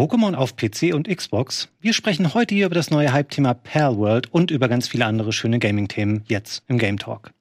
Pokémon auf PC und Xbox. Wir sprechen heute hier über das neue Hype-Thema Pearl World und über ganz viele andere schöne Gaming-Themen jetzt im Game Talk.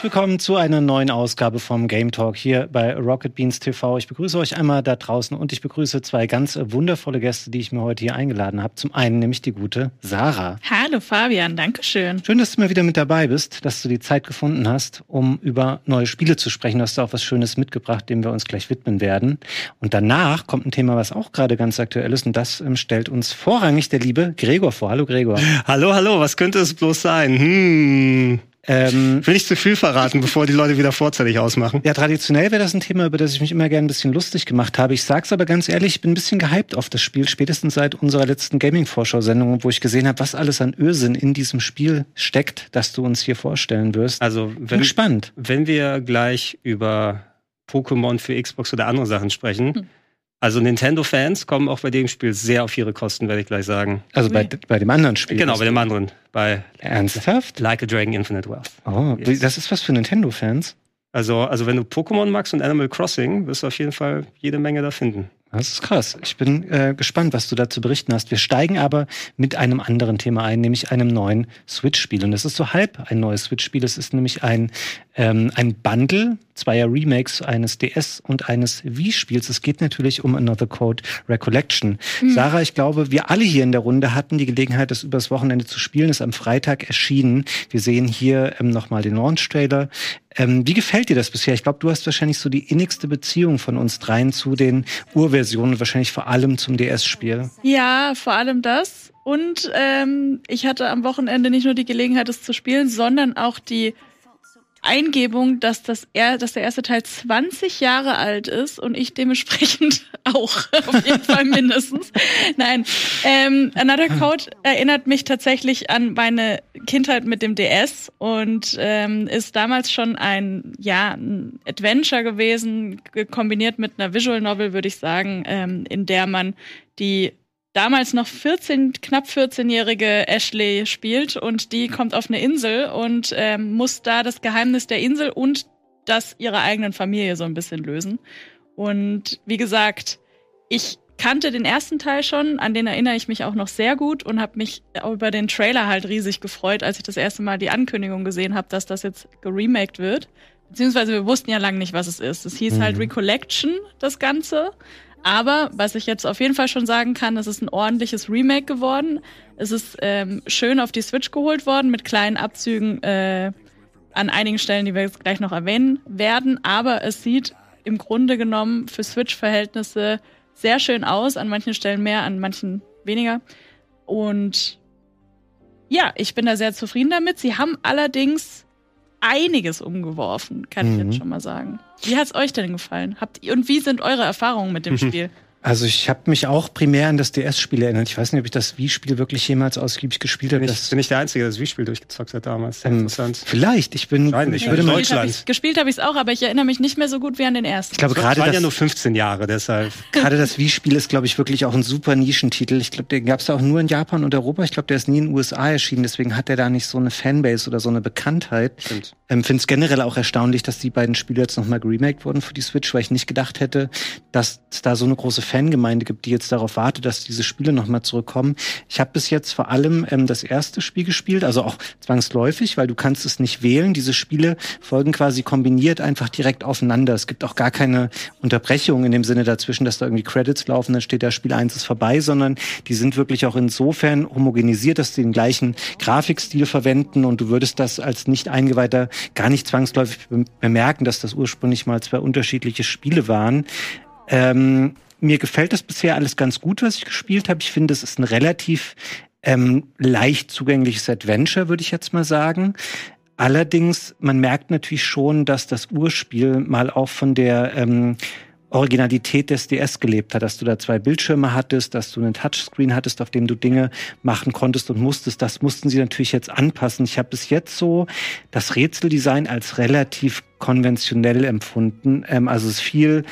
Herzlich willkommen zu einer neuen Ausgabe vom Game Talk hier bei Rocket Beans TV. Ich begrüße euch einmal da draußen und ich begrüße zwei ganz wundervolle Gäste, die ich mir heute hier eingeladen habe. Zum einen nämlich die gute Sarah. Hallo Fabian, danke schön. Schön, dass du mal wieder mit dabei bist, dass du die Zeit gefunden hast, um über neue Spiele zu sprechen. Du hast auch was Schönes mitgebracht, dem wir uns gleich widmen werden. Und danach kommt ein Thema, was auch gerade ganz aktuell ist und das ähm, stellt uns vorrangig der liebe Gregor vor. Hallo Gregor. Hallo, hallo, was könnte es bloß sein? Hm. Ähm, Will ich zu viel verraten, bevor die Leute wieder vorzeitig ausmachen? Ja, traditionell wäre das ein Thema, über das ich mich immer gerne ein bisschen lustig gemacht habe. Ich sag's aber ganz ehrlich, ich bin ein bisschen gehypt auf das Spiel, spätestens seit unserer letzten Gaming-Vorschau-Sendung, wo ich gesehen habe, was alles an Ösinn in diesem Spiel steckt, das du uns hier vorstellen wirst. Also, wenn, bin gespannt. Wenn wir gleich über Pokémon für Xbox oder andere Sachen sprechen, hm also Nintendo-Fans kommen auch bei dem Spiel sehr auf ihre Kosten, werde ich gleich sagen. Also bei, bei dem anderen Spiel? Genau, bei dem anderen. Bei Ernsthaft? Like a Dragon Infinite Wealth. Oh, yes. das ist was für Nintendo-Fans? Also, also wenn du Pokémon magst und Animal Crossing, wirst du auf jeden Fall jede Menge da finden. Das ist krass. Ich bin äh, gespannt, was du da zu berichten hast. Wir steigen aber mit einem anderen Thema ein, nämlich einem neuen Switch-Spiel. Und es ist so halb ein neues Switch-Spiel. Es ist nämlich ein, ähm, ein Bundle zweier Remakes eines DS und eines Wii-Spiels. Es geht natürlich um Another Code Recollection. Mhm. Sarah, ich glaube, wir alle hier in der Runde hatten die Gelegenheit, das übers Wochenende zu spielen. Ist am Freitag erschienen. Wir sehen hier ähm, nochmal den Launch-Trailer. Ähm, wie gefällt dir das bisher? Ich glaube, du hast wahrscheinlich so die innigste Beziehung von uns dreien zu den Urversionen, wahrscheinlich vor allem zum DS-Spiel. Ja, vor allem das. Und ähm, ich hatte am Wochenende nicht nur die Gelegenheit, es zu spielen, sondern auch die Eingebung, dass, das er, dass der erste Teil 20 Jahre alt ist und ich dementsprechend auch, auf jeden Fall mindestens. Nein, ähm, Another Code erinnert mich tatsächlich an meine Kindheit mit dem DS und ähm, ist damals schon ein, ja, ein Adventure gewesen, kombiniert mit einer Visual Novel, würde ich sagen, ähm, in der man die damals noch 14, knapp 14-jährige Ashley spielt und die kommt auf eine Insel und ähm, muss da das Geheimnis der Insel und das ihrer eigenen Familie so ein bisschen lösen. Und wie gesagt, ich kannte den ersten Teil schon, an den erinnere ich mich auch noch sehr gut und habe mich über den Trailer halt riesig gefreut, als ich das erste Mal die Ankündigung gesehen habe, dass das jetzt geremaked wird. Beziehungsweise wir wussten ja lange nicht, was es ist. Es hieß halt mhm. halt Recollection, das Ganze. Aber was ich jetzt auf jeden Fall schon sagen kann, es ist ein ordentliches Remake geworden. Es ist ähm, schön auf die Switch geholt worden mit kleinen Abzügen äh, an einigen Stellen, die wir jetzt gleich noch erwähnen werden. Aber es sieht im Grunde genommen für Switch-Verhältnisse sehr schön aus. An manchen Stellen mehr, an manchen weniger. Und ja, ich bin da sehr zufrieden damit. Sie haben allerdings einiges umgeworfen, kann mhm. ich jetzt mhm. schon mal sagen. Wie hat's euch denn gefallen? Habt ihr, und wie sind eure Erfahrungen mit dem Spiel? Also ich habe mich auch primär an das DS-Spiel erinnert. Ich weiß nicht, ob ich das Wii-Spiel wirklich jemals ausgiebig gespielt habe. Bin ich, bin ich der Einzige, der das Wii-Spiel durchgezockt hat damals. Ähm, Interessant. Vielleicht. Ich bin, ich würde mal Deutschland. Hab ich, gespielt habe ich es auch, aber ich erinnere mich nicht mehr so gut wie an den ersten. Ich glaube gerade das ja nur 15 Jahre, deshalb. Gerade das Wii-Spiel ist, glaube ich, wirklich auch ein super Nischentitel. Ich glaube, den gab es auch nur in Japan und Europa. Ich glaube, der ist nie in den USA erschienen. Deswegen hat er da nicht so eine Fanbase oder so eine Bekanntheit. Stimmt. Ähm, Finde es generell auch erstaunlich, dass die beiden Spiele jetzt nochmal geremaked wurden für die Switch, weil ich nicht gedacht hätte, dass es da so eine große Fangemeinde gibt, die jetzt darauf wartet, dass diese Spiele nochmal zurückkommen. Ich habe bis jetzt vor allem ähm, das erste Spiel gespielt, also auch zwangsläufig, weil du kannst es nicht wählen. Diese Spiele folgen quasi kombiniert einfach direkt aufeinander. Es gibt auch gar keine Unterbrechung in dem Sinne dazwischen, dass da irgendwie Credits laufen, dann steht da Spiel 1 ist vorbei, sondern die sind wirklich auch insofern homogenisiert, dass sie den gleichen Grafikstil verwenden und du würdest das als nicht eingeweihter gar nicht zwangsläufig bemerken, dass das ursprünglich mal zwei unterschiedliche Spiele waren. Ähm, mir gefällt das bisher alles ganz gut, was ich gespielt habe. Ich finde, es ist ein relativ ähm, leicht zugängliches Adventure, würde ich jetzt mal sagen. Allerdings, man merkt natürlich schon, dass das Urspiel mal auch von der ähm, Originalität des DS gelebt hat, dass du da zwei Bildschirme hattest, dass du einen Touchscreen hattest, auf dem du Dinge machen konntest und musstest. Das mussten sie natürlich jetzt anpassen. Ich habe bis jetzt so das Rätseldesign als relativ konventionell empfunden. Ähm, also es ist viel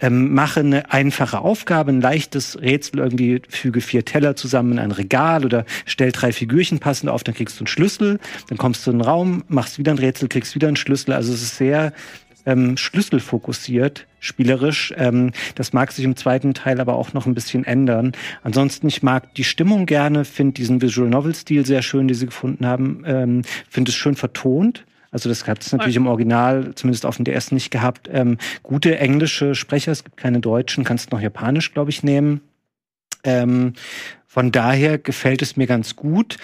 ähm, mache eine einfache Aufgabe, ein leichtes Rätsel, irgendwie füge vier Teller zusammen in ein Regal oder stell drei Figürchen passend auf, dann kriegst du einen Schlüssel, dann kommst du in den Raum, machst wieder ein Rätsel, kriegst wieder einen Schlüssel. Also es ist sehr ähm, schlüsselfokussiert, spielerisch. Ähm, das mag sich im zweiten Teil aber auch noch ein bisschen ändern. Ansonsten, ich mag die Stimmung gerne, finde diesen Visual Novel-Stil sehr schön, den sie gefunden haben, ähm, finde es schön vertont. Also das hat es natürlich im Original, zumindest auf dem DS nicht gehabt. Ähm, gute englische Sprecher, es gibt keine deutschen, kannst noch Japanisch, glaube ich, nehmen. Ähm, von daher gefällt es mir ganz gut.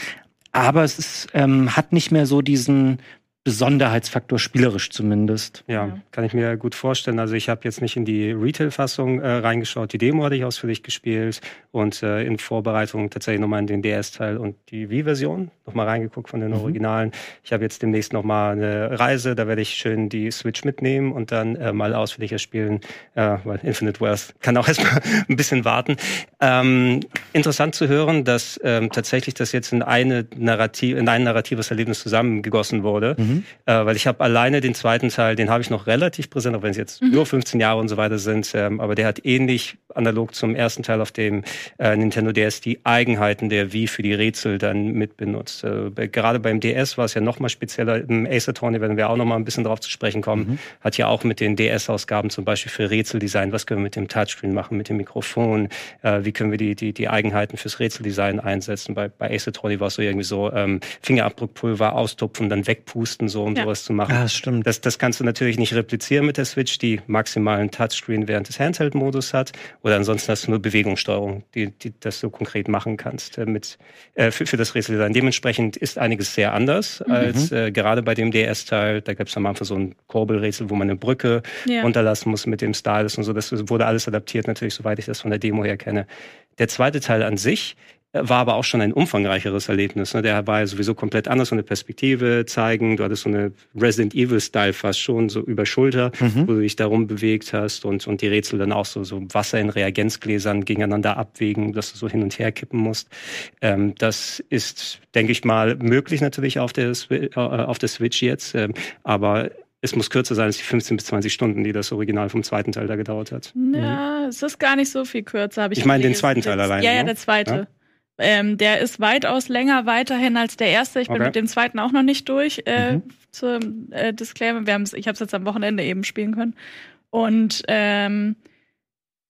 Aber es ist, ähm, hat nicht mehr so diesen Besonderheitsfaktor, spielerisch zumindest. Ja, ja, kann ich mir gut vorstellen. Also ich habe jetzt nicht in die Retail-Fassung äh, reingeschaut. Die Demo hatte ich ausführlich gespielt und äh, in Vorbereitung tatsächlich nochmal in den DS-Teil und die Wii-Version nochmal reingeguckt von den mhm. Originalen. Ich habe jetzt demnächst nochmal eine Reise, da werde ich schön die Switch mitnehmen und dann äh, mal ausführlicher spielen, äh, weil Infinite Wealth kann auch erstmal ein bisschen warten. Ähm, interessant zu hören, dass ähm, tatsächlich das jetzt in eine Narrativ, in ein narratives Erlebnis zusammengegossen wurde. Mhm Mhm. Äh, weil ich habe alleine den zweiten Teil, den habe ich noch relativ präsent, auch wenn es jetzt mhm. nur 15 Jahre und so weiter sind. Ähm, aber der hat ähnlich analog zum ersten Teil auf dem äh, Nintendo DS die Eigenheiten der Wii für die Rätsel dann mitbenutzt. Äh, gerade beim DS war es ja noch mal spezieller. Im Ace Attorney werden wir auch noch mal ein bisschen drauf zu sprechen kommen. Mhm. Hat ja auch mit den DS-Ausgaben zum Beispiel für Rätseldesign, was können wir mit dem Touchscreen machen, mit dem Mikrofon, äh, wie können wir die, die, die Eigenheiten fürs Rätseldesign einsetzen. Bei, bei Ace Attorney war es so irgendwie so ähm, Fingerabdruckpulver austupfen, dann wegpusten, so um ja. sowas zu machen. Ja, das stimmt. Das, das kannst du natürlich nicht replizieren mit der Switch, die maximalen Touchscreen während des Handheld-Modus hat. Oder ansonsten hast du nur Bewegungssteuerung, die, die das du konkret machen kannst äh, mit, äh, für, für das Rätseldesign. Dementsprechend ist einiges sehr anders mhm. als äh, gerade bei dem DS-Teil. Da gab es am Anfang so ein Kurbelrätsel, wo man eine Brücke ja. runterlassen muss mit dem Stylus und so. Das wurde alles adaptiert, natürlich, soweit ich das von der Demo her kenne. Der zweite Teil an sich war aber auch schon ein umfangreicheres Erlebnis. Ne? Der war ja sowieso komplett anders, so eine Perspektive zeigen. Du hattest so eine Resident Evil-Style fast schon, so über Schulter, mhm. wo du dich darum bewegt hast und, und die Rätsel dann auch so, so Wasser in Reagenzgläsern gegeneinander abwägen, dass du so hin und her kippen musst. Ähm, das ist, denke ich mal, möglich natürlich auf der, äh, auf der Switch jetzt, ähm, aber es muss kürzer sein als die 15 bis 20 Stunden, die das Original vom zweiten Teil da gedauert hat. Ja, mhm. es ist gar nicht so viel kürzer, habe ich Ich meine den zweiten Teil allein. Ja, ja, ne? der zweite. Ja? Ähm, der ist weitaus länger weiterhin als der erste. Ich bin okay. mit dem zweiten auch noch nicht durch. Äh, mhm. Zum äh, Disclaimer, wir haben's, ich habe es jetzt am Wochenende eben spielen können. Und ähm,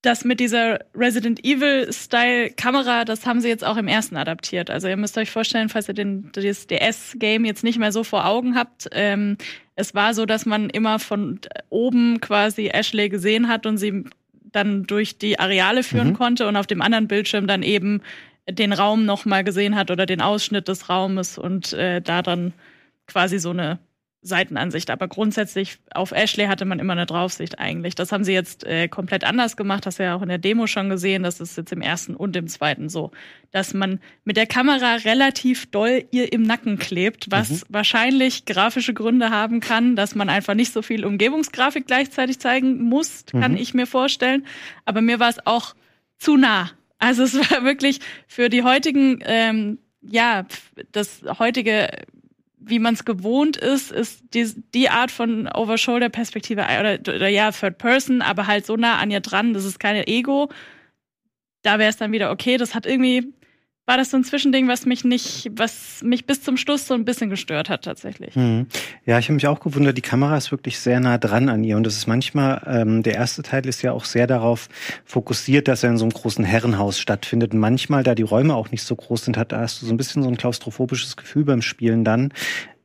das mit dieser Resident Evil-Style-Kamera, das haben sie jetzt auch im ersten adaptiert. Also ihr müsst euch vorstellen, falls ihr den, das DS-Game jetzt nicht mehr so vor Augen habt, ähm, es war so, dass man immer von oben quasi Ashley gesehen hat und sie dann durch die Areale führen mhm. konnte und auf dem anderen Bildschirm dann eben den Raum nochmal gesehen hat oder den Ausschnitt des Raumes und äh, da dann quasi so eine Seitenansicht. Aber grundsätzlich auf Ashley hatte man immer eine Draufsicht eigentlich. Das haben sie jetzt äh, komplett anders gemacht. Hast du ja auch in der Demo schon gesehen. Das ist jetzt im ersten und im zweiten so, dass man mit der Kamera relativ doll ihr im Nacken klebt, was mhm. wahrscheinlich grafische Gründe haben kann, dass man einfach nicht so viel Umgebungsgrafik gleichzeitig zeigen muss, kann mhm. ich mir vorstellen. Aber mir war es auch zu nah. Also es war wirklich für die heutigen, ähm, ja, das heutige, wie man es gewohnt ist, ist die, die Art von Over-Shoulder-Perspektive oder, oder ja, Third Person, aber halt so nah an ihr dran, das ist keine Ego. Da wäre es dann wieder okay. Das hat irgendwie war das so ein Zwischending, was mich nicht, was mich bis zum Schluss so ein bisschen gestört hat tatsächlich. Mhm. Ja, ich habe mich auch gewundert, die Kamera ist wirklich sehr nah dran an ihr und das ist manchmal, ähm, der erste Teil ist ja auch sehr darauf fokussiert, dass er in so einem großen Herrenhaus stattfindet. Und manchmal, da die Räume auch nicht so groß sind, hat, hast du so ein bisschen so ein klaustrophobisches Gefühl beim Spielen dann.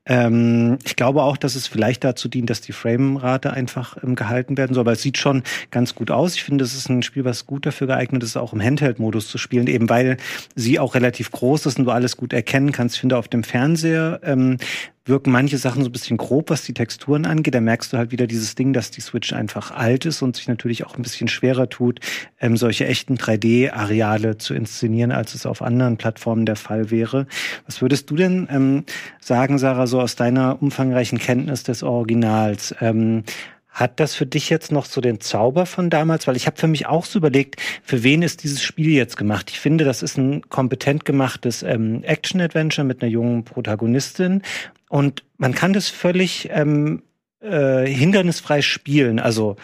Ähm, ich glaube auch, dass es vielleicht dazu dient, dass die Framerate einfach ähm, gehalten werden soll. Aber es sieht schon ganz gut aus. Ich finde, es ist ein Spiel, was gut dafür geeignet ist, auch im Handheld-Modus zu spielen, eben weil sie auch relativ groß ist und du alles gut erkennen kannst. Ich finde, auf dem Fernseher ähm, wirken manche Sachen so ein bisschen grob, was die Texturen angeht. Da merkst du halt wieder dieses Ding, dass die Switch einfach alt ist und sich natürlich auch ein bisschen schwerer tut, ähm, solche echten 3D-Areale zu inszenieren, als es auf anderen Plattformen der Fall wäre. Was würdest du denn ähm, sagen, Sarah, so aus deiner umfangreichen Kenntnis des Originals? Ähm, hat das für dich jetzt noch so den Zauber von damals? Weil ich habe für mich auch so überlegt, für wen ist dieses Spiel jetzt gemacht? Ich finde, das ist ein kompetent gemachtes ähm, Action-Adventure mit einer jungen Protagonistin. Und man kann das völlig ähm, äh, hindernisfrei spielen. Also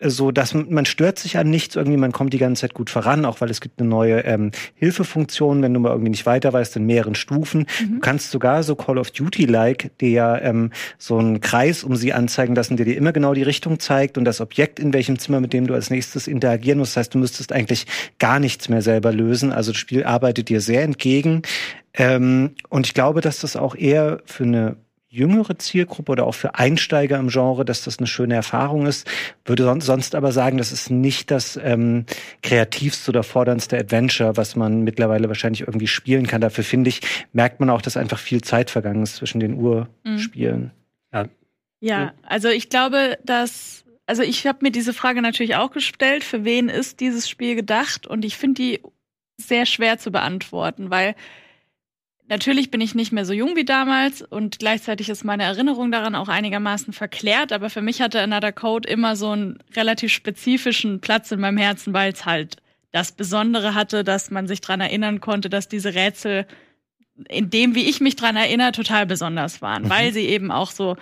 so dass man stört sich an nichts irgendwie, man kommt die ganze Zeit gut voran, auch weil es gibt eine neue ähm, Hilfefunktion, wenn du mal irgendwie nicht weiter weißt, in mehreren Stufen. Mhm. Du kannst sogar so Call of Duty-like dir ähm, so einen Kreis um sie anzeigen lassen, der dir immer genau die Richtung zeigt und das Objekt in welchem Zimmer, mit dem du als nächstes interagieren musst. Das heißt, du müsstest eigentlich gar nichts mehr selber lösen. Also das Spiel arbeitet dir sehr entgegen. Ähm, und ich glaube, dass das auch eher für eine jüngere Zielgruppe oder auch für Einsteiger im Genre, dass das eine schöne Erfahrung ist. Würde sonst aber sagen, das ist nicht das ähm, kreativste oder forderndste Adventure, was man mittlerweile wahrscheinlich irgendwie spielen kann. Dafür finde ich, merkt man auch, dass einfach viel Zeit vergangen ist zwischen den Urspielen. Mhm. Ja. ja, also ich glaube, dass also ich habe mir diese Frage natürlich auch gestellt, für wen ist dieses Spiel gedacht? Und ich finde die sehr schwer zu beantworten, weil Natürlich bin ich nicht mehr so jung wie damals und gleichzeitig ist meine Erinnerung daran auch einigermaßen verklärt, aber für mich hatte Another Code immer so einen relativ spezifischen Platz in meinem Herzen, weil es halt das Besondere hatte, dass man sich dran erinnern konnte, dass diese Rätsel in dem, wie ich mich dran erinnere, total besonders waren, mhm. weil sie eben auch so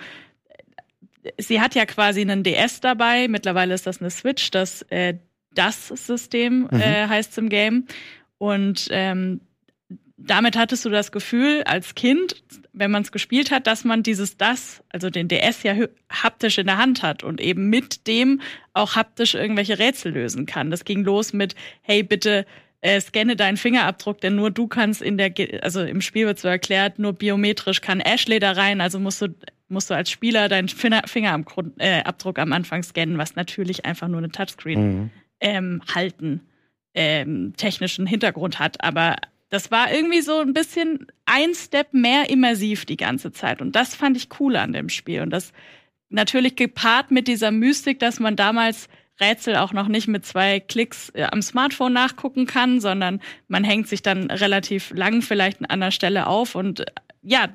sie hat ja quasi einen DS dabei, mittlerweile ist das eine Switch, das äh, das System mhm. äh, heißt im Game und ähm, damit hattest du das Gefühl als Kind, wenn man es gespielt hat, dass man dieses das, also den DS ja haptisch in der Hand hat und eben mit dem auch haptisch irgendwelche Rätsel lösen kann. Das ging los mit, hey, bitte äh, scanne deinen Fingerabdruck, denn nur du kannst in der, also im Spiel wird so erklärt, nur biometrisch kann Ashley da rein, also musst du musst du als Spieler deinen Fingerabdruck äh, am Anfang scannen, was natürlich einfach nur eine Touchscreen mhm. ähm, halten ähm, technischen Hintergrund hat, aber das war irgendwie so ein bisschen ein Step mehr immersiv die ganze Zeit. Und das fand ich cool an dem Spiel. Und das natürlich gepaart mit dieser Mystik, dass man damals Rätsel auch noch nicht mit zwei Klicks äh, am Smartphone nachgucken kann, sondern man hängt sich dann relativ lang vielleicht an einer Stelle auf. Und äh, ja,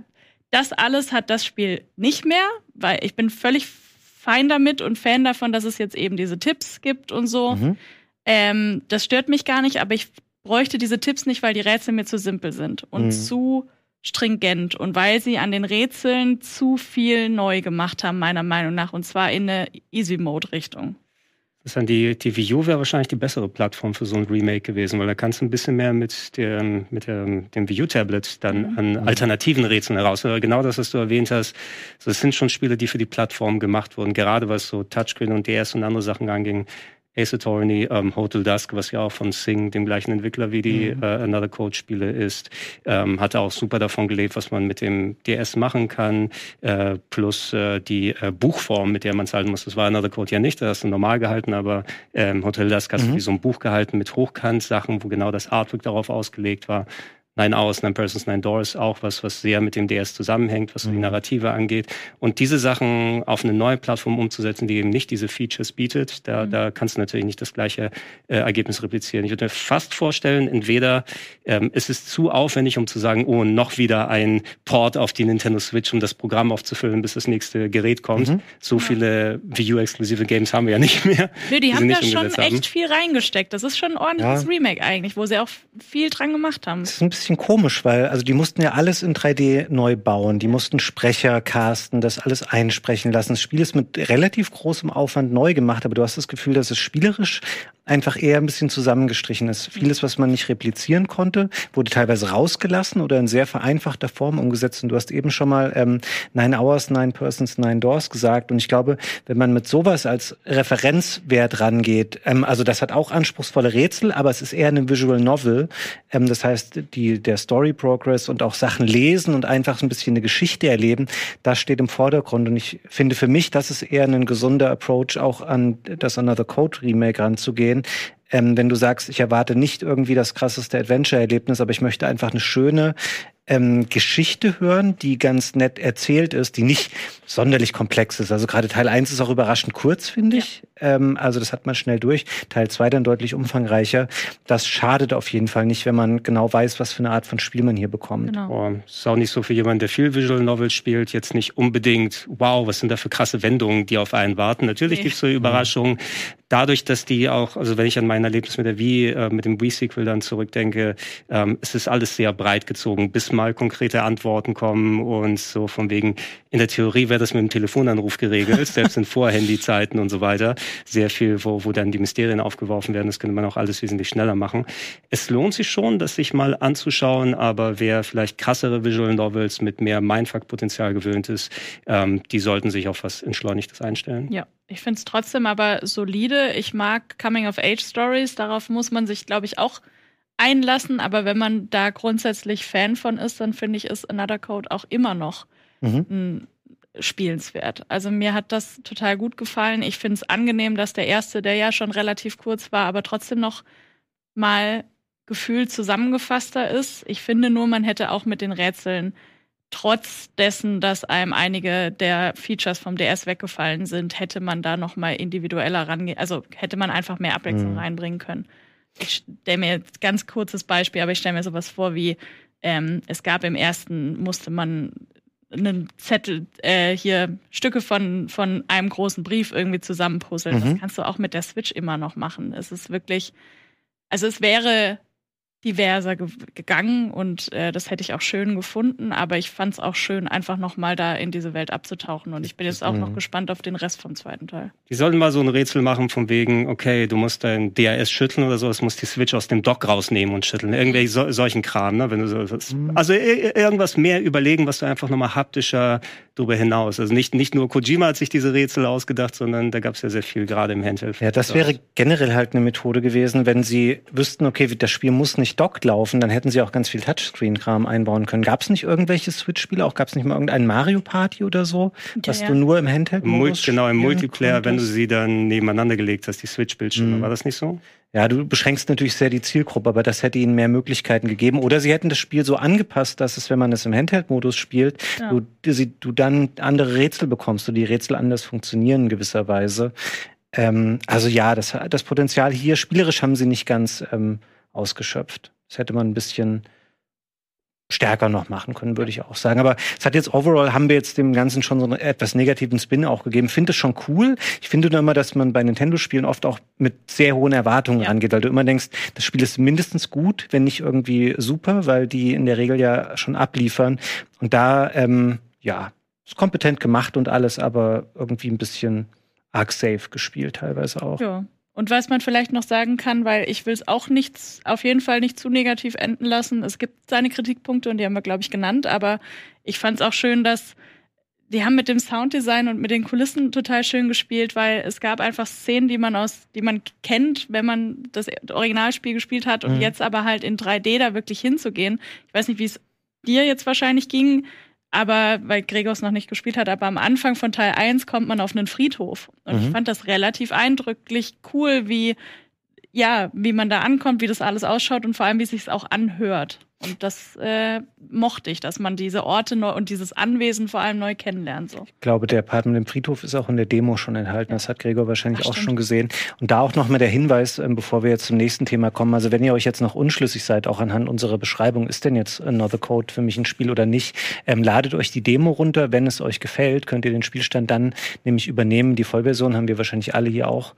das alles hat das Spiel nicht mehr, weil ich bin völlig fein damit und Fan davon, dass es jetzt eben diese Tipps gibt und so. Mhm. Ähm, das stört mich gar nicht, aber ich bräuchte diese Tipps nicht, weil die Rätsel mir zu simpel sind und mhm. zu stringent und weil sie an den Rätseln zu viel neu gemacht haben, meiner Meinung nach, und zwar in eine Easy-Mode-Richtung. Das ist dann die, die Wii U wäre wahrscheinlich die bessere Plattform für so ein Remake gewesen, weil da kannst du ein bisschen mehr mit, der, mit der, dem Wii U-Tablet dann mhm. an alternativen Rätseln heraus. Genau das, was du erwähnt hast. Es sind schon Spiele, die für die Plattform gemacht wurden, gerade was so Touchscreen und DS und andere Sachen anging. Ace Attorney, ähm, Hotel Dusk, was ja auch von Sing, dem gleichen Entwickler wie die mhm. äh, Another Code Spiele ist, ähm, hatte auch super davon gelebt, was man mit dem DS machen kann, äh, plus äh, die äh, Buchform, mit der man zahlen muss. Das war Another Code ja nicht, das hast du normal gehalten, aber ähm, Hotel Dusk hast mhm. du wie so ein Buch gehalten mit Hochkant-Sachen, wo genau das Artwork darauf ausgelegt war. Nine Hours, Nine Persons, Nine Doors auch was, was sehr mit dem DS zusammenhängt, was mhm. die Narrative angeht. Und diese Sachen auf eine neue Plattform umzusetzen, die eben nicht diese Features bietet, da, mhm. da kannst du natürlich nicht das gleiche äh, Ergebnis replizieren. Ich würde mir fast vorstellen, entweder ähm, es ist zu aufwendig, um zu sagen, oh, noch wieder ein Port auf die Nintendo Switch, um das Programm aufzufüllen, bis das nächste Gerät kommt. Mhm. So ja. viele Wii U-exklusive Games haben wir ja nicht mehr. Nö, die, die haben da schon echt viel reingesteckt. Das ist schon ein ordentliches ja. Remake eigentlich, wo sie auch viel dran gemacht haben bisschen komisch, weil also die mussten ja alles in 3D neu bauen. Die mussten Sprecher casten, das alles einsprechen lassen. Das Spiel ist mit relativ großem Aufwand neu gemacht, aber du hast das Gefühl, dass es spielerisch einfach eher ein bisschen zusammengestrichen ist. Vieles, was man nicht replizieren konnte, wurde teilweise rausgelassen oder in sehr vereinfachter Form umgesetzt. Und du hast eben schon mal ähm, Nine Hours, Nine Persons, Nine Doors gesagt. Und ich glaube, wenn man mit sowas als Referenzwert rangeht, ähm, also das hat auch anspruchsvolle Rätsel, aber es ist eher eine Visual Novel. Ähm, das heißt, die, der Story Progress und auch Sachen lesen und einfach so ein bisschen eine Geschichte erleben, das steht im Vordergrund. Und ich finde für mich, das ist eher ein gesunder Approach, auch an das Another Code Remake ranzugehen. Ähm, wenn du sagst, ich erwarte nicht irgendwie das krasseste Adventure-Erlebnis, aber ich möchte einfach eine schöne, ähm, Geschichte hören, die ganz nett erzählt ist, die nicht sonderlich komplex ist. Also gerade Teil 1 ist auch überraschend kurz, finde ich. Ja. Ähm, also das hat man schnell durch. Teil 2 dann deutlich umfangreicher. Das schadet auf jeden Fall nicht, wenn man genau weiß, was für eine Art von Spiel man hier bekommt. Genau. Oh, ist auch nicht so für jemanden, der viel Visual Novel spielt, jetzt nicht unbedingt, wow, was sind da für krasse Wendungen, die auf einen warten. Natürlich nee. gibt es so Überraschungen. Dadurch, dass die auch, also wenn ich an mein Erlebnis mit der Wii, äh, mit dem Wii-Sequel dann zurückdenke, ähm, es ist alles sehr breit gezogen, bis mal konkrete Antworten kommen und so von wegen, in der Theorie wäre das mit dem Telefonanruf geregelt, selbst in Vorhandy-Zeiten und so weiter. Sehr viel, wo, wo dann die Mysterien aufgeworfen werden, das könnte man auch alles wesentlich schneller machen. Es lohnt sich schon, das sich mal anzuschauen, aber wer vielleicht krassere Visual Novels mit mehr Mindfuck-Potenzial gewöhnt ist, ähm, die sollten sich auf was Entschleunigtes einstellen. Ja, ich finde es trotzdem aber solide. Ich mag Coming-of-Age-Stories. Darauf muss man sich, glaube ich, auch einlassen. Aber wenn man da grundsätzlich Fan von ist, dann finde ich, ist Another Code auch immer noch mhm. spielenswert. Also mir hat das total gut gefallen. Ich finde es angenehm, dass der erste, der ja schon relativ kurz war, aber trotzdem noch mal gefühlt zusammengefasster ist. Ich finde nur, man hätte auch mit den Rätseln trotz dessen, dass einem einige der Features vom DS weggefallen sind, hätte man da noch mal individueller rangehen, also hätte man einfach mehr Abwechslung mhm. reinbringen können. Ich stelle mir jetzt ganz kurzes Beispiel, aber ich stelle mir sowas vor wie ähm, es gab im ersten musste man einen Zettel äh, hier Stücke von von einem großen Brief irgendwie zusammenpuzzeln. Mhm. Das kannst du auch mit der Switch immer noch machen. Es ist wirklich, also es wäre diverser ge gegangen und äh, das hätte ich auch schön gefunden, aber ich fand es auch schön, einfach nochmal da in diese Welt abzutauchen und ich bin jetzt auch mhm. noch gespannt auf den Rest vom zweiten Teil. Die sollten mal so ein Rätsel machen von wegen, okay, du musst dein DRS schütteln oder so, es muss die Switch aus dem Dock rausnehmen und schütteln. Irgendwelche so, solchen Kram, ne? Wenn du so, mhm. also irgendwas mehr überlegen, was du einfach nochmal haptischer darüber hinaus. Also nicht, nicht nur Kojima hat sich diese Rätsel ausgedacht, sondern da gab es ja sehr viel gerade im Handheld. Ja, das wäre generell halt eine Methode gewesen, wenn sie wüssten, okay, das Spiel muss nicht dockt laufen, dann hätten sie auch ganz viel Touchscreen-Kram einbauen können. Gab es nicht irgendwelche Switch-Spiele? Auch gab es nicht mal irgendein Mario Party oder so, ja, was ja. du nur im Handheld Mul Genau, im Multiplayer, wenn du sie dann nebeneinander gelegt hast, die Switch-Bildschirme. Mhm. War das nicht so? Ja, du beschränkst natürlich sehr die Zielgruppe, aber das hätte ihnen mehr Möglichkeiten gegeben. Oder sie hätten das Spiel so angepasst, dass es, wenn man es im Handheld-Modus spielt, ja. du, du dann andere Rätsel bekommst und die Rätsel anders funktionieren in gewisser Weise. Ähm, also ja, das, das Potenzial hier, spielerisch haben sie nicht ganz ähm, ausgeschöpft. Das hätte man ein bisschen stärker noch machen können, würde ich auch sagen. Aber es hat jetzt overall haben wir jetzt dem Ganzen schon so einen etwas negativen Spin auch gegeben. Finde es schon cool. Ich finde nur immer, dass man bei Nintendo-Spielen oft auch mit sehr hohen Erwartungen ja. angeht, weil du immer denkst, das Spiel ist mindestens gut, wenn nicht irgendwie super, weil die in der Regel ja schon abliefern. Und da, ähm, ja, ist kompetent gemacht und alles, aber irgendwie ein bisschen arg safe gespielt teilweise auch. Ja. Und was man vielleicht noch sagen kann, weil ich will es auch nichts, auf jeden Fall nicht zu negativ enden lassen. Es gibt seine Kritikpunkte und die haben wir, glaube ich, genannt, aber ich fand es auch schön, dass die haben mit dem Sounddesign und mit den Kulissen total schön gespielt, weil es gab einfach Szenen, die man aus, die man kennt, wenn man das Originalspiel gespielt hat und mhm. jetzt aber halt in 3D da wirklich hinzugehen. Ich weiß nicht, wie es dir jetzt wahrscheinlich ging, aber weil Gregors noch nicht gespielt hat, aber am Anfang von Teil 1 kommt man auf einen Friedhof. Und mhm. ich fand das relativ eindrücklich cool, wie, ja, wie man da ankommt, wie das alles ausschaut und vor allem, wie es sich auch anhört. Und das äh, mochte ich, dass man diese Orte neu und dieses Anwesen vor allem neu kennenlernt. So. Ich glaube, der Part mit dem Friedhof ist auch in der Demo schon enthalten. Das hat Gregor wahrscheinlich Ach, auch schon gesehen. Und da auch noch mal der Hinweis, ähm, bevor wir jetzt zum nächsten Thema kommen. Also wenn ihr euch jetzt noch unschlüssig seid, auch anhand unserer Beschreibung, ist denn jetzt Another Code für mich ein Spiel oder nicht, ähm, ladet euch die Demo runter. Wenn es euch gefällt, könnt ihr den Spielstand dann nämlich übernehmen. Die Vollversion haben wir wahrscheinlich alle hier auch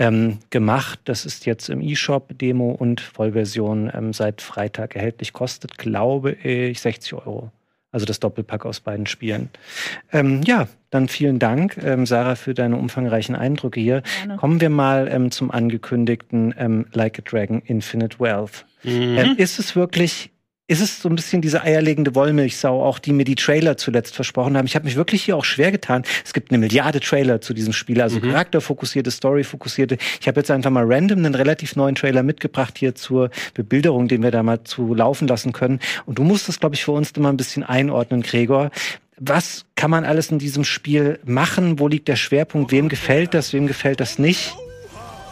ähm, gemacht. Das ist jetzt im eShop Demo und Vollversion ähm, seit Freitag erhältlich. Kostet, glaube ich, 60 Euro. Also das Doppelpack aus beiden Spielen. Ähm, ja, dann vielen Dank, ähm, Sarah, für deine umfangreichen Eindrücke hier. Gerne. Kommen wir mal ähm, zum angekündigten ähm, Like a Dragon Infinite Wealth. Mhm. Ähm, ist es wirklich ist es so ein bisschen diese eierlegende Wollmilchsau, auch die mir die Trailer zuletzt versprochen haben. Ich habe mich wirklich hier auch schwer getan. Es gibt eine Milliarde Trailer zu diesem Spiel, also mhm. charakterfokussierte, storyfokussierte. Ich habe jetzt einfach mal random einen relativ neuen Trailer mitgebracht hier zur Bebilderung, den wir da mal zu laufen lassen können. Und du musst das, glaube ich, für uns immer ein bisschen einordnen, Gregor. Was kann man alles in diesem Spiel machen? Wo liegt der Schwerpunkt? Wem gefällt das? Wem gefällt das nicht?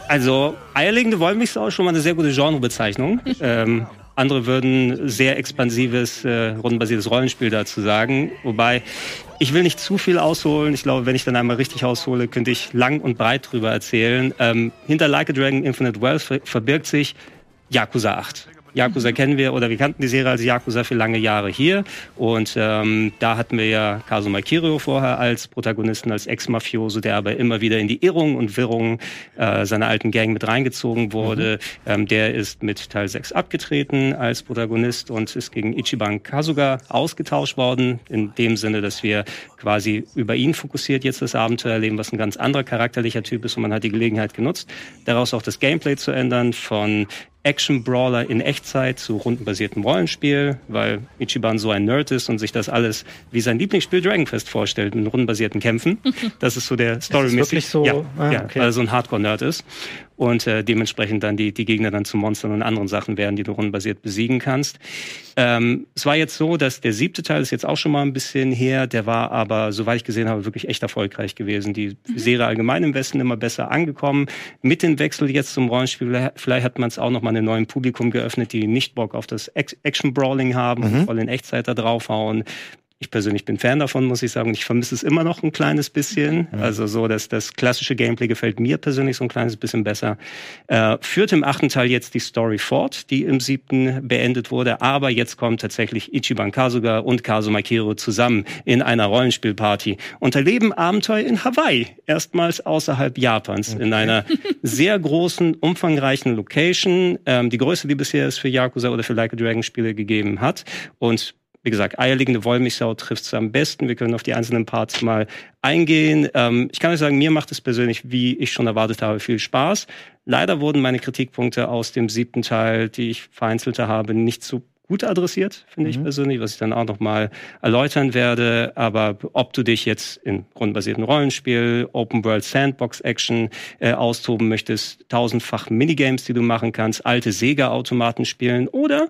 Also, eierlegende Wollmilchsau ist schon mal eine sehr gute Genrebezeichnung. ähm, andere würden sehr expansives, äh, rundenbasiertes Rollenspiel dazu sagen. Wobei, ich will nicht zu viel ausholen. Ich glaube, wenn ich dann einmal richtig aushole, könnte ich lang und breit drüber erzählen. Ähm, hinter Like a Dragon Infinite Wealth verbirgt sich Yakuza 8. Yakuza kennen wir oder wir kannten die Serie als Yakuza für lange Jahre hier. Und ähm, da hatten wir ja Kazuma Kirio vorher als Protagonisten, als Ex-Mafioso, der aber immer wieder in die Irrungen und Wirrungen äh, seiner alten Gang mit reingezogen wurde. Mhm. Ähm, der ist mit Teil 6 abgetreten als Protagonist und ist gegen Ichiban Kasuga ausgetauscht worden. In dem Sinne, dass wir quasi über ihn fokussiert jetzt das Abenteuer erleben, was ein ganz anderer charakterlicher Typ ist und man hat die Gelegenheit genutzt, daraus auch das Gameplay zu ändern von Action-Brawler in Echtzeit zu rundenbasiertem Rollenspiel, weil Ichiban so ein Nerd ist und sich das alles wie sein Lieblingsspiel Dragon Quest vorstellt, mit rundenbasierten Kämpfen. Das ist so der Story-mäßig. So? Ja, ah, ja okay. weil er so ein Hardcore-Nerd ist und äh, dementsprechend dann die, die Gegner dann zu Monstern und anderen Sachen werden, die du rundenbasiert besiegen kannst. Ähm, es war jetzt so, dass der siebte Teil ist jetzt auch schon mal ein bisschen her, der war aber, soweit ich gesehen habe, wirklich echt erfolgreich gewesen. Die mhm. Serie allgemein im Westen immer besser angekommen. Mit dem Wechsel jetzt zum Rollenspiel, vielleicht hat man es auch noch mal einem neuen Publikum geöffnet, die nicht Bock auf das Action-Brawling haben mhm. und voll in Echtzeit da draufhauen. Ich persönlich bin Fan davon, muss ich sagen. Ich vermisse es immer noch ein kleines bisschen. Mhm. Also so, dass das klassische Gameplay gefällt mir persönlich so ein kleines bisschen besser. Äh, führt im achten Teil jetzt die Story fort, die im siebten beendet wurde. Aber jetzt kommt tatsächlich Ichiban Kasuga und Kazuma Kiro zusammen in einer Rollenspielparty und erleben Abenteuer in Hawaii. Erstmals außerhalb Japans. Okay. In einer sehr großen, umfangreichen Location. Ähm, die größte, die bisher es für Yakuza oder für Like a Dragon Spiele gegeben hat. Und wie gesagt, eierlegende Wollmilchsau trifft es am besten. Wir können auf die einzelnen Parts mal eingehen. Ähm, ich kann euch sagen, mir macht es persönlich, wie ich schon erwartet habe, viel Spaß. Leider wurden meine Kritikpunkte aus dem siebten Teil, die ich vereinzelte habe, nicht so gut adressiert, finde mhm. ich persönlich, was ich dann auch noch mal erläutern werde. Aber ob du dich jetzt in rundenbasierten Rollenspiel, Open World Sandbox Action äh, austoben möchtest, tausendfach Minigames, die du machen kannst, alte Sega-Automaten spielen oder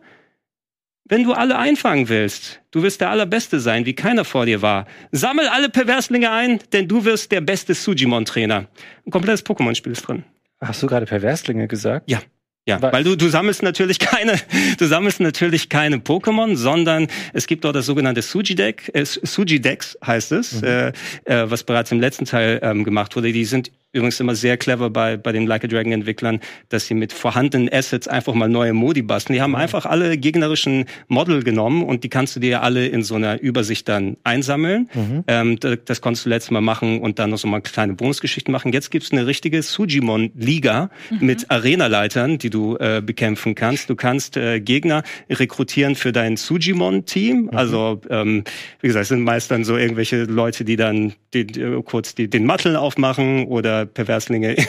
wenn du alle einfangen willst, du wirst der Allerbeste sein, wie keiner vor dir war. Sammel alle Perverslinge ein, denn du wirst der beste Sujimon-Trainer. Ein komplettes Pokémon-Spiel ist drin. Hast du gerade Perverslinge gesagt? Ja. Ja, weil du, du sammelst natürlich keine, du sammelst natürlich keine Pokémon, sondern es gibt dort das sogenannte Suji-Deck, äh, Suji-Decks heißt es, mhm. äh, äh, was bereits im letzten Teil ähm, gemacht wurde. Die sind übrigens immer sehr clever bei, bei den Like a Dragon Entwicklern, dass sie mit vorhandenen Assets einfach mal neue Modi basteln. Die haben mhm. einfach alle gegnerischen Model genommen und die kannst du dir alle in so einer Übersicht dann einsammeln. Mhm. Ähm, das, das, konntest du letztes Mal machen und dann noch so mal kleine Bonusgeschichten machen. Jetzt gibt's eine richtige Sujimon-Liga mhm. mit Arenaleitern, die du äh, bekämpfen kannst. Du kannst äh, Gegner rekrutieren für dein Sujimon-Team. Mhm. Also, ähm, wie gesagt, es sind meist dann so irgendwelche Leute, die dann die, kurz die, den Matteln aufmachen oder Perverslinge in,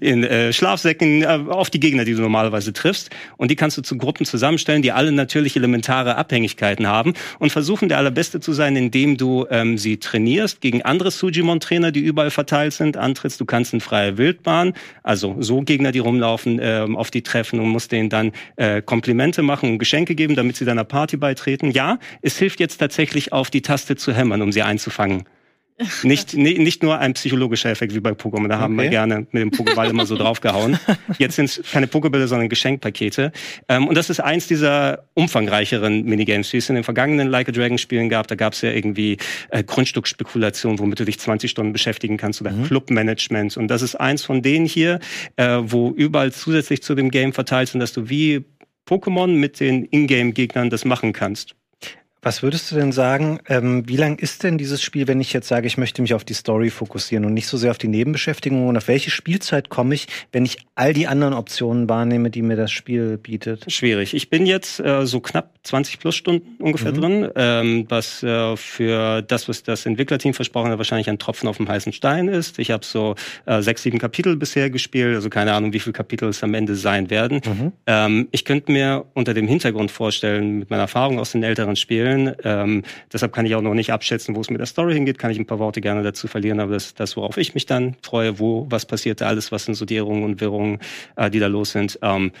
in äh, Schlafsäcken äh, auf die Gegner, die du normalerweise triffst. Und die kannst du zu Gruppen zusammenstellen, die alle natürlich elementare Abhängigkeiten haben und versuchen, der Allerbeste zu sein, indem du ähm, sie trainierst gegen andere Sujimon-Trainer, die überall verteilt sind, antrittst. Du kannst in freie Wildbahn, also so Gegner, die rumlaufen, äh, auf die treffen und musst denen dann äh, Komplimente machen und Geschenke geben, damit sie deiner Party beitreten. Ja, es hilft jetzt tatsächlich auf die Taste zu hämmern, um sie einzufangen. Nicht, nicht nur ein psychologischer Effekt wie bei Pokémon. Da okay. haben wir gerne mit dem Pokéball immer so draufgehauen. Jetzt sind es keine Pokébälle, sondern Geschenkpakete. Ähm, und das ist eins dieser umfangreicheren Minigames, wie es in den vergangenen Like a Dragon Spielen gab. Da gab es ja irgendwie äh, Grundstückspekulation, womit du dich 20 Stunden beschäftigen kannst oder mhm. Clubmanagement. Und das ist eins von denen hier, äh, wo überall zusätzlich zu dem Game verteilt sind, dass du wie Pokémon mit den Ingame-Gegnern das machen kannst. Was würdest du denn sagen, ähm, wie lang ist denn dieses Spiel, wenn ich jetzt sage, ich möchte mich auf die Story fokussieren und nicht so sehr auf die Nebenbeschäftigung und auf welche Spielzeit komme ich, wenn ich all die anderen Optionen wahrnehme, die mir das Spiel bietet? Schwierig. Ich bin jetzt äh, so knapp 20 plus Stunden ungefähr mhm. drin, ähm, was äh, für das, was das Entwicklerteam versprochen hat, wahrscheinlich ein Tropfen auf dem heißen Stein ist. Ich habe so äh, sechs, sieben Kapitel bisher gespielt, also keine Ahnung, wie viele Kapitel es am Ende sein werden. Mhm. Ähm, ich könnte mir unter dem Hintergrund vorstellen, mit meiner Erfahrung aus den älteren Spielen, spielen. Ähm, deshalb kann ich auch noch nicht abschätzen, wo es mit der Story hingeht. Kann ich ein paar Worte gerne dazu verlieren, aber das das, worauf ich mich dann freue, wo, was passiert alles, was sind so die und Wirrungen, äh, die da los sind. Ähm,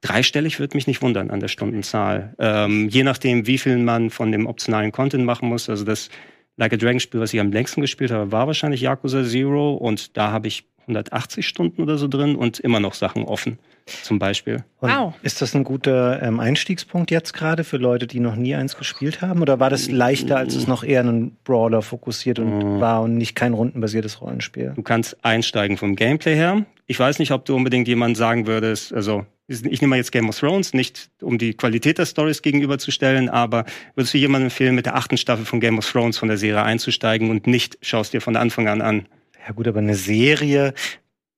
Dreistellig würde mich nicht wundern an der Stundenzahl. Ähm, je nachdem, wie viel man von dem optionalen Content machen muss. Also das Like a Dragon Spiel, was ich am längsten gespielt habe, war wahrscheinlich Yakuza Zero und da habe ich 180 Stunden oder so drin und immer noch Sachen offen zum Beispiel. Und wow. Ist das ein guter ähm, Einstiegspunkt jetzt gerade für Leute, die noch nie eins gespielt haben? Oder war das leichter, als es noch eher einen Brawler fokussiert und mm. war und nicht kein rundenbasiertes Rollenspiel? Du kannst einsteigen vom Gameplay her. Ich weiß nicht, ob du unbedingt jemand sagen würdest, also ich nehme mal jetzt Game of Thrones, nicht um die Qualität der Stories gegenüberzustellen, aber würdest du jemandem empfehlen, mit der achten Staffel von Game of Thrones von der Serie einzusteigen und nicht schaust dir von Anfang an an? Ja gut, aber eine Serie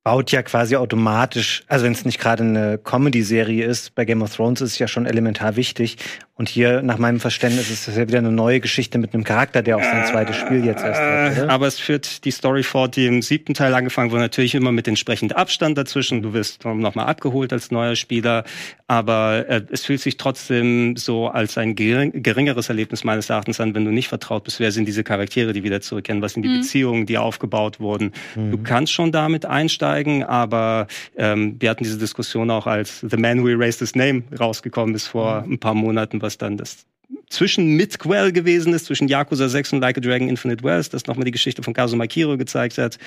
baut ja quasi automatisch, also wenn es nicht gerade eine Comedy-Serie ist, bei Game of Thrones ist es ja schon elementar wichtig. Und hier, nach meinem Verständnis, ist es ja wieder eine neue Geschichte mit einem Charakter, der auch sein zweites Spiel jetzt erst hat. Oder? Aber es führt die Story fort, die im siebten Teil angefangen wurde, natürlich immer mit entsprechend Abstand dazwischen. Du wirst nochmal abgeholt als neuer Spieler. Aber äh, es fühlt sich trotzdem so als ein gering, geringeres Erlebnis meines Erachtens an, wenn du nicht vertraut bist, wer sind diese Charaktere, die wieder zurückkehren, was sind die mhm. Beziehungen, die aufgebaut wurden. Mhm. Du kannst schon damit einsteigen, aber ähm, wir hatten diese Diskussion auch, als The Man Who Erased His Name rausgekommen ist vor mhm. ein paar Monaten, was dann das zwischen Midquell gewesen ist, zwischen Yakuza 6 und Like a Dragon Infinite Wells, das nochmal die Geschichte von Kazuma Kiro gezeigt hat.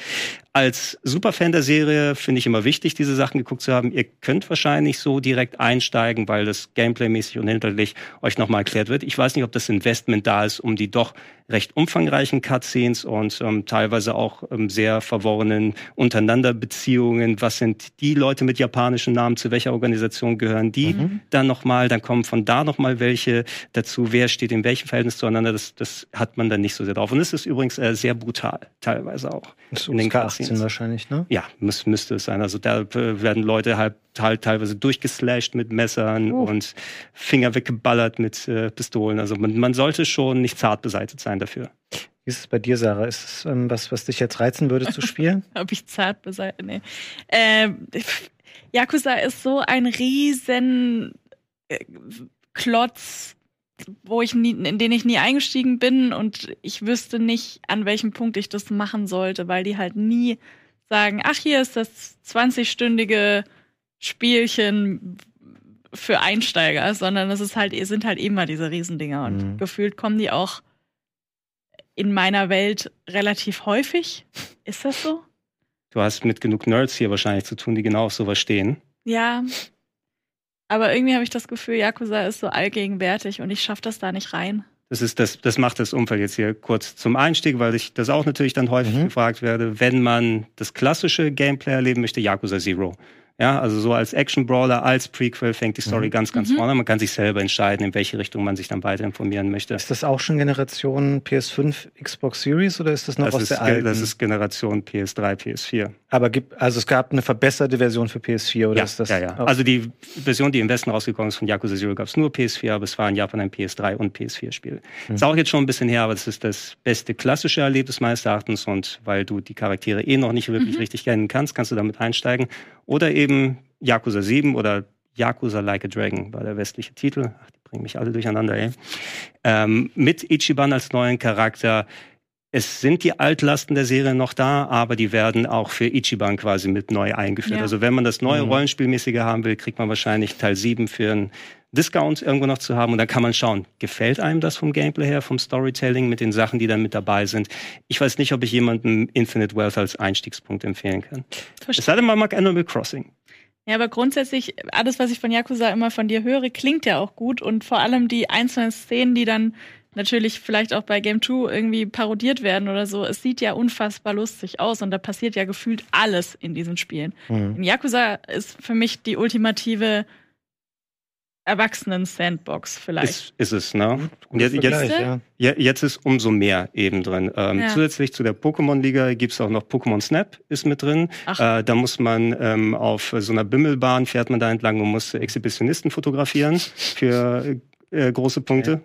Als Superfan der Serie finde ich immer wichtig, diese Sachen geguckt zu haben. Ihr könnt wahrscheinlich so direkt einsteigen, weil das Gameplay-mäßig und hinterlich euch nochmal erklärt wird. Ich weiß nicht, ob das Investment da ist, um die doch recht umfangreichen Cutscenes und ähm, teilweise auch ähm, sehr verworrenen Untereinanderbeziehungen. Was sind die Leute mit japanischen Namen? Zu welcher Organisation gehören die? Mhm. Dann nochmal, dann kommen von da nochmal welche dazu. Wer steht in welchem Verhältnis zueinander? Das, das hat man dann nicht so sehr drauf. Und es ist übrigens äh, sehr brutal, teilweise auch. Das in den Cutscenes wahrscheinlich, ne? Ja, müß, müsste es sein. Also da äh, werden Leute halt halt teilweise durchgeslasht mit Messern oh. und Finger weggeballert mit äh, Pistolen. Also man, man sollte schon nicht zart beseitigt sein dafür. Wie ist es bei dir, Sarah? Ist es ähm, was, was dich jetzt reizen würde zu spielen? Ob ich zart beseitigt? Nee. Ähm, Yakuza ist so ein riesen äh, Klotz, wo ich nie, in den ich nie eingestiegen bin und ich wüsste nicht, an welchem Punkt ich das machen sollte, weil die halt nie sagen, ach, hier ist das 20-stündige Spielchen für Einsteiger, sondern es ist halt, sind halt immer diese Riesendinger und mhm. gefühlt kommen die auch in meiner Welt relativ häufig. Ist das so? Du hast mit genug Nerds hier wahrscheinlich zu tun, die genau auf sowas stehen. Ja. Aber irgendwie habe ich das Gefühl, Yakuza ist so allgegenwärtig und ich schaffe das da nicht rein. Das ist das, das macht das Umfeld jetzt hier kurz zum Einstieg, weil ich das auch natürlich dann häufig mhm. gefragt werde, wenn man das klassische Gameplay erleben möchte, Yakuza Zero. Ja, also so als Action-Brawler, als Prequel fängt die Story mhm. ganz, ganz mhm. vorne. Man kann sich selber entscheiden, in welche Richtung man sich dann weiter informieren möchte. Ist das auch schon Generation PS5, Xbox Series oder ist das noch das aus ist, der alten? Das ist Generation PS3, PS4. Aber gibt, also es gab eine verbesserte Version für PS4 oder ja, ist das? Ja, ja. Also die Version, die im Westen rausgekommen ist von Yakuza Zero, gab es nur PS4, aber es war in Japan ein PS3 und PS4-Spiel. Mhm. Ist auch jetzt schon ein bisschen her, aber das ist das beste klassische Erlebnis meines Erachtens und weil du die Charaktere eh noch nicht wirklich mhm. richtig kennen kannst, kannst du damit einsteigen. Oder eben Yakuza 7 oder Yakuza Like a Dragon war der westliche Titel. Ach, die bringen mich alle durcheinander, ey. Ähm, mit Ichiban als neuen Charakter. Es sind die Altlasten der Serie noch da, aber die werden auch für Ichiban quasi mit neu eingeführt. Ja. Also wenn man das neue mhm. Rollenspielmäßige haben will, kriegt man wahrscheinlich Teil 7 für einen Discount irgendwo noch zu haben und dann kann man schauen, gefällt einem das vom Gameplay her, vom Storytelling mit den Sachen, die dann mit dabei sind. Ich weiß nicht, ob ich jemandem Infinite Wealth als Einstiegspunkt empfehlen kann. Verstehe. Es sei denn, man mag Animal Crossing. Ja, aber grundsätzlich, alles, was ich von Yakuza immer von dir höre, klingt ja auch gut. Und vor allem die einzelnen Szenen, die dann natürlich vielleicht auch bei Game 2 irgendwie parodiert werden oder so, es sieht ja unfassbar lustig aus und da passiert ja gefühlt alles in diesen Spielen. Mhm. In Yakuza ist für mich die ultimative Erwachsenen-Sandbox vielleicht. Ist, ist es, ne? Und jetzt, jetzt, ja. jetzt ist umso mehr eben drin. Ähm, ja. Zusätzlich zu der Pokémon-Liga gibt's auch noch Pokémon Snap ist mit drin. Äh, da muss man ähm, auf so einer Bimmelbahn fährt man da entlang und muss Exhibitionisten fotografieren für äh, große Punkte.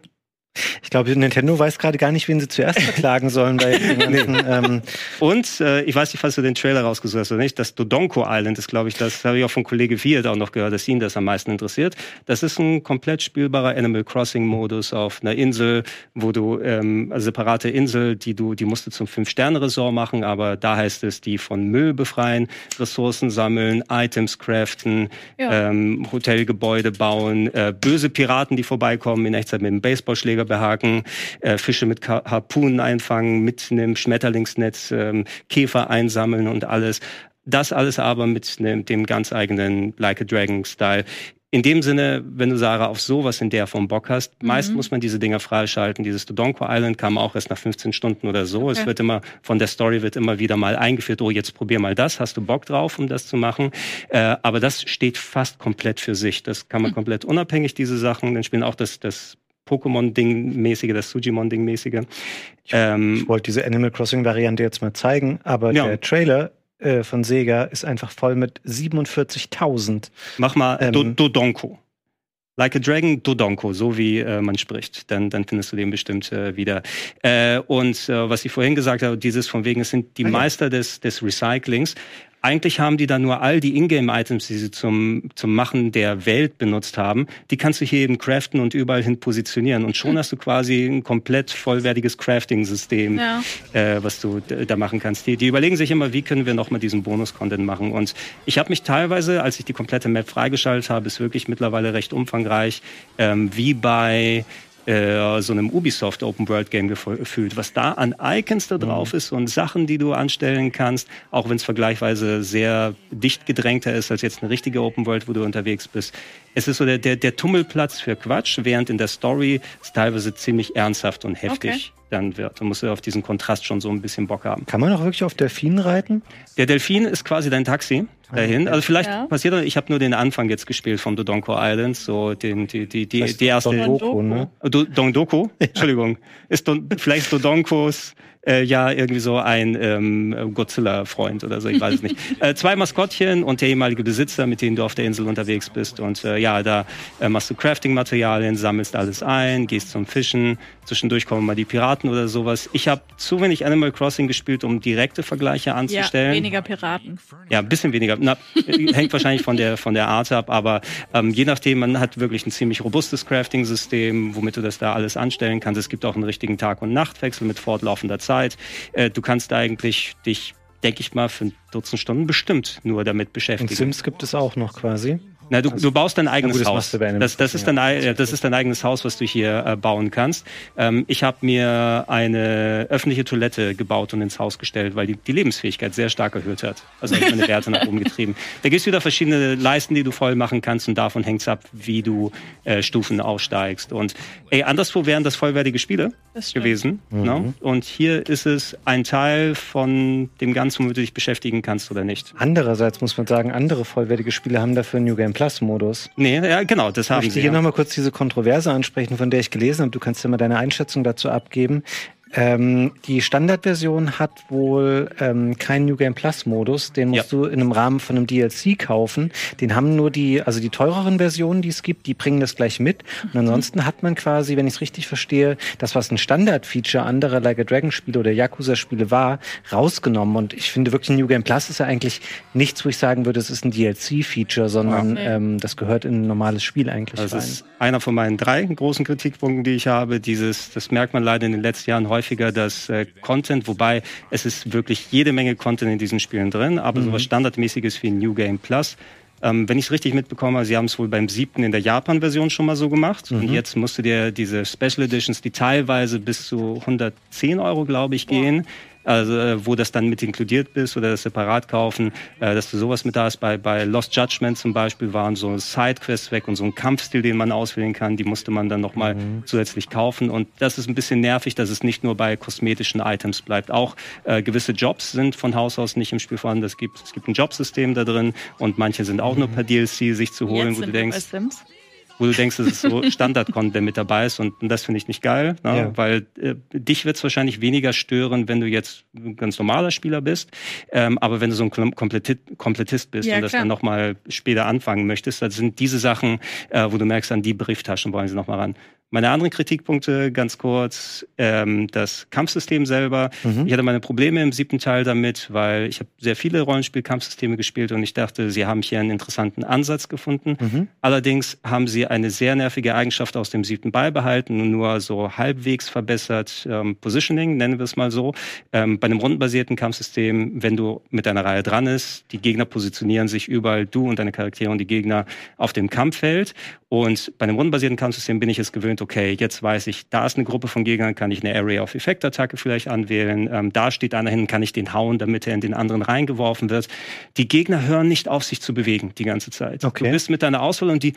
Ich glaube, Nintendo weiß gerade gar nicht, wen sie zuerst verklagen sollen bei ganzen, ähm Und äh, ich weiß nicht, falls du den Trailer rausgesucht hast oder nicht, das Dodonko Island ist, glaube ich, das habe ich auch von Kollege Fiat auch noch gehört, dass ihn das am meisten interessiert. Das ist ein komplett spielbarer Animal Crossing Modus auf einer Insel, wo du ähm, also separate Insel, die du, die musst du zum Fünf-Sterne-Resort machen, aber da heißt es, die von Müll befreien, Ressourcen sammeln, Items craften, ja. ähm, Hotelgebäude bauen, äh, böse Piraten, die vorbeikommen, in Echtzeit mit einem Baseballschläger Schläger behaken, äh, Fische mit Harpunen einfangen, mit einem Schmetterlingsnetz ähm, Käfer einsammeln und alles. Das alles aber mit ne, dem ganz eigenen Like a Dragon Style. in dem Sinne, wenn du Sarah auf sowas in der Form Bock hast, mhm. meist muss man diese Dinger freischalten. Dieses Dodonko Island kam auch erst nach 15 Stunden oder so. Okay. Es wird immer von der Story wird immer wieder mal eingeführt. Oh, jetzt probier mal das. Hast du Bock drauf, um das zu machen? Äh, aber das steht fast komplett für sich. Das kann man mhm. komplett unabhängig diese Sachen. Dann spielen auch das das Pokémon-Ding-mäßige, das Sujimon-Ding-mäßige. Ähm, ich wollte diese Animal Crossing-Variante jetzt mal zeigen, aber ja. der Trailer äh, von Sega ist einfach voll mit 47.000. Mach mal ähm, Do Dodonko. Like a Dragon, Dodonko, so wie äh, man spricht. Dann, dann findest du den bestimmt äh, wieder. Äh, und äh, was ich vorhin gesagt habe, dieses von wegen, es sind die ah, Meister des, des Recyclings. Eigentlich haben die da nur all die Ingame-Items, die sie zum, zum Machen der Welt benutzt haben, die kannst du hier eben craften und überall hin positionieren. Und schon hast du quasi ein komplett vollwertiges Crafting-System, ja. äh, was du da machen kannst. Die, die überlegen sich immer, wie können wir nochmal diesen Bonus-Content machen. Und ich habe mich teilweise, als ich die komplette Map freigeschaltet habe, ist wirklich mittlerweile recht umfangreich, ähm, wie bei äh, so einem Ubisoft Open World Game gefühlt. Was da an Icons da drauf mhm. ist und Sachen, die du anstellen kannst, auch wenn es vergleichsweise sehr dicht gedrängter ist als jetzt eine richtige Open World, wo du unterwegs bist. Es ist so der, der, der Tummelplatz für Quatsch, während in der Story es teilweise ziemlich ernsthaft und heftig okay. dann wird. Du musst auf diesen Kontrast schon so ein bisschen Bock haben. Kann man auch wirklich auf Delfinen reiten? Der Delfin ist quasi dein Taxi dahin. Also vielleicht ja. passiert, ich habe nur den Anfang jetzt gespielt von Dodonko Islands, so den, die, die, die, die erste. Dondoko, ne? Dondoko, Entschuldigung. Ist Don, vielleicht Dodonkos äh, ja irgendwie so ein ähm, Godzilla-Freund oder so, ich weiß es nicht. Äh, zwei Maskottchen und der ehemalige Besitzer, mit denen du auf der Insel unterwegs bist. Und äh, ja, da äh, machst du Crafting-Materialien, sammelst alles ein, gehst zum Fischen, zwischendurch kommen mal die Piraten oder sowas. Ich habe zu wenig Animal Crossing gespielt, um direkte Vergleiche anzustellen. Ja, weniger Piraten. Ja, ein bisschen weniger. Na, hängt wahrscheinlich von der, von der Art ab, aber ähm, je nachdem, man hat wirklich ein ziemlich robustes Crafting-System, womit du das da alles anstellen kannst. Es gibt auch einen richtigen Tag- und Nachtwechsel mit fortlaufender Zeit. Zeit. Äh, du kannst eigentlich dich, denke ich mal, für ein Dutzend Stunden bestimmt nur damit beschäftigen. Und Sims gibt es auch noch quasi. Na, du, du baust dein eigenes gut, Haus. Das, das, ist dein, das ist dein eigenes Haus, was du hier äh, bauen kannst. Ähm, ich habe mir eine öffentliche Toilette gebaut und ins Haus gestellt, weil die, die Lebensfähigkeit sehr stark erhöht hat. Also habe ich meine Werte nach oben getrieben. Da gibt es wieder verschiedene Leisten, die du voll machen kannst und davon hängt es ab, wie du äh, Stufen aufsteigst. Und ey, anderswo wären das vollwertige Spiele gewesen. Mhm. Ne? Und hier ist es ein Teil von dem Ganzen, womit du dich beschäftigen kannst oder nicht. Andererseits muss man sagen, andere vollwertige Spiele haben dafür New Game Plus-Modus. Nee, ja, genau, das haben ich möchte hier ja. nochmal kurz diese Kontroverse ansprechen, von der ich gelesen habe. Du kannst ja mal deine Einschätzung dazu abgeben. Ähm, die Standardversion hat wohl ähm, keinen New Game Plus Modus. Den musst ja. du in einem Rahmen von einem DLC kaufen. Den haben nur die, also die teureren Versionen, die es gibt, die bringen das gleich mit. Und ansonsten hat man quasi, wenn ich es richtig verstehe, das, was ein Standard-Feature anderer Like a Dragon Spiele oder Yakuza Spiele war, rausgenommen. Und ich finde wirklich New Game Plus ist ja eigentlich nichts, wo ich sagen würde, es ist ein DLC-Feature, sondern ja. ähm, das gehört in ein normales Spiel eigentlich das rein. Das ist einer von meinen drei großen Kritikpunkten, die ich habe. Dieses, das merkt man leider in den letzten Jahren häufig häufiger das äh, Content, wobei es ist wirklich jede Menge Content in diesen Spielen drin, aber mhm. sowas Standardmäßiges wie New Game Plus. Ähm, wenn ich es richtig mitbekomme, sie haben es wohl beim siebten in der Japan-Version schon mal so gemacht. Mhm. Und jetzt musst du dir diese Special Editions, die teilweise bis zu 110 Euro, glaube ich, gehen. Wow also äh, wo das dann mit inkludiert bist oder das separat kaufen, äh, dass du sowas mit da hast. Bei, bei Lost Judgment zum Beispiel waren so Sidequests weg und so ein Kampfstil, den man auswählen kann, die musste man dann nochmal mhm. zusätzlich kaufen. Und das ist ein bisschen nervig, dass es nicht nur bei kosmetischen Items bleibt. Auch äh, gewisse Jobs sind von Haus aus nicht im Spiel vorhanden. Das gibt, es gibt ein Jobsystem da drin und manche sind auch mhm. nur per DLC sich zu holen, Jetzt wo du denkst wo du denkst, das ist so Standard-Content, der mit dabei ist und, und das finde ich nicht geil, ne? ja. weil äh, dich wird es wahrscheinlich weniger stören, wenn du jetzt ein ganz normaler Spieler bist, ähm, aber wenn du so ein Komplettist, Komplettist bist ja, und das klar. dann nochmal später anfangen möchtest, dann sind diese Sachen, äh, wo du merkst, an die Brieftaschen wollen sie nochmal ran. Meine anderen Kritikpunkte ganz kurz, ähm, das Kampfsystem selber. Mhm. Ich hatte meine Probleme im siebten Teil damit, weil ich habe sehr viele Rollenspiel-Kampfsysteme gespielt und ich dachte, sie haben hier einen interessanten Ansatz gefunden. Mhm. Allerdings haben sie eine sehr nervige Eigenschaft aus dem siebten beibehalten und nur so halbwegs verbessert. Ähm, Positioning, nennen wir es mal so. Ähm, bei einem rundenbasierten Kampfsystem, wenn du mit deiner Reihe dran ist, die Gegner positionieren sich überall, du und deine Charaktere und die Gegner auf dem Kampffeld Und bei einem rundenbasierten Kampfsystem bin ich es gewöhnt, okay, jetzt weiß ich, da ist eine Gruppe von Gegnern, kann ich eine Area of Effect Attacke vielleicht anwählen. Ähm, da steht einer hin, kann ich den hauen, damit er in den anderen reingeworfen wird. Die Gegner hören nicht auf, sich zu bewegen die ganze Zeit. Okay. Du bist mit deiner Auswahl und die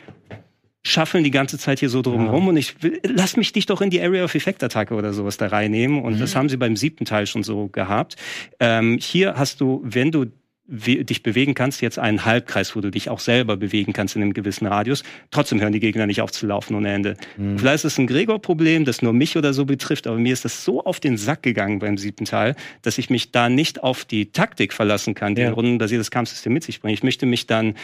schaffeln die ganze Zeit hier so drumherum ja. und ich will, lass mich dich doch in die Area of Effect Attacke oder sowas da reinnehmen und mhm. das haben sie beim siebten Teil schon so gehabt. Ähm, hier hast du, wenn du dich bewegen kannst, jetzt einen Halbkreis, wo du dich auch selber bewegen kannst in einem gewissen Radius. Trotzdem hören die Gegner nicht auf zu laufen ohne Ende. Mhm. Vielleicht ist es ein Gregor-Problem, das nur mich oder so betrifft, aber mir ist das so auf den Sack gegangen beim siebten Teil, dass ich mich da nicht auf die Taktik verlassen kann, die ja. ein rundenbasiertes Kampfsystem mit sich bringt. Ich möchte mich dann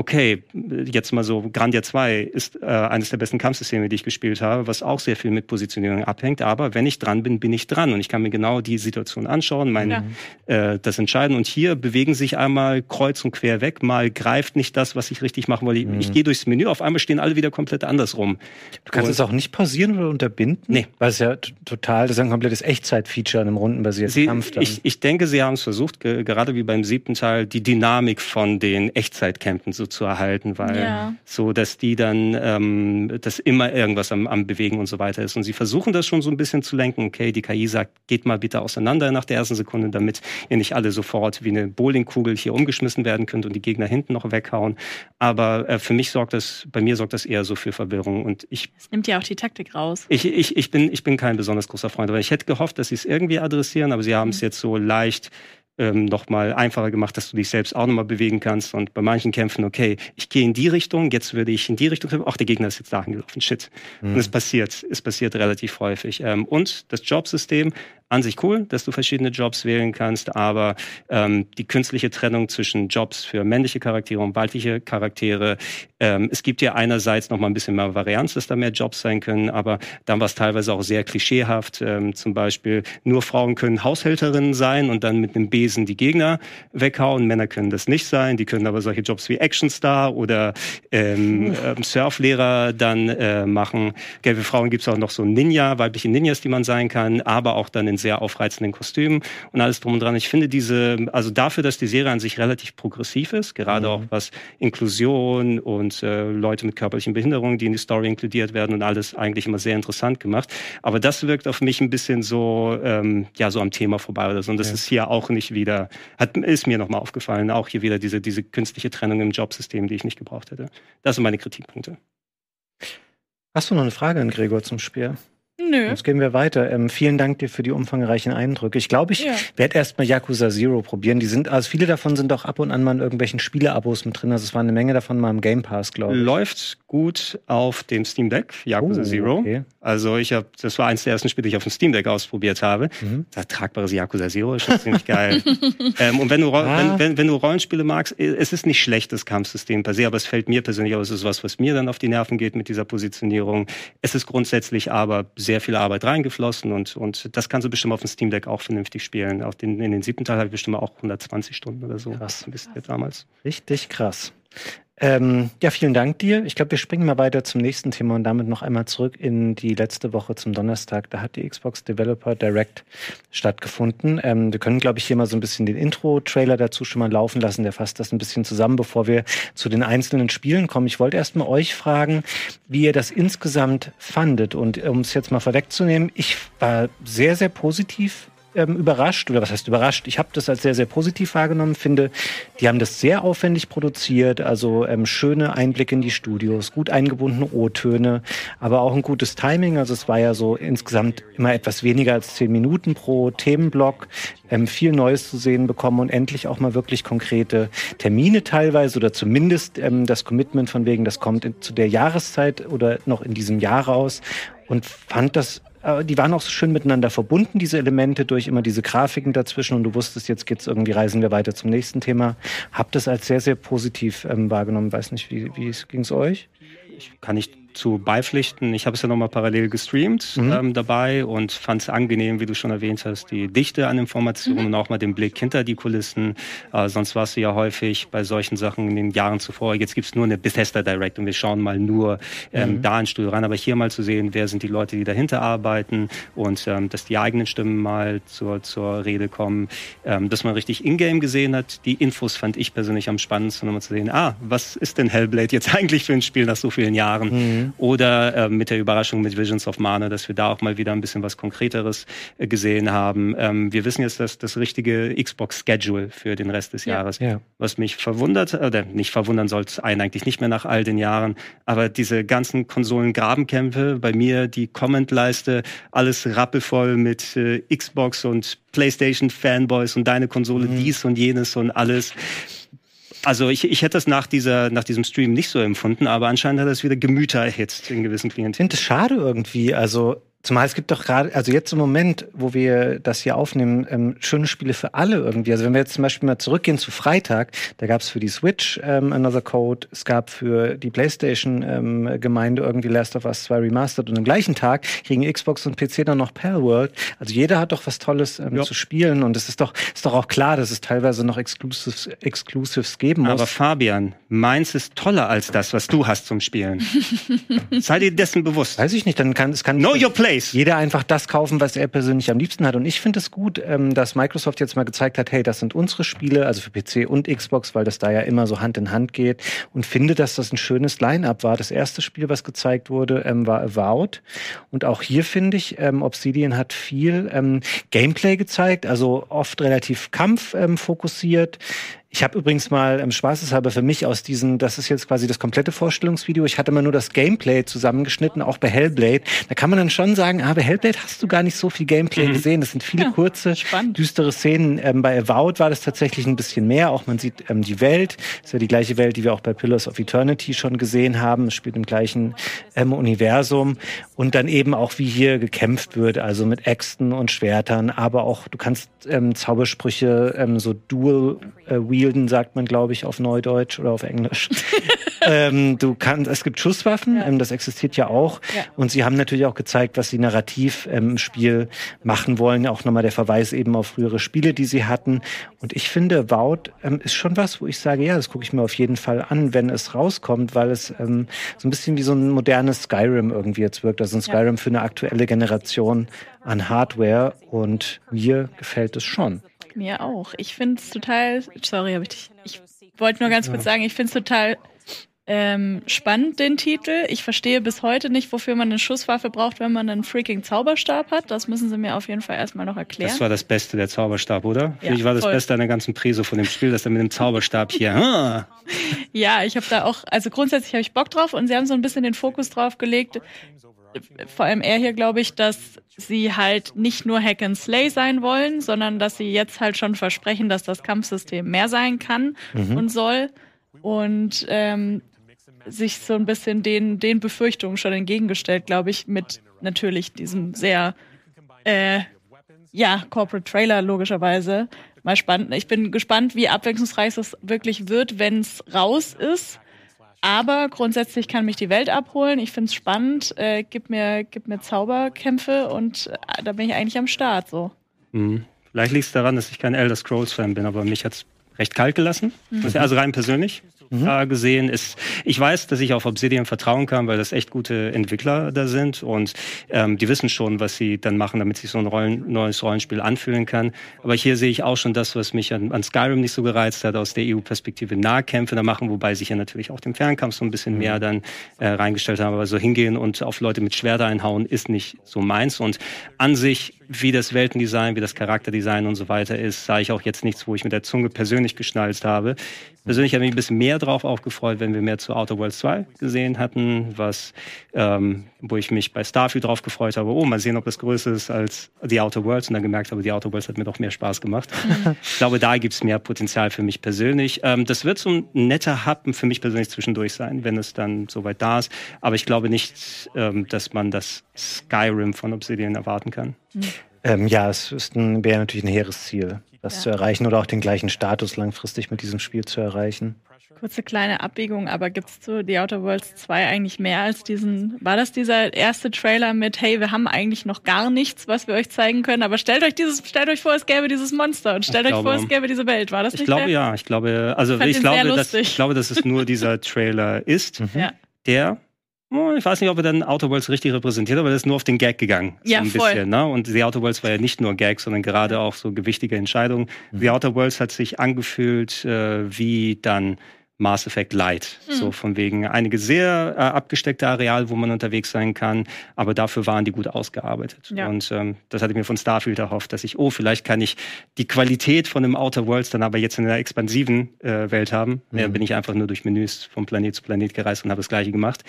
okay, jetzt mal so, Grandia 2 ist äh, eines der besten Kampfsysteme, die ich gespielt habe, was auch sehr viel mit Positionierung abhängt. Aber wenn ich dran bin, bin ich dran und ich kann mir genau die Situation anschauen, mein, ja. äh, das entscheiden. Und hier bewegen sich einmal kreuz und quer weg, mal greift nicht das, was ich richtig machen wollte. Mhm. Ich gehe durchs Menü, auf einmal stehen alle wieder komplett andersrum. Du kannst es auch nicht pausieren oder unterbinden? Nee. Weil es ja total, das ist ein komplettes Echtzeit-Feature in einem rundenbasierten sie, Kampf. Dann. Ich, ich denke, sie haben es versucht, gerade wie beim siebten Teil, die Dynamik von den Echtzeitkämpfen so zu erhalten, weil ja. so, dass die dann, ähm, dass immer irgendwas am, am Bewegen und so weiter ist. Und sie versuchen das schon so ein bisschen zu lenken. Okay, die KI sagt, geht mal bitte auseinander nach der ersten Sekunde, damit ihr nicht alle sofort wie eine Bowlingkugel hier umgeschmissen werden könnt und die Gegner hinten noch weghauen. Aber äh, für mich sorgt das, bei mir sorgt das eher so für Verwirrung. Und ich. Es nimmt ja auch die Taktik raus. Ich, ich, ich, bin, ich bin kein besonders großer Freund, aber ich hätte gehofft, dass sie es irgendwie adressieren, aber sie haben es mhm. jetzt so leicht ähm, nochmal einfacher gemacht, dass du dich selbst auch nochmal bewegen kannst. Und bei manchen Kämpfen, okay, ich gehe in die Richtung, jetzt würde ich in die Richtung, ach, der Gegner ist jetzt dahin gelaufen, shit. Mhm. Und es passiert, es passiert relativ häufig. Ähm, und das Jobsystem an sich cool, dass du verschiedene Jobs wählen kannst, aber ähm, die künstliche Trennung zwischen Jobs für männliche Charaktere und weibliche Charaktere, ähm, es gibt ja einerseits noch mal ein bisschen mehr Varianz, dass da mehr Jobs sein können, aber dann war es teilweise auch sehr klischeehaft. Ähm, zum Beispiel nur Frauen können Haushälterinnen sein und dann mit einem Besen die Gegner weghauen. Männer können das nicht sein, die können aber solche Jobs wie Actionstar oder ähm, ähm, Surflehrer dann äh, machen. Gelbe Frauen gibt es auch noch so Ninja, weibliche Ninjas, die man sein kann, aber auch dann in sehr aufreizenden Kostümen und alles drum und dran. Ich finde diese, also dafür, dass die Serie an sich relativ progressiv ist, gerade mhm. auch was Inklusion und äh, Leute mit körperlichen Behinderungen, die in die Story inkludiert werden und alles eigentlich immer sehr interessant gemacht. Aber das wirkt auf mich ein bisschen so, ähm, ja, so am Thema vorbei oder so. Und das ja. ist hier auch nicht wieder, hat, ist mir nochmal aufgefallen, auch hier wieder diese, diese künstliche Trennung im Jobsystem, die ich nicht gebraucht hätte. Das sind meine Kritikpunkte. Hast du noch eine Frage an Gregor zum Spiel? Nö. Jetzt gehen wir weiter. Ähm, vielen Dank dir für die umfangreichen Eindrücke. Ich glaube, ich ja. werde erstmal Yakuza Zero probieren. Die sind, also viele davon sind auch ab und an mal in irgendwelchen Spieleabos mit drin. Also es war eine Menge davon mal im Game Pass, glaube ich. Läuft gut auf dem Steam Deck, Yakuza oh, Zero. Okay. Also ich habe, das war eins der ersten Spiele, die ich auf dem Steam Deck ausprobiert habe. Mhm. Das tragbares Yakuza Zero ist schon ziemlich geil. ähm, und wenn du, ah. wenn, wenn, wenn, du Rollenspiele magst, es ist nicht schlecht, das Kampfsystem per se, aber es fällt mir persönlich aus, es ist was, was mir dann auf die Nerven geht mit dieser Positionierung. Es ist grundsätzlich aber sehr sehr viel Arbeit reingeflossen und, und das kannst du bestimmt auf dem Steam Deck auch vernünftig spielen. Auf den, in den siebten Teil habe ich bestimmt auch 120 Stunden oder so. Krass. Bis damals. Richtig krass. Ähm, ja, vielen Dank dir. Ich glaube, wir springen mal weiter zum nächsten Thema und damit noch einmal zurück in die letzte Woche zum Donnerstag. Da hat die Xbox Developer Direct stattgefunden. Ähm, wir können, glaube ich, hier mal so ein bisschen den Intro-Trailer dazu schon mal laufen lassen. Der fasst das ein bisschen zusammen, bevor wir zu den einzelnen Spielen kommen. Ich wollte erst mal euch fragen, wie ihr das insgesamt fandet. Und um es jetzt mal vorwegzunehmen, ich war sehr, sehr positiv ähm, überrascht, oder was heißt überrascht? Ich habe das als sehr, sehr positiv wahrgenommen, finde, die haben das sehr aufwendig produziert, also ähm, schöne Einblicke in die Studios, gut eingebundene O-Töne, aber auch ein gutes Timing. Also es war ja so insgesamt immer etwas weniger als zehn Minuten pro Themenblock, ähm, viel Neues zu sehen bekommen und endlich auch mal wirklich konkrete Termine teilweise oder zumindest ähm, das Commitment von wegen, das kommt in, zu der Jahreszeit oder noch in diesem Jahr raus und fand das die waren auch so schön miteinander verbunden, diese Elemente, durch immer diese Grafiken dazwischen und du wusstest, jetzt geht's irgendwie, reisen wir weiter zum nächsten Thema. Hab das als sehr, sehr positiv ähm, wahrgenommen. Weiß nicht, wie, wie ging es euch? Ich kann nicht zu beipflichten. Ich habe es ja nochmal parallel gestreamt mhm. ähm, dabei und fand es angenehm, wie du schon erwähnt hast, die Dichte an Informationen mhm. und auch mal den Blick hinter die Kulissen. Äh, sonst warst du ja häufig bei solchen Sachen in den Jahren zuvor. Jetzt gibt's nur eine Bethesda Direct und wir schauen mal nur ähm, mhm. da ins Studio rein. Aber hier mal zu sehen, wer sind die Leute, die dahinter arbeiten und ähm, dass die eigenen Stimmen mal zur, zur Rede kommen. Ähm, dass man richtig Ingame gesehen hat. Die Infos fand ich persönlich am spannendsten, um mal zu sehen, ah, was ist denn Hellblade jetzt eigentlich für ein Spiel nach so vielen Jahren? Mhm. Oder äh, mit der Überraschung mit Visions of Mana, dass wir da auch mal wieder ein bisschen was Konkreteres äh, gesehen haben. Ähm, wir wissen jetzt, dass das richtige Xbox-Schedule für den Rest des ja. Jahres, ja. was mich verwundert, oder nicht verwundern sollte, einen eigentlich nicht mehr nach all den Jahren, aber diese ganzen Konsolen-Grabenkämpfe, bei mir die Comment-Leiste, alles rappelvoll mit äh, Xbox und PlayStation-Fanboys und deine Konsole mhm. dies und jenes und alles. Also ich, ich hätte das nach, dieser, nach diesem Stream nicht so empfunden, aber anscheinend hat das wieder Gemüter erhitzt in gewissen Klienten. Ich finde es schade irgendwie. Also Zumal es gibt doch gerade, also jetzt im Moment, wo wir das hier aufnehmen, ähm, schöne Spiele für alle irgendwie. Also wenn wir jetzt zum Beispiel mal zurückgehen zu Freitag, da gab es für die Switch ähm, Another Code, es gab für die PlayStation-Gemeinde ähm, irgendwie Last of Us 2 Remastered und am gleichen Tag kriegen Xbox und PC dann noch Palworld. Also jeder hat doch was Tolles ähm, zu spielen und es ist doch, ist doch auch klar, dass es teilweise noch Exclusives, Exclusives geben muss. Aber Fabian, meins ist toller als das, was du hast zum Spielen. Sei dir dessen bewusst. Weiß ich nicht, dann kann es kann. Know your place place. Jeder einfach das kaufen, was er persönlich am liebsten hat. Und ich finde es gut, ähm, dass Microsoft jetzt mal gezeigt hat, hey, das sind unsere Spiele, also für PC und Xbox, weil das da ja immer so Hand in Hand geht. Und finde, dass das ein schönes Line-up war. Das erste Spiel, was gezeigt wurde, ähm, war Avowed. Und auch hier finde ich, ähm, Obsidian hat viel Gameplay gezeigt, also oft relativ kampffokussiert. Ich habe übrigens mal ähm, spaßeshalber für mich aus diesen, das ist jetzt quasi das komplette Vorstellungsvideo, ich hatte mal nur das Gameplay zusammengeschnitten, auch bei Hellblade. Da kann man dann schon sagen, ah, bei Hellblade hast du gar nicht so viel Gameplay mhm. gesehen. Das sind viele ja, kurze, spannend. düstere Szenen. Ähm, bei Avowed war das tatsächlich ein bisschen mehr. Auch man sieht ähm, die Welt. Das ist ja die gleiche Welt, die wir auch bei Pillars of Eternity schon gesehen haben. Es spielt im gleichen ähm, Universum. Und dann eben auch, wie hier gekämpft wird, also mit Äxten und Schwertern, aber auch, du kannst ähm, Zaubersprüche ähm, so dual äh, wielden, sagt man, glaube ich, auf Neudeutsch oder auf Englisch. ähm, du kannst, es gibt Schusswaffen, ja. ähm, das existiert ja auch. Ja. Und sie haben natürlich auch gezeigt, was sie narrativ ähm, im Spiel machen wollen. Auch nochmal der Verweis eben auf frühere Spiele, die sie hatten. Und ich finde, Wout ähm, ist schon was, wo ich sage, ja, das gucke ich mir auf jeden Fall an, wenn es rauskommt, weil es ähm, so ein bisschen wie so ein modernes Skyrim irgendwie jetzt wirkt. Also ein Skyrim ja. für eine aktuelle Generation an Hardware. Und mir gefällt es schon. Mir auch. Ich finde es total. Sorry, habe ich dich. Ich wollte nur ganz ja. kurz sagen, ich finde es total ähm, spannend, den Titel. Ich verstehe bis heute nicht, wofür man eine Schusswaffe braucht, wenn man einen freaking Zauberstab hat. Das müssen sie mir auf jeden Fall erstmal noch erklären. Das war das Beste, der Zauberstab, oder? Ja, Für mich war das voll. Beste an der ganzen Prise von dem Spiel, dass er mit dem Zauberstab hier. Ja, ich habe da auch, also grundsätzlich habe ich Bock drauf und sie haben so ein bisschen den Fokus drauf gelegt. Vor allem er hier, glaube ich, dass sie halt nicht nur Hack and Slay sein wollen, sondern dass sie jetzt halt schon versprechen, dass das Kampfsystem mehr sein kann mhm. und soll. Und ähm, sich so ein bisschen den, den Befürchtungen schon entgegengestellt, glaube ich, mit natürlich diesem sehr, äh, ja, Corporate Trailer logischerweise. Mal spannend. Ich bin gespannt, wie abwechslungsreich es wirklich wird, wenn es raus ist. Aber grundsätzlich kann mich die Welt abholen. Ich finde es spannend. Äh, gib, mir, gib mir Zauberkämpfe und äh, da bin ich eigentlich am Start. So. Mhm. Vielleicht liegt es daran, dass ich kein Elder Scrolls-Fan bin, aber mich hat es recht kalt gelassen. Mhm. Also rein persönlich mhm. äh, gesehen ist. Ich weiß, dass ich auf Obsidian vertrauen kann, weil das echt gute Entwickler da sind und ähm, die wissen schon, was sie dann machen, damit sich so ein Rollen, neues Rollenspiel anfühlen kann. Aber hier sehe ich auch schon das, was mich an, an Skyrim nicht so gereizt hat, aus der EU-Perspektive Nahkämpfe da machen, wobei sich ja natürlich auch den Fernkampf so ein bisschen mhm. mehr dann äh, reingestellt haben. Aber so hingehen und auf Leute mit Schwerter einhauen ist nicht so meins. Und an sich wie das Weltendesign, wie das Charakterdesign und so weiter ist, sah ich auch jetzt nichts, wo ich mit der Zunge persönlich geschnalzt habe. Persönlich habe ich mich ein bisschen mehr drauf aufgefreut, wenn wir mehr zu Outer Worlds 2 gesehen hatten, was, ähm, wo ich mich bei Starfield drauf gefreut habe, oh, mal sehen, ob das größer ist als die Outer Worlds und dann gemerkt habe, die Outer Worlds hat mir doch mehr Spaß gemacht. Mhm. ich glaube, da gibt es mehr Potenzial für mich persönlich. Ähm, das wird so ein netter Happen für mich persönlich zwischendurch sein, wenn es dann soweit da ist. Aber ich glaube nicht, ähm, dass man das Skyrim von Obsidian erwarten kann. Mhm. Ähm, ja, es ist ein, wäre natürlich ein hehres Ziel. das ja. zu erreichen oder auch den gleichen Status langfristig mit diesem Spiel zu erreichen. Kurze kleine Abbiegung, aber gibt es zu The Outer Worlds 2 eigentlich mehr als diesen, war das dieser erste Trailer mit, hey, wir haben eigentlich noch gar nichts, was wir euch zeigen können, aber stellt euch dieses, stellt euch vor, es gäbe dieses Monster und stellt ich euch glaube, vor, es gäbe diese Welt. War das ich nicht glaube, der? ja, ich glaube, also ich, ich glaube, dass, ich glaube, dass es nur dieser Trailer ist, mhm. der oh, ich weiß nicht, ob er dann Outer Worlds richtig repräsentiert, aber er ist nur auf den Gag gegangen. Ja, so ein voll. bisschen. Ne? Und The Outer Worlds war ja nicht nur Gag, sondern gerade auch so gewichtige Entscheidungen. Mhm. The Outer Worlds hat sich angefühlt äh, wie dann Mass Effect Light. Mhm. So von wegen einige sehr äh, abgesteckte Areal, wo man unterwegs sein kann, aber dafür waren die gut ausgearbeitet. Ja. Und ähm, das hatte ich mir von Starfield erhofft, dass ich, oh, vielleicht kann ich die Qualität von dem Outer Worlds dann aber jetzt in einer expansiven äh, Welt haben. Mhm. Ja, bin ich einfach nur durch Menüs von Planet zu Planet gereist und habe das gleiche gemacht.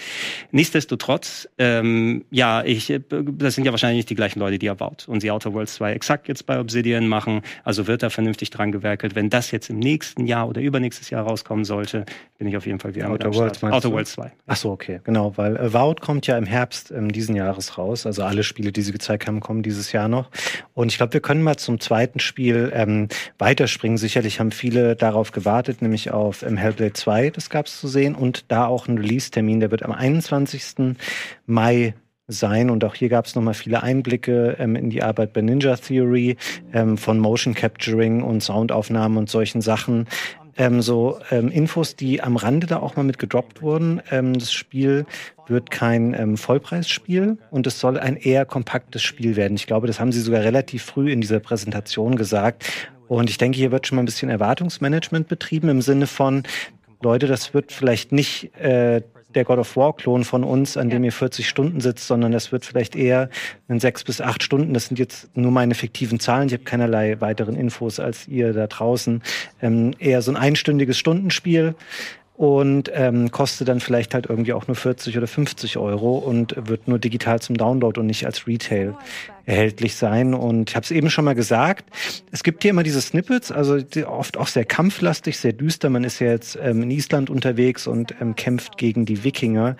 Nichtsdestotrotz, ähm, ja, ich, äh, das sind ja wahrscheinlich nicht die gleichen Leute, die er baut. Und die Outer Worlds 2 exakt jetzt bei Obsidian machen. Also wird da vernünftig dran gewerkelt. Wenn das jetzt im nächsten Jahr oder übernächstes Jahr rauskommen sollte, bin ich auf jeden Fall wieder Outer mit Worlds, Outer Worlds 2. Ach so, okay, genau, weil Avowed äh, kommt ja im Herbst ähm, diesen Jahres raus. Also alle Spiele, die sie gezeigt haben, kommen dieses Jahr noch. Und ich glaube, wir können mal zum zweiten Spiel ähm, weiterspringen. Sicherlich haben viele darauf gewartet, nämlich auf ähm, Hellblade 2, das gab es zu sehen. Und da auch ein Release-Termin, der wird am 21. Mai sein. Und auch hier gab es nochmal viele Einblicke ähm, in die Arbeit bei Ninja Theory ähm, von Motion Capturing und Soundaufnahmen und solchen Sachen ähm, so ähm, Infos, die am Rande da auch mal mit gedroppt wurden. Ähm, das Spiel wird kein ähm, Vollpreisspiel und es soll ein eher kompaktes Spiel werden. Ich glaube, das haben sie sogar relativ früh in dieser Präsentation gesagt. Und ich denke, hier wird schon mal ein bisschen Erwartungsmanagement betrieben im Sinne von, Leute, das wird vielleicht nicht äh, der God of War-Klon von uns, an dem ihr 40 Stunden sitzt, sondern das wird vielleicht eher in sechs bis acht Stunden. Das sind jetzt nur meine fiktiven Zahlen. Ich habe keinerlei weiteren Infos als ihr da draußen. Ähm, eher so ein einstündiges Stundenspiel und ähm, kostet dann vielleicht halt irgendwie auch nur 40 oder 50 Euro und wird nur digital zum Download und nicht als Retail erhältlich sein. Und ich habe es eben schon mal gesagt, es gibt hier immer diese Snippets, also oft auch sehr kampflastig, sehr düster. Man ist ja jetzt ähm, in Island unterwegs und ähm, kämpft gegen die Wikinger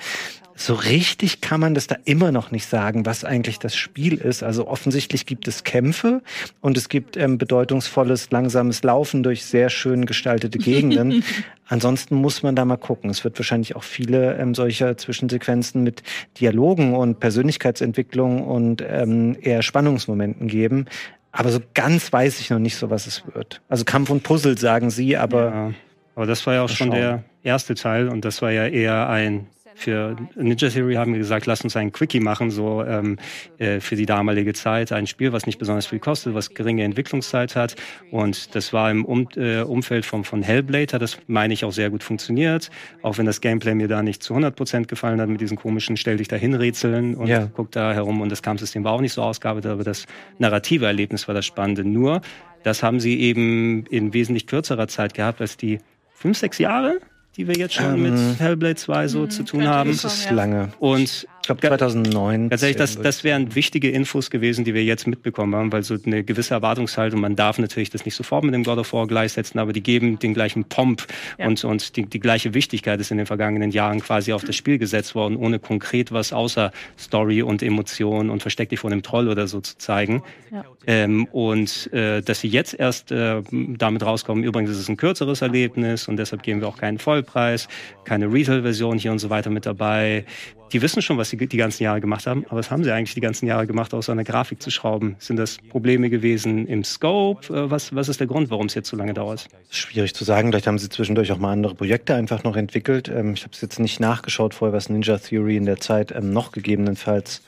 so richtig kann man das da immer noch nicht sagen, was eigentlich das Spiel ist. Also offensichtlich gibt es Kämpfe und es gibt ähm, bedeutungsvolles, langsames Laufen durch sehr schön gestaltete Gegenden. Ansonsten muss man da mal gucken. Es wird wahrscheinlich auch viele ähm, solcher Zwischensequenzen mit Dialogen und Persönlichkeitsentwicklung und ähm, eher Spannungsmomenten geben. Aber so ganz weiß ich noch nicht so, was es wird. Also Kampf und Puzzle sagen sie, aber. Ja, aber das war ja auch schon der erste Teil und das war ja eher ein für Ninja Theory haben wir gesagt, lass uns ein Quickie machen, so ähm, äh, für die damalige Zeit. Ein Spiel, was nicht besonders viel kostet, was geringe Entwicklungszeit hat. Und das war im um äh, Umfeld von, von Hellblade, hat das, meine ich, auch sehr gut funktioniert. Auch wenn das Gameplay mir da nicht zu 100 Prozent gefallen hat mit diesen komischen Stell dich da Rätseln und ja. guck da herum. Und das Kampfsystem war auch nicht so ausgearbeitet, aber das narrative Erlebnis war das Spannende. Nur, das haben sie eben in wesentlich kürzerer Zeit gehabt als die fünf, sechs Jahre, die wir jetzt schon ähm, mit Hellblade 2 so zu tun haben. Das ist lange. Und ich glaube 2009. Tatsächlich, das, das wären wichtige Infos gewesen, die wir jetzt mitbekommen haben, weil so eine gewisse Erwartungshaltung, man darf natürlich das nicht sofort mit dem God of War gleichsetzen, aber die geben den gleichen Pomp ja. und, und die, die gleiche Wichtigkeit ist in den vergangenen Jahren quasi auf das Spiel gesetzt worden, ohne konkret was außer Story und Emotion und versteck dich vor einem Troll oder so zu zeigen. Ja. Ähm, und äh, dass sie jetzt erst äh, damit rauskommen, übrigens ist es ein kürzeres Erlebnis und deshalb geben wir auch keinen Vollpreis, keine Retail-Version hier und so weiter mit dabei die wissen schon, was sie die ganzen Jahre gemacht haben, aber was haben sie eigentlich die ganzen Jahre gemacht, außer eine Grafik zu schrauben? Sind das Probleme gewesen im Scope? Äh, was, was ist der Grund, warum es jetzt so lange dauert? Schwierig zu sagen. Vielleicht haben sie zwischendurch auch mal andere Projekte einfach noch entwickelt. Ähm, ich habe es jetzt nicht nachgeschaut vorher, was Ninja Theory in der Zeit ähm, noch gegebenenfalls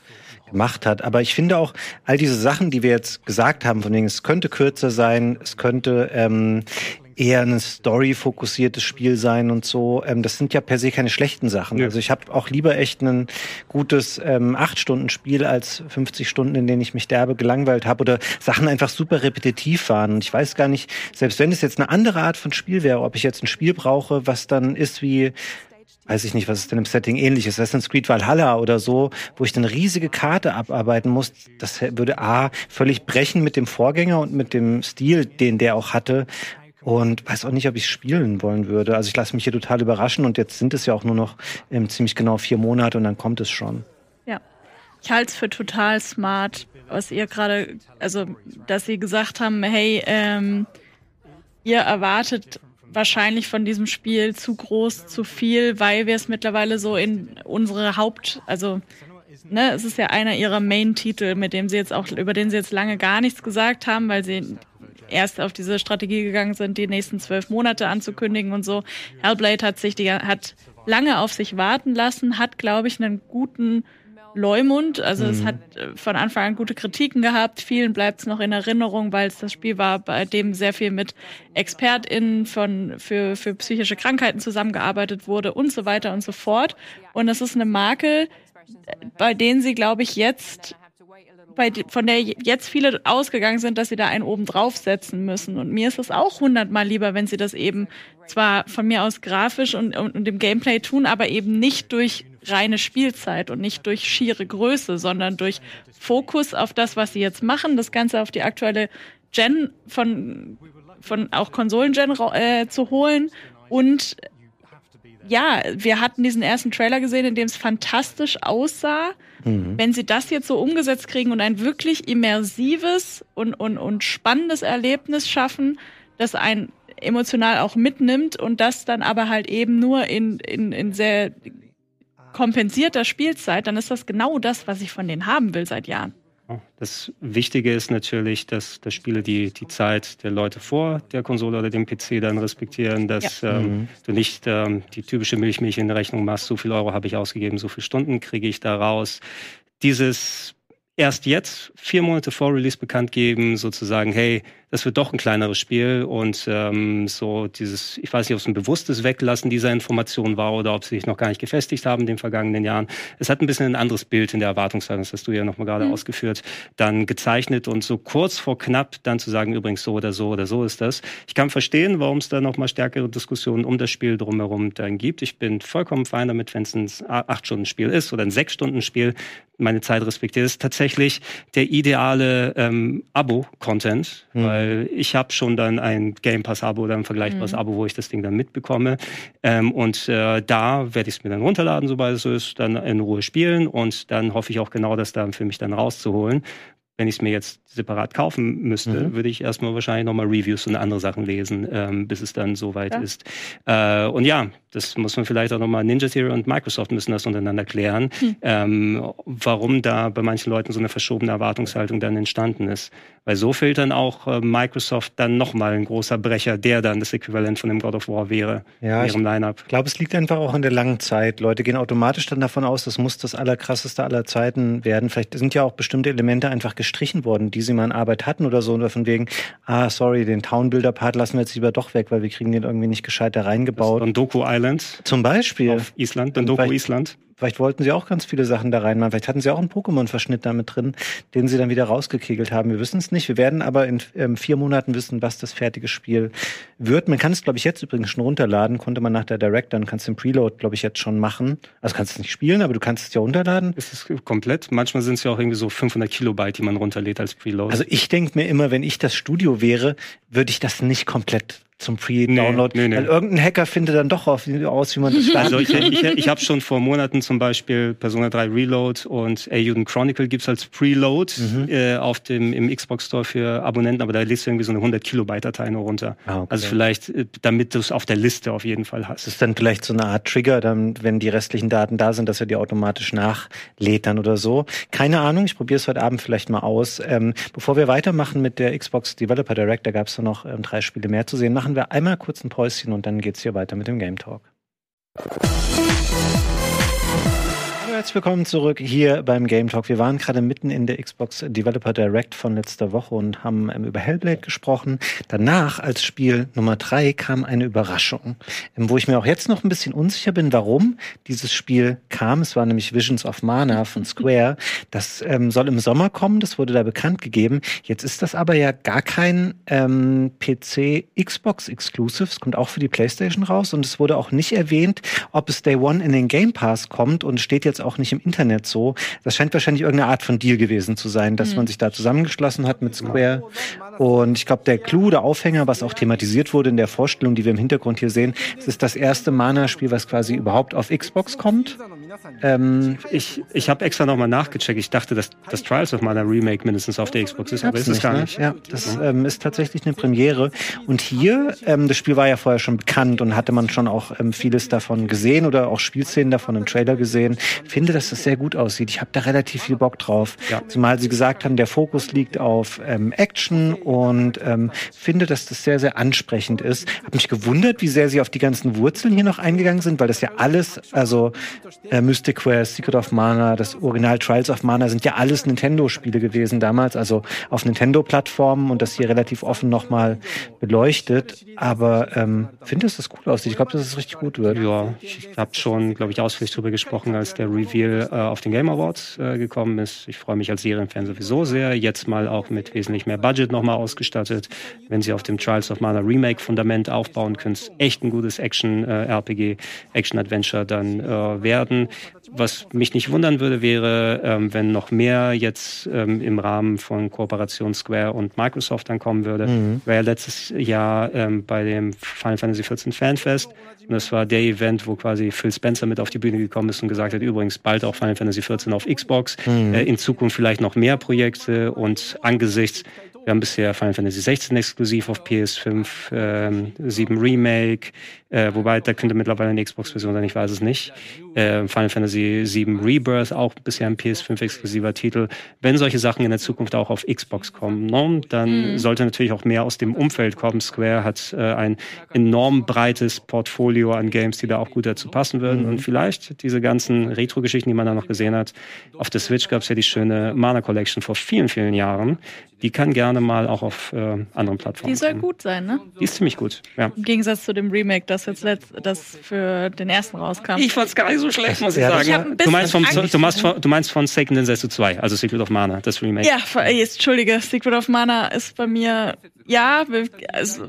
gemacht hat. Aber ich finde auch all diese Sachen, die wir jetzt gesagt haben, von denen es könnte kürzer sein, es könnte ähm, eher ein story-fokussiertes Spiel sein und so. Ähm, das sind ja per se keine schlechten Sachen. Ja. Also ich habe auch lieber echt ein gutes ähm, 8-Stunden-Spiel als 50 Stunden, in denen ich mich derbe gelangweilt habe oder Sachen einfach super repetitiv waren. Und ich weiß gar nicht, selbst wenn es jetzt eine andere Art von Spiel wäre, ob ich jetzt ein Spiel brauche, was dann ist wie weiß ich nicht, was ist denn im Setting ähnlich ist, Assassin's Creed Valhalla oder so, wo ich dann riesige Karte abarbeiten muss, das würde A, völlig brechen mit dem Vorgänger und mit dem Stil, den der auch hatte und weiß auch nicht, ob ich spielen wollen würde. Also ich lasse mich hier total überraschen und jetzt sind es ja auch nur noch ähm, ziemlich genau vier Monate und dann kommt es schon. Ja, ich halte es für total smart, was ihr gerade, also dass sie gesagt haben, hey, ähm, ihr erwartet wahrscheinlich von diesem Spiel zu groß, zu viel, weil wir es mittlerweile so in unsere Haupt, also ne, es ist ja einer ihrer Main-Titel, mit dem sie jetzt auch, über den sie jetzt lange gar nichts gesagt haben, weil sie erst auf diese Strategie gegangen sind, die nächsten zwölf Monate anzukündigen und so. Hellblade hat sich die, hat lange auf sich warten lassen, hat, glaube ich, einen guten Leumund. Also mhm. es hat äh, von Anfang an gute Kritiken gehabt. Vielen bleibt es noch in Erinnerung, weil es das Spiel war, bei dem sehr viel mit ExpertInnen von, für, für psychische Krankheiten zusammengearbeitet wurde und so weiter und so fort. Und es ist eine Marke, bei denen sie, glaube ich, jetzt bei, von der jetzt viele ausgegangen sind, dass sie da einen oben draufsetzen müssen. Und mir ist es auch hundertmal lieber, wenn sie das eben zwar von mir aus grafisch und, und, und im Gameplay tun, aber eben nicht durch reine Spielzeit und nicht durch schiere Größe, sondern durch Fokus auf das, was sie jetzt machen, das Ganze auf die aktuelle Gen von, von auch Konsolen-Gen äh, zu holen und ja, wir hatten diesen ersten Trailer gesehen, in dem es fantastisch aussah. Mhm. Wenn sie das jetzt so umgesetzt kriegen und ein wirklich immersives und, und, und spannendes Erlebnis schaffen, das ein emotional auch mitnimmt und das dann aber halt eben nur in, in, in sehr kompensierter Spielzeit, dann ist das genau das, was ich von denen haben will seit Jahren. Das Wichtige ist natürlich, dass, dass Spiele die, die Zeit der Leute vor der Konsole oder dem PC dann respektieren, dass ja. ähm, mhm. du nicht ähm, die typische Milchmilch in der Rechnung machst, so viel Euro habe ich ausgegeben, so viele Stunden kriege ich da raus. Dieses erst jetzt, vier Monate vor Release bekannt geben, sozusagen, hey, das wird doch ein kleineres Spiel und ähm, so dieses, ich weiß nicht, ob es ein bewusstes Weglassen dieser Information war oder ob sie sich noch gar nicht gefestigt haben in den vergangenen Jahren. Es hat ein bisschen ein anderes Bild in der Erwartungshaltung, das hast du ja nochmal gerade mhm. ausgeführt, dann gezeichnet und so kurz vor knapp dann zu sagen, übrigens so oder so oder so ist das. Ich kann verstehen, warum es da nochmal stärkere Diskussionen um das Spiel drumherum dann gibt. Ich bin vollkommen fein damit, wenn es ein Acht-Stunden-Spiel ist oder ein Sechs-Stunden-Spiel, meine Zeit respektiert. Das ist tatsächlich der ideale ähm, Abo-Content, mhm. weil weil ich habe schon dann ein Game Pass-Abo oder ein vergleichbares mhm. Abo, wo ich das Ding dann mitbekomme. Ähm, und äh, da werde ich es mir dann runterladen, sobald es so ist, dann in Ruhe spielen und dann hoffe ich auch genau, das dann für mich dann rauszuholen wenn ich es mir jetzt separat kaufen müsste, mhm. würde ich erstmal wahrscheinlich nochmal Reviews und andere Sachen lesen, ähm, bis es dann soweit ja. ist. Äh, und ja, das muss man vielleicht auch nochmal, Ninja Theory und Microsoft müssen das untereinander klären, mhm. ähm, warum da bei manchen Leuten so eine verschobene Erwartungshaltung dann entstanden ist. Weil so fehlt dann auch äh, Microsoft dann nochmal ein großer Brecher, der dann das Äquivalent von dem God of War wäre ja, in ihrem Line-Up. Ich glaube, es liegt einfach auch in der langen Zeit. Leute gehen automatisch dann davon aus, das muss das allerkrasseste aller Zeiten werden. Vielleicht sind ja auch bestimmte Elemente einfach gestrichen worden, die sie mal in Arbeit hatten oder so. Oder von wegen, ah, sorry, den Town-Builder-Part lassen wir jetzt lieber doch weg, weil wir kriegen den irgendwie nicht gescheit da reingebaut. Das Doku Island. Zum Beispiel. Auf Island, dann Doku Island. Vielleicht wollten sie auch ganz viele Sachen da reinmachen. Vielleicht hatten sie auch einen Pokémon-Verschnitt damit drin, den sie dann wieder rausgekegelt haben. Wir wissen es nicht. Wir werden aber in ähm, vier Monaten wissen, was das fertige Spiel wird. Man kann es, glaube ich, jetzt übrigens schon runterladen. Konnte man nach der Direct, dann kannst du den Preload, glaube ich, jetzt schon machen. Also kannst du es nicht spielen, aber du kannst es ja runterladen. Ist es komplett? Manchmal sind es ja auch irgendwie so 500 Kilobyte, die man runterlädt als Preload. Also ich denke mir immer, wenn ich das Studio wäre, würde ich das nicht komplett zum Pre-Download. Nee, nee, nee. Weil irgendein Hacker findet dann doch aus, wie man das startet. Also ich, ich, ich habe schon vor Monaten zum Beispiel Persona 3 Reload und Ayuden Chronicle gibt's als Preload mhm. äh, auf dem, im Xbox Store für Abonnenten, aber da lädst du irgendwie so eine 100 Kilobyte Datei nur runter. Ah, okay. Also vielleicht, äh, damit du es auf der Liste auf jeden Fall hast. Das ist dann vielleicht so eine Art Trigger, dann, wenn die restlichen Daten da sind, dass er die automatisch nachlädt dann oder so. Keine Ahnung, ich probiere es heute Abend vielleicht mal aus. Ähm, bevor wir weitermachen mit der Xbox Developer Direct, da gab es noch ähm, drei Spiele mehr zu sehen, machen wir einmal kurz ein Päuschen und dann geht's hier weiter mit dem Game Talk herzlich willkommen zurück hier beim Game Talk. Wir waren gerade mitten in der Xbox Developer Direct von letzter Woche und haben ähm, über Hellblade gesprochen. Danach, als Spiel Nummer drei, kam eine Überraschung, ähm, wo ich mir auch jetzt noch ein bisschen unsicher bin, warum dieses Spiel kam. Es war nämlich Visions of Mana von Square. Das ähm, soll im Sommer kommen, das wurde da bekannt gegeben. Jetzt ist das aber ja gar kein ähm, PC Xbox Exclusive. Es kommt auch für die PlayStation raus und es wurde auch nicht erwähnt, ob es Day One in den Game Pass kommt und steht jetzt auch nicht im Internet so. Das scheint wahrscheinlich irgendeine Art von Deal gewesen zu sein, dass mhm. man sich da zusammengeschlossen hat mit Square. Und ich glaube, der Clou, der Aufhänger, was auch thematisiert wurde in der Vorstellung, die wir im Hintergrund hier sehen, es ist das erste Mana-Spiel, was quasi überhaupt auf Xbox kommt. Ähm, ich ich habe extra nochmal nachgecheckt. Ich dachte, dass das Trials of Mana Remake mindestens auf der Xbox ist, aber ist es gar ne? nicht. Ja, das ähm, ist tatsächlich eine Premiere. Und hier, ähm, das Spiel war ja vorher schon bekannt und hatte man schon auch ähm, vieles davon gesehen oder auch Spielszenen davon im Trailer gesehen. Finde, dass das sehr gut aussieht. Ich habe da relativ viel Bock drauf. Ja. Zumal sie gesagt haben, der Fokus liegt auf ähm, Action und ähm, finde, dass das sehr, sehr ansprechend ist. Hab mich gewundert, wie sehr sie auf die ganzen Wurzeln hier noch eingegangen sind, weil das ja alles, also äh, Mystic Quest, Secret of Mana, das Original Trials of Mana sind ja alles Nintendo-Spiele gewesen damals, also auf Nintendo-Plattformen und das hier relativ offen nochmal beleuchtet. Aber ähm, finde, dass das cool aussieht. Ich glaube, dass es richtig gut wird. Ja, ich habe schon, glaube ich, ausführlich darüber gesprochen, als der Reveal äh, auf den Game Awards äh, gekommen ist. Ich freue mich als Serienfan sowieso sehr. Jetzt mal auch mit wesentlich mehr Budget nochmal ausgestattet. Wenn sie auf dem Trials of Mana Remake Fundament aufbauen können, echt ein gutes Action-RPG, äh, Action-Adventure dann äh, werden. Was mich nicht wundern würde, wäre, ähm, wenn noch mehr jetzt ähm, im Rahmen von Kooperation Square und Microsoft dann kommen würde. Mhm. War ja letztes Jahr ähm, bei dem Final Fantasy XIV Fanfest und das war der Event, wo quasi Phil Spencer mit auf die Bühne gekommen ist und gesagt hat, übrigens bald auch Final Fantasy XIV auf Xbox, mhm. äh, in Zukunft vielleicht noch mehr Projekte und angesichts wir haben bisher Final Fantasy 16 exklusiv auf PS5, ähm, 7 Remake, äh, wobei da könnte mittlerweile eine Xbox-Version sein, ich weiß es nicht. Äh, Final Fantasy 7 Rebirth, auch bisher ein PS5-exklusiver Titel. Wenn solche Sachen in der Zukunft auch auf Xbox kommen, no, dann mhm. sollte natürlich auch mehr aus dem Umfeld kommen. Square hat äh, ein enorm breites Portfolio an Games, die da auch gut dazu passen würden. Mhm. Und vielleicht diese ganzen Retro-Geschichten, die man da noch gesehen hat. Auf der Switch gab es ja die schöne Mana Collection vor vielen, vielen Jahren. Die kann gerne mal auch auf äh, anderen Plattformen. Die soll kommen. gut sein, ne? Die ist ziemlich gut, ja. Im Gegensatz zu dem Remake, das jetzt letzt, das für den ersten rauskam. Ich fand's gar nicht so schlecht, muss ich sagen. Ich du, meinst vom, du, meinst von, du meinst von Seiken Densetsu 2, also Secret of Mana, das Remake. Ja, Entschuldige, Secret of Mana ist bei mir, ja, also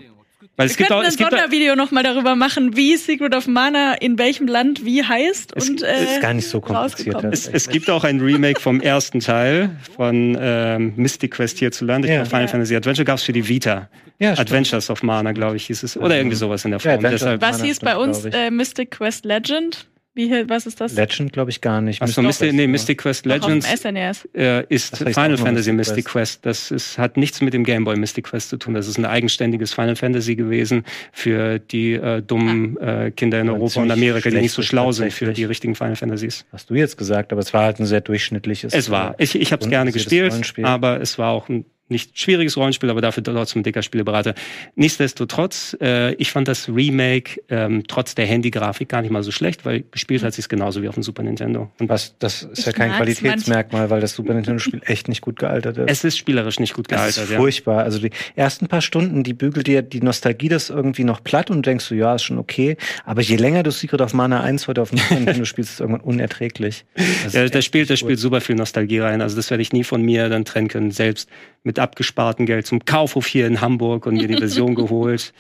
weil es Wir gibt auch, es ein Sondervideo nochmal darüber machen, wie Secret of Mana in welchem Land wie heißt. Es und, äh, ist gar nicht so kompliziert. Es, es, gibt auch ein Remake vom ersten Teil von ähm, Mystic Quest hierzulande. Ja. Final ja. Fantasy Adventure gab es für die Vita. Ja, Adventures of Mana, glaube ich, hieß es. Oder irgendwie sowas in der Form. Ja, Was hieß bei uns äh, Mystic Quest Legend? Wie, was ist das? Legend glaube ich gar nicht. Achso, Mystic, nee, Mystic Quest Legends SNES. Äh, ist das Final Fantasy Mystic Quest. Quest. Das ist, hat nichts mit dem Game Boy Mystic Quest zu tun. Das ist ein eigenständiges Final Fantasy gewesen für die äh, dummen ah. äh, Kinder in Europa und Amerika, die nicht so schlau sind für die richtigen Final Fantasies. Hast du jetzt gesagt, aber es war halt ein sehr durchschnittliches. Es war. Ich, ich habe es gerne gespielt, aber es war auch ein nicht schwieriges Rollenspiel, aber dafür trotzdem ein dicker Spieleberater. Nichtsdestotrotz, äh, ich fand das Remake ähm, trotz der Handy-Grafik gar nicht mal so schlecht, weil gespielt hat sich genauso wie auf dem Super Nintendo. Und was, das ist ich ja kein Qualitätsmerkmal, weil das Super Nintendo-Spiel echt nicht gut gealtert ist. Es ist spielerisch nicht gut gealtert. Das ist furchtbar. Ja. Also die ersten paar Stunden, die bügelt dir die Nostalgie das irgendwie noch platt und denkst du, ja, ist schon okay. Aber je länger du Secret of Mana 1 heute auf dem Super Nintendo spielst, ist es irgendwann unerträglich. Das ja, das spielt, das spielt super viel Nostalgie rein. Also das werde ich nie von mir dann trennen können, selbst mit abgespartem Geld zum Kaufhof hier in Hamburg und mir die Version geholt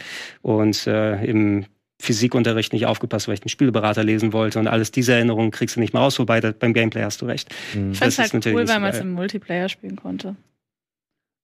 und äh, im Physikunterricht nicht aufgepasst, weil ich den Spielberater lesen wollte und alles diese Erinnerungen kriegst du nicht mehr raus, wobei beim Gameplay hast du recht. Mhm. Ich fand es halt cool, weil man es im Multiplayer spielen konnte.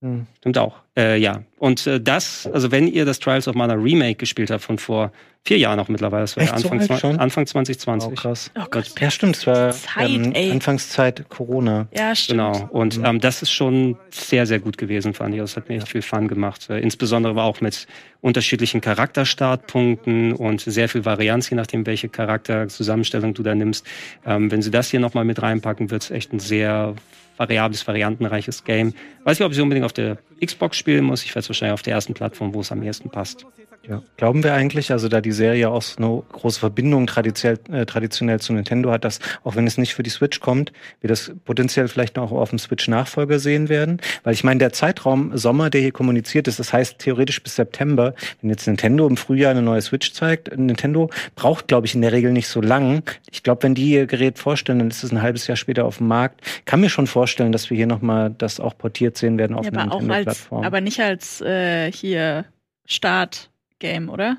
Mhm. Stimmt auch. Äh, ja. Und äh, das, also wenn ihr das Trials of Mana Remake gespielt habt von vor vier Jahren auch mittlerweile, das war Echt, Anfang, so schon? Anfang 2020. Oh, krass. Oh Gott. Ja, stimmt, es war Zeit, ähm, Anfangszeit Corona. Ja, stimmt. Genau. Und mhm. ähm, das ist schon sehr, sehr gut gewesen, fand ich. Das hat mir echt viel Fun gemacht. Äh, insbesondere aber auch mit unterschiedlichen Charakterstartpunkten und sehr viel Varianz, je nachdem, welche Charakterzusammenstellung du da nimmst. Ähm, wenn sie das hier nochmal mit reinpacken, wird es echt ein sehr variables, variantenreiches Game. Weiß ich, ob ich unbedingt auf der Xbox spielen muss. Ich werde es wahrscheinlich auf der ersten Plattform, wo es am ehesten passt. Ja. Glauben wir eigentlich, also da die Serie auch so eine große Verbindung traditionell, äh, traditionell zu Nintendo hat, dass auch wenn es nicht für die Switch kommt, wir das potenziell vielleicht noch auf dem Switch-Nachfolger sehen werden? Weil ich meine, der Zeitraum Sommer, der hier kommuniziert ist, das heißt theoretisch bis September, wenn jetzt Nintendo im Frühjahr eine neue Switch zeigt, Nintendo braucht, glaube ich, in der Regel nicht so lang. Ich glaube, wenn die ihr Gerät vorstellen, dann ist es ein halbes Jahr später auf dem Markt. Kann mir schon vorstellen, dass wir hier nochmal das auch portiert sehen werden auf ja, einer Nintendo-Plattform. Aber nicht als äh, hier Start Game, oder?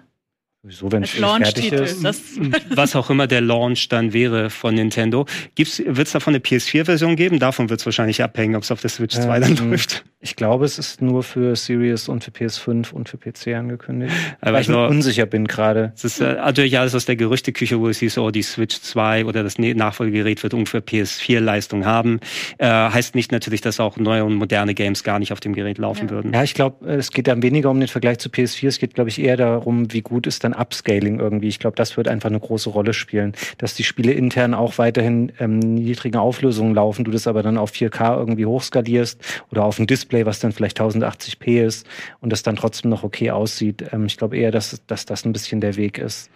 Wieso, wenn es fertig ist? Was auch immer der Launch dann wäre von Nintendo. Wird es davon eine PS4-Version geben? Davon wird es wahrscheinlich abhängen, ob es auf der Switch 2 ähm, dann läuft. Ich glaube, es ist nur für Series und für PS5 und für PC angekündigt. Aber weil ich mir unsicher bin gerade. Es ist äh, natürlich alles aus der Gerüchteküche, wo es hieß, oh, die Switch 2 oder das Nachfolgegerät wird ungefähr PS4-Leistung haben. Äh, heißt nicht natürlich, dass auch neue und moderne Games gar nicht auf dem Gerät laufen ja. würden. Ja, ich glaube, es geht dann weniger um den Vergleich zu PS4. Es geht, glaube ich, eher darum, wie gut ist dann an Upscaling irgendwie. Ich glaube, das wird einfach eine große Rolle spielen, dass die Spiele intern auch weiterhin ähm, niedrigen Auflösungen laufen, du das aber dann auf 4K irgendwie hochskalierst oder auf ein Display, was dann vielleicht 1080p ist und das dann trotzdem noch okay aussieht. Ähm, ich glaube eher, dass, dass das ein bisschen der Weg ist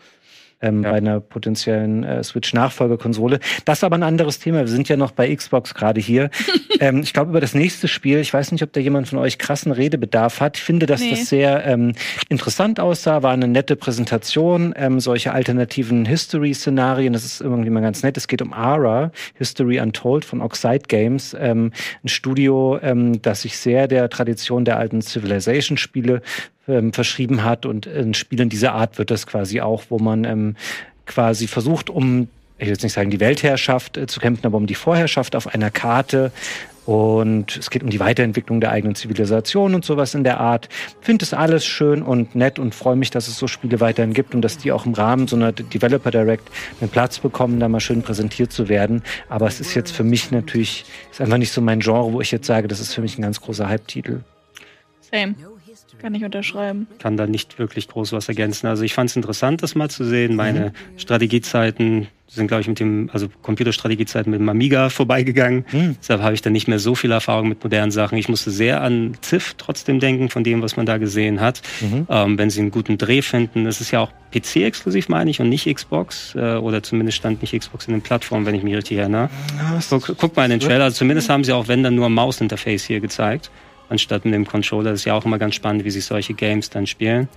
ähm, ja. bei einer potenziellen äh, Switch-Nachfolgekonsole. Das ist aber ein anderes Thema. Wir sind ja noch bei Xbox gerade hier. ähm, ich glaube, über das nächste Spiel, ich weiß nicht, ob da jemand von euch krassen Redebedarf hat. Ich finde, dass nee. das sehr ähm, interessant aussah, war eine nette Präsentation, ähm, solche alternativen History-Szenarien. Das ist irgendwie mal ganz nett. Es geht um Ara, History Untold von Oxide Games, ähm, ein Studio, ähm, das sich sehr der Tradition der alten Civilization-Spiele ähm, verschrieben hat. Und in Spielen dieser Art wird das quasi auch, wo man ähm, quasi versucht, um, ich will jetzt nicht sagen, die Weltherrschaft äh, zu kämpfen, aber um die Vorherrschaft auf einer Karte. Und es geht um die Weiterentwicklung der eigenen Zivilisation und sowas in der Art. Finde es alles schön und nett und freue mich, dass es so Spiele weiterhin gibt und dass die auch im Rahmen so einer Developer Direct einen Platz bekommen, da mal schön präsentiert zu werden. Aber es ist jetzt für mich natürlich, ist einfach nicht so mein Genre, wo ich jetzt sage, das ist für mich ein ganz großer Hype-Titel. Same. Kann ich unterschreiben. Kann da nicht wirklich groß was ergänzen. Also ich fand es interessant, das mal zu sehen. Meine mhm. Strategiezeiten sind, glaube ich, mit dem, also Computerstrategiezeiten mit dem Amiga vorbeigegangen. Mhm. Deshalb habe ich da nicht mehr so viel Erfahrung mit modernen Sachen. Ich musste sehr an Ziff trotzdem denken, von dem, was man da gesehen hat. Mhm. Ähm, wenn sie einen guten Dreh finden. Es ist ja auch PC-exklusiv, meine ich, und nicht Xbox. Äh, oder zumindest stand nicht Xbox in den Plattformen, wenn ich mich richtig erinnere. Ja, guck, guck, mal in den Trailer. Also zumindest haben sie auch, wenn dann nur Mausinterface hier gezeigt anstatt mit dem Controller. Das ist ja auch immer ganz spannend, wie sich solche Games dann spielen.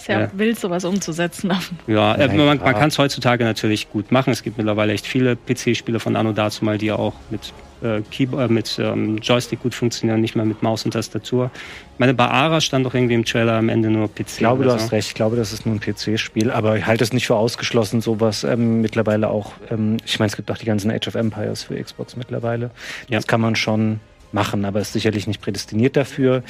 Ist ja, ja. wild, sowas umzusetzen. Ja, äh, man, man kann es heutzutage natürlich gut machen. Es gibt mittlerweile echt viele PC-Spiele von Anno dazu mal, die auch mit, äh, Keyboard, äh, mit ähm, Joystick gut funktionieren, nicht mehr mit Maus und Tastatur. Ich meine, bei Ara stand doch irgendwie im Trailer am Ende nur PC. Ich glaube, du so. hast recht. Ich glaube, das ist nur ein PC-Spiel. Aber ich halte es nicht für ausgeschlossen, sowas ähm, mittlerweile auch. Ähm, ich meine, es gibt auch die ganzen Age of Empires für Xbox mittlerweile. Ja. Das kann man schon machen, aber ist sicherlich nicht prädestiniert dafür.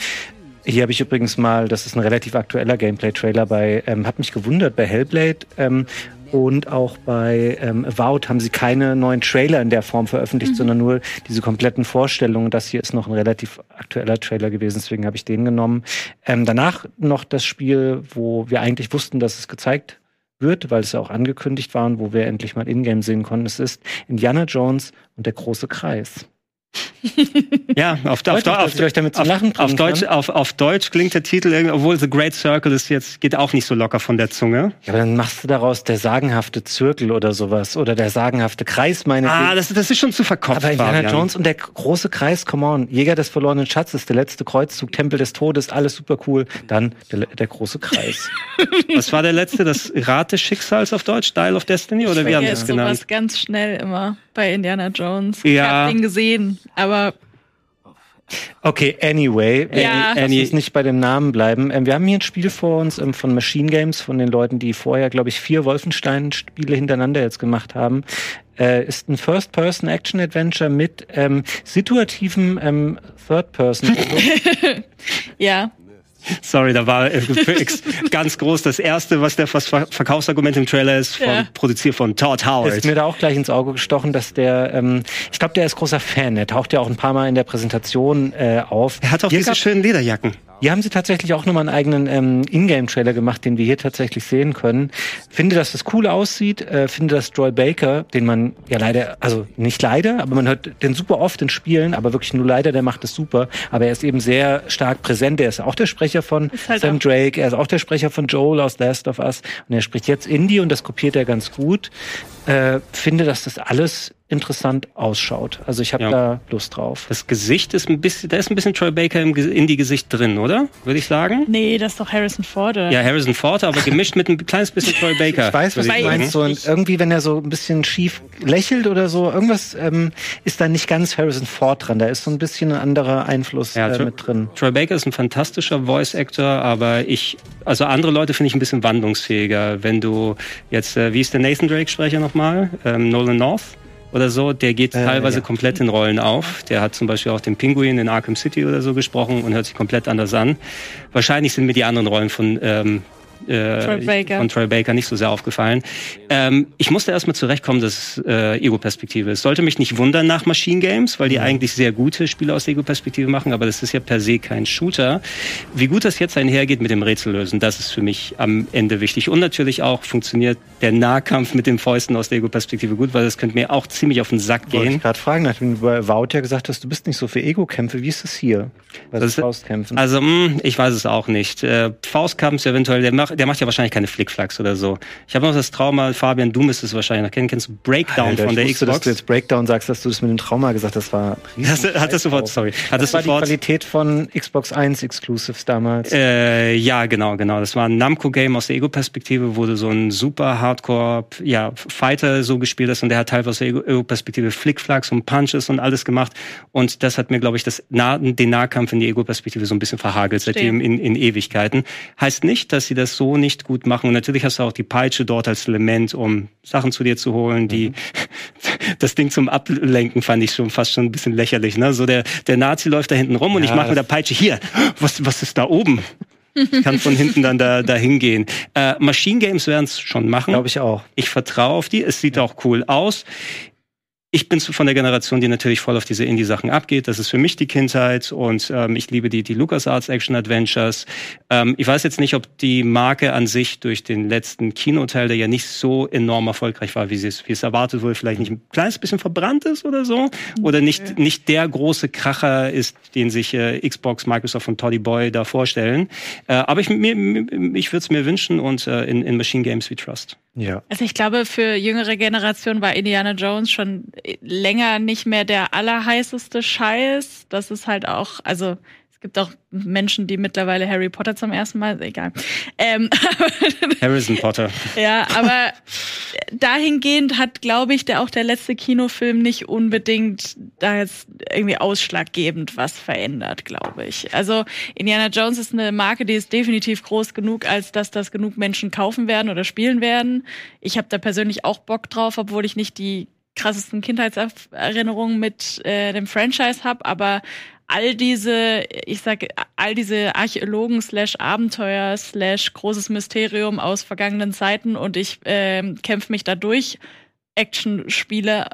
Hier habe ich übrigens mal, das ist ein relativ aktueller Gameplay-Trailer bei, ähm, hat mich gewundert, bei Hellblade ähm, und auch bei ähm, Avowed haben sie keine neuen Trailer in der Form veröffentlicht, mhm. sondern nur diese kompletten Vorstellungen. Das hier ist noch ein relativ aktueller Trailer gewesen, deswegen habe ich den genommen. Ähm, danach noch das Spiel, wo wir eigentlich wussten, dass es gezeigt wird, weil es ja auch angekündigt war und wo wir endlich mal Ingame sehen konnten. Es ist Indiana Jones und der große Kreis ja, auf, auf, auf, auf, Deutsch, auf, auf Deutsch klingt der Titel, irgendwie, obwohl The Great Circle ist jetzt, geht auch nicht so locker von der Zunge. Ja, aber dann machst du daraus der sagenhafte Zirkel oder sowas oder der sagenhafte Kreis, meine Ah, das, das ist schon zu verkopft. Aber Indiana Jones und der große Kreis, come on, Jäger des verlorenen Schatzes, der letzte Kreuzzug, Tempel des Todes, alles super cool. Dann der, der große Kreis. Was war der letzte? Das Rad des Schicksals auf Deutsch? Dial of Destiny? Oder wie haben sie es genannt? ganz schnell immer bei Indiana Jones. Ja. Ich hab den gesehen, aber Okay, anyway, ja. lass uns nicht bei dem Namen bleiben. Ähm, wir haben hier ein Spiel vor uns ähm, von Machine Games, von den Leuten, die vorher, glaube ich, vier Wolfenstein-Spiele hintereinander jetzt gemacht haben. Äh, ist ein First-Person-Action-Adventure mit ähm, situativem ähm, Third-Person. ja. Sorry, da war äh, ganz groß das erste, was der Verkaufsargument im Trailer ist, von, ja. produziert von Todd Howard. Ist mir da auch gleich ins Auge gestochen, dass der, ähm, ich glaube, der ist großer Fan. Er taucht ja auch ein paar Mal in der Präsentation äh, auf. Er hat auch hier diese schönen Lederjacken. Hier haben sie tatsächlich auch nochmal einen eigenen ähm, Ingame-Trailer gemacht, den wir hier tatsächlich sehen können. Finde, dass das cool aussieht. Äh, finde, dass Troy Baker, den man ja leider, also nicht leider, aber man hört den super oft in Spielen, aber wirklich nur leider, der macht es super. Aber er ist eben sehr stark präsent. Er ist auch der Sprecher von halt Sam Drake, er ist auch der Sprecher von Joel aus Last of Us und er spricht jetzt Indie und das kopiert er ganz gut. Äh, finde, dass das alles interessant ausschaut. Also ich habe ja. da Lust drauf. Das Gesicht ist ein bisschen, da ist ein bisschen Troy Baker im Indie-Gesicht drin, oder? Würde ich sagen. Nee, das ist doch Harrison Ford. Oder? Ja, Harrison Ford, aber gemischt mit ein kleines bisschen Troy Baker. Ich weiß, was du meinst. So, und irgendwie, wenn er so ein bisschen schief lächelt oder so, irgendwas ähm, ist da nicht ganz Harrison Ford dran. Da ist so ein bisschen ein anderer Einfluss ja, äh, mit drin. Troy Baker ist ein fantastischer Voice-Actor, aber ich, also andere Leute finde ich ein bisschen wandlungsfähiger. Wenn du jetzt, äh, wie ist der Nathan Drake-Sprecher nochmal? Ähm, Nolan North? Oder so, der geht äh, teilweise ja. komplett in Rollen auf. Der hat zum Beispiel auch den Pinguin in Arkham City oder so gesprochen und hört sich komplett anders an. Wahrscheinlich sind mir die anderen Rollen von ähm, äh, Troy Baker. von Troy Baker nicht so sehr aufgefallen. Ähm, ich musste erstmal zurechtkommen, dass es äh, Ego-Perspektive ist. Sollte mich nicht wundern nach Machine Games, weil die mhm. eigentlich sehr gute Spiele aus Ego-Perspektive machen, aber das ist ja per se kein Shooter. Wie gut das jetzt einhergeht mit dem Rätsellösen, das ist für mich am Ende wichtig. Und natürlich auch funktioniert der Nahkampf mit den Fäusten aus der Ego-Perspektive gut, weil das könnte mir auch ziemlich auf den Sack gehen. Wollte ich gerade fragen, nachdem du bei Wout ja gesagt hast, du bist nicht so für Ego-Kämpfe. Wie ist das hier? Bei das Faustkämpfen? Also, mh, hm, ich weiß es auch nicht. Äh, Faustkampf eventuell, der macht, der macht ja wahrscheinlich keine Flickflacks oder so. Ich habe noch das Trauma, Fabian, du müsstest es wahrscheinlich noch kennen. Kennst du Breakdown Alter, von der wusste, Xbox? Dass du jetzt Breakdown sagst, dass du das mit dem Trauma gesagt hast, das war das, Hattest du sofort, sorry. Hattest das war die Qualität von Xbox 1 Exclusives damals. Äh, ja, genau, genau. Das war ein Namco-Game aus der Ego-Perspektive, wo du so ein super Hardcore, ja, Fighter so gespielt hast und der hat teilweise aus der Ego-Perspektive Flickflacks und Punches und alles gemacht. Und das hat mir, glaube ich, das nah den Nahkampf in die Ego-Perspektive so ein bisschen verhagelt, seitdem in, in Ewigkeiten. Heißt nicht, dass sie das so nicht gut machen. Und natürlich hast du auch die Peitsche dort als Element, um Sachen zu dir zu holen, die mhm. das Ding zum Ablenken fand ich schon fast schon ein bisschen lächerlich. Ne? So der, der Nazi läuft da hinten rum und ja, ich mache mit der Peitsche hier. Was, was ist da oben? Ich kann von hinten dann da, da hingehen. Äh, Machine Games werden es schon machen. Glaube ich auch. Ich vertraue auf die. Es sieht auch cool aus ich bin von der Generation, die natürlich voll auf diese Indie-Sachen abgeht. Das ist für mich die Kindheit und ähm, ich liebe die, die LucasArts Action Adventures. Ähm, ich weiß jetzt nicht, ob die Marke an sich durch den letzten Kinoteil, der ja nicht so enorm erfolgreich war, wie es, wie es erwartet wurde, vielleicht nicht ein kleines bisschen verbrannt ist oder so. Oder nicht, nicht der große Kracher ist, den sich äh, Xbox, Microsoft und Toddy Boy da vorstellen. Äh, aber ich, mir, ich würde es mir wünschen und äh, in, in Machine Games wie Trust. Ja. Also ich glaube, für jüngere Generationen war Indiana Jones schon länger nicht mehr der allerheißeste Scheiß. Das ist halt auch, also es gibt auch Menschen, die mittlerweile Harry Potter zum ersten Mal, egal. Ähm, Harrison Potter. ja, aber dahingehend hat, glaube ich, der auch der letzte Kinofilm nicht unbedingt da jetzt irgendwie ausschlaggebend was verändert, glaube ich. Also Indiana Jones ist eine Marke, die ist definitiv groß genug, als dass das genug Menschen kaufen werden oder spielen werden. Ich habe da persönlich auch Bock drauf, obwohl ich nicht die krassesten Kindheitserinnerungen mit äh, dem Franchise habe, aber all diese, ich sag, all diese Archäologen slash Abenteuer slash großes Mysterium aus vergangenen Zeiten und ich äh, kämpfe mich da durch. Action-Spiele,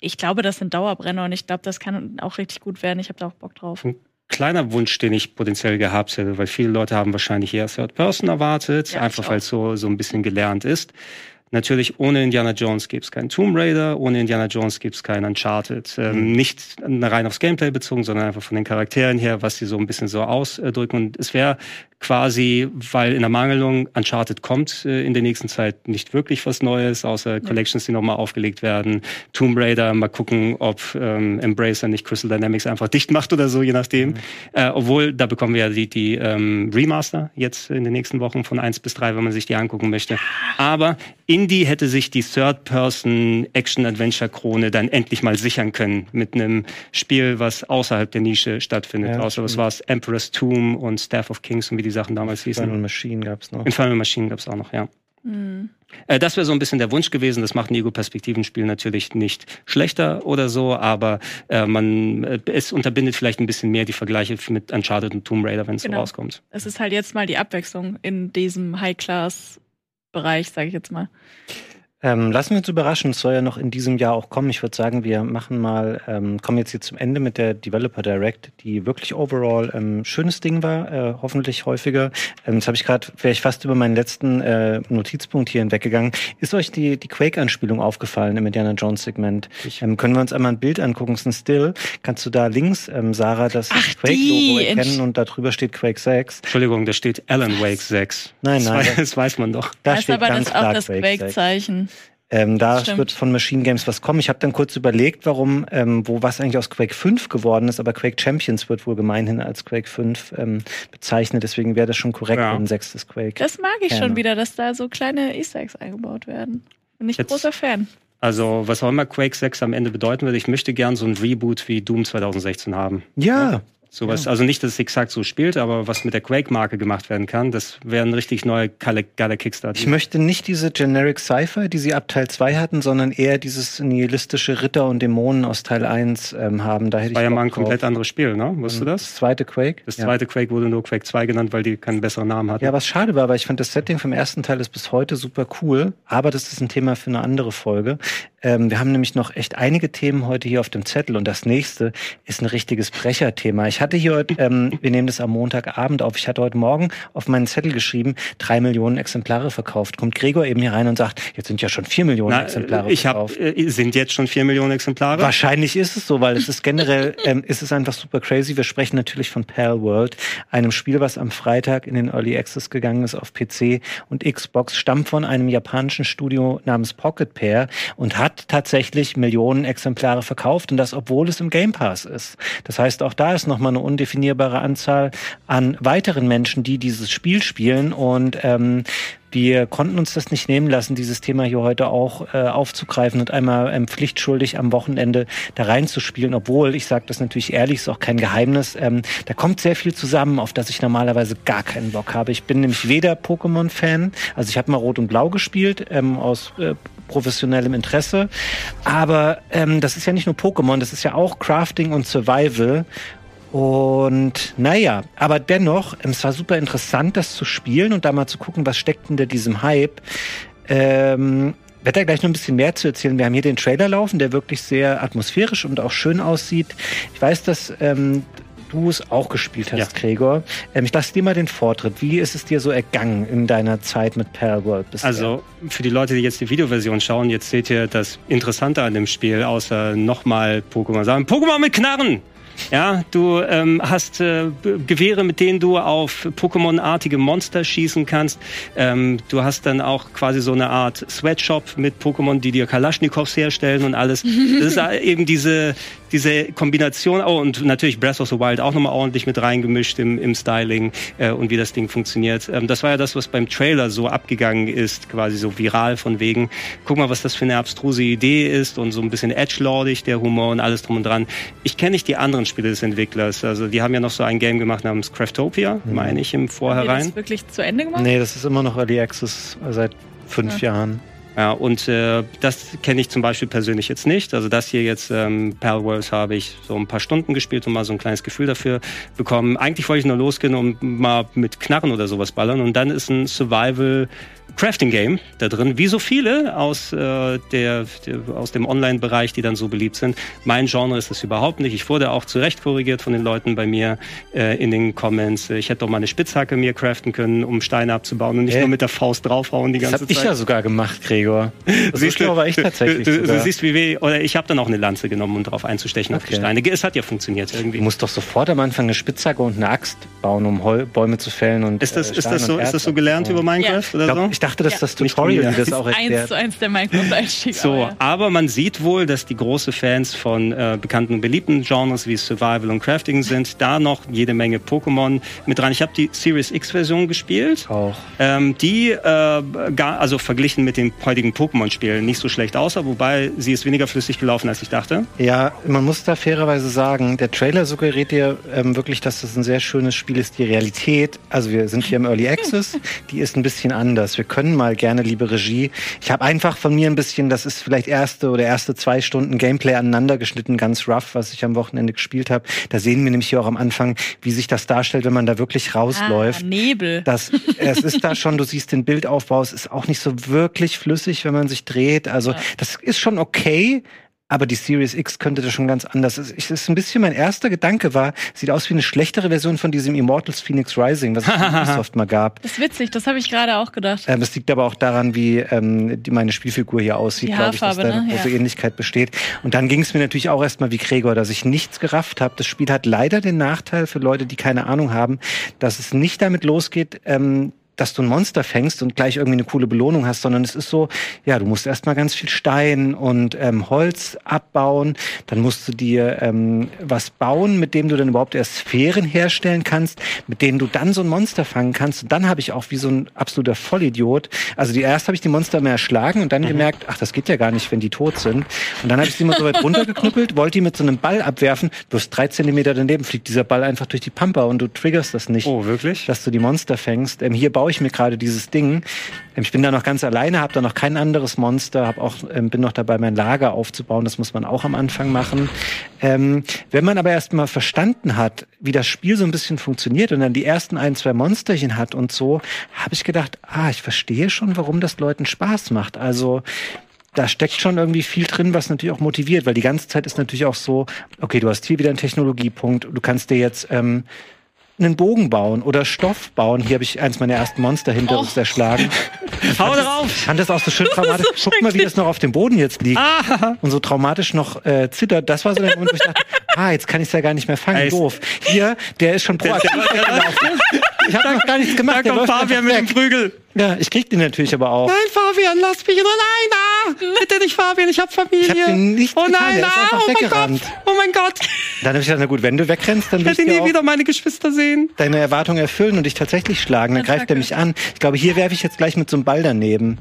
ich glaube, das sind Dauerbrenner und ich glaube, das kann auch richtig gut werden. Ich habe da auch Bock drauf. Ein kleiner Wunsch, den ich potenziell gehabt hätte, weil viele Leute haben wahrscheinlich eher Third Person erwartet, ja, einfach weil es so, so ein bisschen gelernt ist. Natürlich, ohne Indiana Jones gibt's keinen Tomb Raider, ohne Indiana Jones gibt's keinen Uncharted. Ähm, mhm. Nicht rein aufs Gameplay bezogen, sondern einfach von den Charakteren her, was sie so ein bisschen so ausdrücken. Und es wäre quasi, weil in der Mangelung Uncharted kommt äh, in der nächsten Zeit nicht wirklich was Neues, außer Collections, die nochmal aufgelegt werden. Tomb Raider, mal gucken, ob ähm, Embracer nicht Crystal Dynamics einfach dicht macht oder so, je nachdem. Mhm. Äh, obwohl, da bekommen wir ja die, die ähm, Remaster jetzt in den nächsten Wochen von eins bis drei, wenn man sich die angucken möchte. Aber Indie hätte sich die Third-Person-Action-Adventure-Krone dann endlich mal sichern können mit einem Spiel, was außerhalb der Nische stattfindet. Ja, Außer was war es Emperor's Tomb und Staff of Kings und wie die Sachen damals hießen. Infernal Machine gab es noch. Infernal Machine gab es auch noch, ja. Mhm. Äh, das wäre so ein bisschen der Wunsch gewesen. Das macht ein Ego-Perspektivenspiel natürlich nicht schlechter oder so, aber äh, man äh, es unterbindet vielleicht ein bisschen mehr die Vergleiche mit Uncharted und Tomb Raider, wenn es genau. so rauskommt. Es ist halt jetzt mal die Abwechslung in diesem High-Class-Bereich, sage ich jetzt mal. Ähm, lassen wir uns überraschen, es soll ja noch in diesem Jahr auch kommen. Ich würde sagen, wir machen mal, ähm, kommen jetzt hier zum Ende mit der Developer Direct, die wirklich overall ähm, schönes Ding war, äh, hoffentlich häufiger. Ähm, jetzt habe ich gerade, wäre ich fast über meinen letzten äh, Notizpunkt hier hinweggegangen. Ist euch die, die Quake-Anspielung aufgefallen im Indiana Jones-Segment? Ähm, können wir uns einmal ein Bild angucken? Es ist ein Still. Kannst du da links, ähm, Sarah, das Quake-Logo erkennen und da drüber steht Quake 6? Entschuldigung, da steht Alan Wake 6. Nein, nein. Das, das weiß man doch. Da das steht aber ganz das auch das Quake-Zeichen. Ähm, da wird von Machine Games was kommen. Ich habe dann kurz überlegt, warum, ähm, wo was eigentlich aus Quake 5 geworden ist, aber Quake Champions wird wohl gemeinhin als Quake 5 ähm, bezeichnet. Deswegen wäre das schon korrekt, ja. ein sechstes Quake. Das mag ich Gerne. schon wieder, dass da so kleine Easter Eggs eingebaut werden. Bin ich Jetzt, großer Fan. Also, was auch immer Quake 6 am Ende bedeuten wird, ich möchte gern so ein Reboot wie Doom 2016 haben. Ja, Sowas, ja. also nicht, dass es exakt so spielt, aber was mit der Quake-Marke gemacht werden kann, das wäre ein richtig neuer, geiler Kickstarter. Ich möchte nicht diese Generic Sci-Fi, die sie ab Teil 2 hatten, sondern eher dieses nihilistische Ritter und Dämonen aus Teil 1 ähm, haben. Da hätte war ich ja mal ein drauf. komplett anderes Spiel, ne? Wusstest du das? Das zweite Quake? Das zweite ja. Quake wurde nur Quake 2 genannt, weil die keinen besseren Namen hatten. Ja, was schade war, weil ich fand das Setting vom ersten Teil ist bis heute super cool, aber das ist ein Thema für eine andere Folge. Ähm, wir haben nämlich noch echt einige Themen heute hier auf dem Zettel und das nächste ist ein richtiges Brecherthema. Ich hatte hier heute ähm, wir nehmen das am Montagabend auf. Ich hatte heute Morgen auf meinen Zettel geschrieben, drei Millionen Exemplare verkauft. Kommt Gregor eben hier rein und sagt, jetzt sind ja schon vier Millionen Na, Exemplare ich verkauft. Hab, äh, sind jetzt schon vier Millionen Exemplare? Wahrscheinlich ist es so, weil es ist generell, ähm, ist es einfach super crazy. Wir sprechen natürlich von Pal World, einem Spiel, was am Freitag in den Early Access gegangen ist auf PC und Xbox, stammt von einem japanischen Studio namens Pocket Pair und hat tatsächlich Millionen Exemplare verkauft und das, obwohl es im Game Pass ist. Das heißt, auch da ist nochmal eine undefinierbare Anzahl an weiteren Menschen, die dieses Spiel spielen. Und ähm, wir konnten uns das nicht nehmen lassen, dieses Thema hier heute auch äh, aufzugreifen und einmal ähm, pflichtschuldig am Wochenende da reinzuspielen, obwohl, ich sage das natürlich ehrlich, ist auch kein Geheimnis, ähm, da kommt sehr viel zusammen, auf das ich normalerweise gar keinen Bock habe. Ich bin nämlich weder Pokémon-Fan, also ich habe mal Rot und Blau gespielt, ähm, aus äh, professionellem Interesse, aber ähm, das ist ja nicht nur Pokémon, das ist ja auch Crafting und Survival und naja, aber dennoch, es war super interessant, das zu spielen und da mal zu gucken, was steckt hinter diesem Hype. Ähm, werde da gleich noch ein bisschen mehr zu erzählen. Wir haben hier den Trailer laufen, der wirklich sehr atmosphärisch und auch schön aussieht. Ich weiß, dass ähm, du es auch gespielt hast, ja. Gregor. Ähm, ich lasse dir mal den Vortritt. Wie ist es dir so ergangen in deiner Zeit mit Palworld bisher? Also für die Leute, die jetzt die Videoversion schauen, jetzt seht ihr das Interessante an dem Spiel, außer nochmal Pokémon sagen. Pokémon mit Knarren! Ja, du ähm, hast äh, Gewehre, mit denen du auf Pokémon-artige Monster schießen kannst. Ähm, du hast dann auch quasi so eine Art Sweatshop mit Pokémon, die dir Kalaschnikows herstellen und alles. Das ist eben diese, diese Kombination, oh, und natürlich Breath of the Wild auch nochmal ordentlich mit reingemischt im, im Styling äh, und wie das Ding funktioniert. Ähm, das war ja das, was beim Trailer so abgegangen ist, quasi so viral von wegen, guck mal, was das für eine abstruse Idee ist und so ein bisschen edgelordig, der Humor und alles drum und dran. Ich kenne nicht die anderen Spiele des Entwicklers. Also die haben ja noch so ein Game gemacht namens Craftopia, mhm. meine ich, im Vorhinein. Haben die das wirklich zu Ende gemacht? Nee, das ist immer noch Early Access seit fünf ja. Jahren. Ja, und äh, das kenne ich zum Beispiel persönlich jetzt nicht. Also das hier jetzt, ähm, Palworlds, habe ich so ein paar Stunden gespielt und mal so ein kleines Gefühl dafür bekommen. Eigentlich wollte ich nur losgehen und mal mit Knarren oder sowas ballern. Und dann ist ein Survival Crafting Game da drin, wie so viele aus, äh, der, der, aus dem Online-Bereich, die dann so beliebt sind. Mein Genre ist das überhaupt nicht. Ich wurde auch zurecht korrigiert von den Leuten bei mir äh, in den Comments. Ich hätte doch mal eine Spitzhacke mir craften können, um Steine abzubauen und nicht äh? nur mit der Faust draufhauen die ganze das hab Zeit. Das habe ich ja sogar gemacht, Gregor. Das siehst du, aber ich tatsächlich. Du, du, du siehst, wie weh, oder ich habe dann auch eine Lanze genommen, um drauf einzustechen okay. auf die Steine. Es hat ja funktioniert irgendwie. Du musst doch sofort am Anfang eine Spitzhacke und eine Axt bauen, um Heu Bäume zu fällen und Ist das, äh, ist das so, ist das so gelernt über Minecraft ja. oder so? Ich dachte, dass ja. das Tutorial das, das auch erklärt. Eins zu eins der Minecraft-Einstieg. So, ja. aber man sieht wohl, dass die große Fans von äh, bekannten und beliebten Genres wie Survival und Crafting sind. Da noch jede Menge Pokémon mit dran. Ich habe die Series X-Version gespielt. Auch. Ähm, die, äh, gar, also verglichen mit den heutigen Pokémon-Spielen, nicht so schlecht aussah, wobei sie ist weniger flüssig gelaufen, als ich dachte. Ja, man muss da fairerweise sagen, der Trailer suggeriert dir ähm, wirklich, dass das ein sehr schönes Spiel ist. Die Realität, also wir sind hier im Early Access, die ist ein bisschen anders. Wir können mal gerne, liebe Regie, ich habe einfach von mir ein bisschen, das ist vielleicht erste oder erste zwei Stunden Gameplay aneinander geschnitten, ganz rough, was ich am Wochenende gespielt habe. Da sehen wir nämlich hier auch am Anfang, wie sich das darstellt, wenn man da wirklich rausläuft. Ah, Nebel. Das, es ist da schon, du siehst den Bildaufbau, es ist auch nicht so wirklich flüssig, wenn man sich dreht. Also ja. das ist schon okay, aber die Series X könnte das schon ganz anders. Es ist ein bisschen mein erster Gedanke war, sieht aus wie eine schlechtere Version von diesem Immortals Phoenix Rising, was es in Ubisoft mal gab. Das ist witzig, das habe ich gerade auch gedacht. Ähm, es liegt aber auch daran, wie ähm, die, meine Spielfigur hier aussieht, glaube ich, dass da eine ne? große ja. Ähnlichkeit besteht. Und dann ging es mir natürlich auch erstmal wie Gregor, dass ich nichts gerafft habe. Das Spiel hat leider den Nachteil für Leute, die keine Ahnung haben, dass es nicht damit losgeht, ähm, dass du ein Monster fängst und gleich irgendwie eine coole Belohnung hast, sondern es ist so, ja, du musst erstmal ganz viel Stein und ähm, Holz abbauen, dann musst du dir ähm, was bauen, mit dem du dann überhaupt erst Sphären herstellen kannst, mit denen du dann so ein Monster fangen kannst. Und dann habe ich auch wie so ein absoluter Vollidiot, also die erst habe ich die Monster mehr erschlagen und dann mhm. gemerkt, ach, das geht ja gar nicht, wenn die tot sind. Und dann habe ich sie mal so weit runtergeknüppelt, wollte die mit so einem Ball abwerfen, bloß drei Zentimeter daneben fliegt dieser Ball einfach durch die Pampa und du triggerst das nicht. Oh, wirklich? Dass du die Monster fängst. Ähm, hier baue ich mir gerade dieses Ding. Ich bin da noch ganz alleine, habe da noch kein anderes Monster, hab auch, ähm, bin noch dabei, mein Lager aufzubauen. Das muss man auch am Anfang machen. Ähm, wenn man aber erst mal verstanden hat, wie das Spiel so ein bisschen funktioniert und dann die ersten ein, zwei Monsterchen hat und so, habe ich gedacht, ah, ich verstehe schon, warum das Leuten Spaß macht. Also da steckt schon irgendwie viel drin, was natürlich auch motiviert, weil die ganze Zeit ist natürlich auch so, okay, du hast hier wieder einen Technologiepunkt, du kannst dir jetzt ähm, einen Bogen bauen oder Stoff bauen. Hier habe ich eins meiner ersten Monster hinter uns oh. erschlagen. Hau drauf! Ich fand das auch so schön traumatisch. So Guck mal, wie das noch auf dem Boden jetzt liegt. Ah. Und so traumatisch noch äh, zittert. Das war so der Moment, wo ich dachte, ah, jetzt kann ich es ja gar nicht mehr fangen. Doof. Hier, der ist schon proaktiv. Ich habe noch gar nichts gemacht. Da kommt Fabian mit dem Prügel. Ja, ich krieg den natürlich aber auch. Nein, Fabian, lass mich. Oh nein, ah, bitte nicht, Fabian, ich hab Familie. Ich hab den nicht oh nein, ah, oh mein Gott, oh mein Gott. Dann habe ich gesagt, na gut, wenn du wegrennst, dann will ich nie wieder meine Geschwister sehen. Deine Erwartungen erfüllen und dich tatsächlich schlagen. Dann greift er mich an. Ich glaube, hier werfe ich jetzt gleich mit so einem Ball daneben.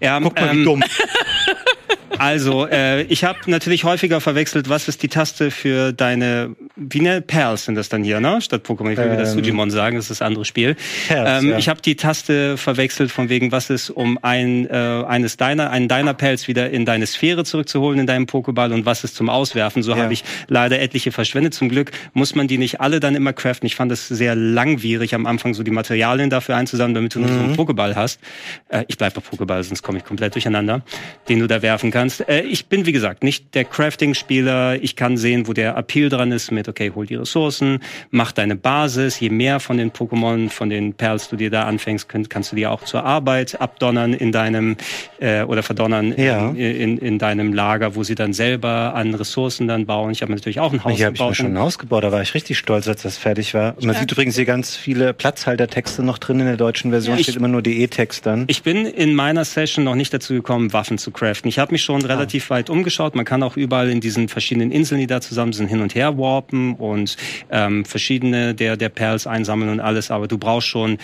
Ja, Guck mal, ähm, wie dumm. Also, äh, ich habe natürlich häufiger verwechselt, was ist die Taste für deine, wie ne, Perls sind das dann hier, ne? Statt Pokémon. Ich will ähm, wieder Sujimon sagen, das ist das andere Spiel. Perls, ähm, ja. Ich habe die Taste verwechselt von wegen, was ist, um ein, äh, eines deiner, einen deiner Perls wieder in deine Sphäre zurückzuholen in deinem Pokéball und was ist zum Auswerfen. So ja. habe ich leider etliche verschwendet. Zum Glück muss man die nicht alle dann immer craften. Ich fand es sehr langwierig, am Anfang so die Materialien dafür einzusammeln, damit du mhm. nur so einen mhm. Pokéball hast. Äh, ich bleib bei Pokéball, sonst komme ich komplett durcheinander, den du da werfen kannst kannst. Äh, ich bin, wie gesagt, nicht der Crafting-Spieler. Ich kann sehen, wo der Appeal dran ist mit, okay, hol die Ressourcen, mach deine Basis. Je mehr von den Pokémon, von den Perls du dir da anfängst, könnt, kannst du dir auch zur Arbeit abdonnern in deinem, äh, oder verdonnern ja. in, in, in, deinem Lager, wo sie dann selber an Ressourcen dann bauen. Ich habe natürlich auch ein Haus ich gebaut. Ich habe schon ein Haus gebaut, da war ich richtig stolz, als das fertig war. Man sieht übrigens hier ganz viele Platzhaltertexte noch drin in der deutschen Version, ja, steht immer nur DE-Text dann. Ich bin in meiner Session noch nicht dazu gekommen, Waffen zu craften. Ich habe mich schon relativ weit umgeschaut. Man kann auch überall in diesen verschiedenen Inseln, die da zusammen sind, hin und her warpen und ähm, verschiedene der, der Perls einsammeln und alles. Aber du brauchst schon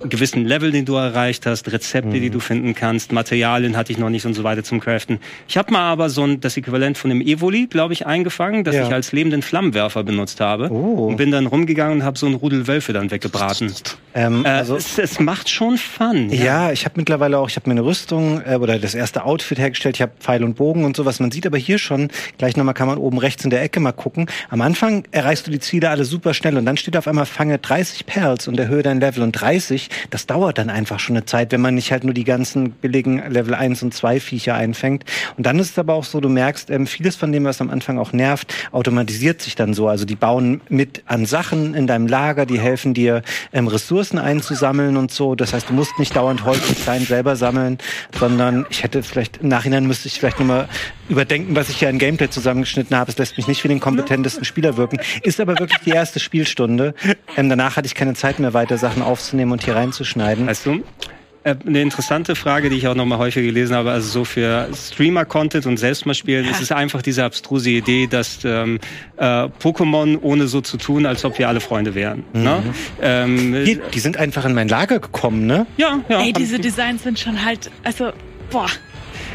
gewissen Level, den du erreicht hast, Rezepte, mhm. die du finden kannst, Materialien hatte ich noch nicht und so weiter zum Craften. Ich habe mal aber so ein, das Äquivalent von dem Evoli, glaube ich, eingefangen, das ja. ich als lebenden Flammenwerfer benutzt habe oh. und bin dann rumgegangen und habe so ein Rudel Wölfe dann weggebraten. Ähm, äh, also es, es, macht schon Fun. Ja, ja ich habe mittlerweile auch, ich habe mir eine Rüstung äh, oder das erste Outfit hergestellt, ich habe Pfeil und Bogen und sowas. Man sieht aber hier schon, gleich nochmal kann man oben rechts in der Ecke mal gucken. Am Anfang erreichst du die Ziele alle super schnell und dann steht auf einmal, fange 30 Perls und erhöhe dein Level und 30 das dauert dann einfach schon eine Zeit, wenn man nicht halt nur die ganzen billigen Level 1 und 2 Viecher einfängt. Und dann ist es aber auch so, du merkst, ähm, vieles von dem, was am Anfang auch nervt, automatisiert sich dann so. Also die bauen mit an Sachen in deinem Lager, die helfen dir, ähm, Ressourcen einzusammeln und so. Das heißt, du musst nicht dauernd Holz und Stein selber sammeln, sondern ich hätte vielleicht, im Nachhinein müsste ich vielleicht nochmal überdenken, was ich hier in Gameplay zusammengeschnitten habe. Es lässt mich nicht wie den kompetentesten Spieler wirken. Ist aber wirklich die erste Spielstunde. Ähm, danach hatte ich keine Zeit mehr, weiter Sachen aufzunehmen und hier reinzuschneiden. Weißt du, äh, eine interessante Frage, die ich auch noch mal häufig gelesen habe, also so für Streamer-Content und selbst mal spielen, ja. ist es einfach diese abstruse Idee, dass ähm, äh, Pokémon ohne so zu tun, als ob wir alle Freunde wären. Ne? Mhm. Ne? Ähm, Hier, die sind einfach in mein Lager gekommen, ne? Ja, ja. Ey, diese Designs sind schon halt, also, boah.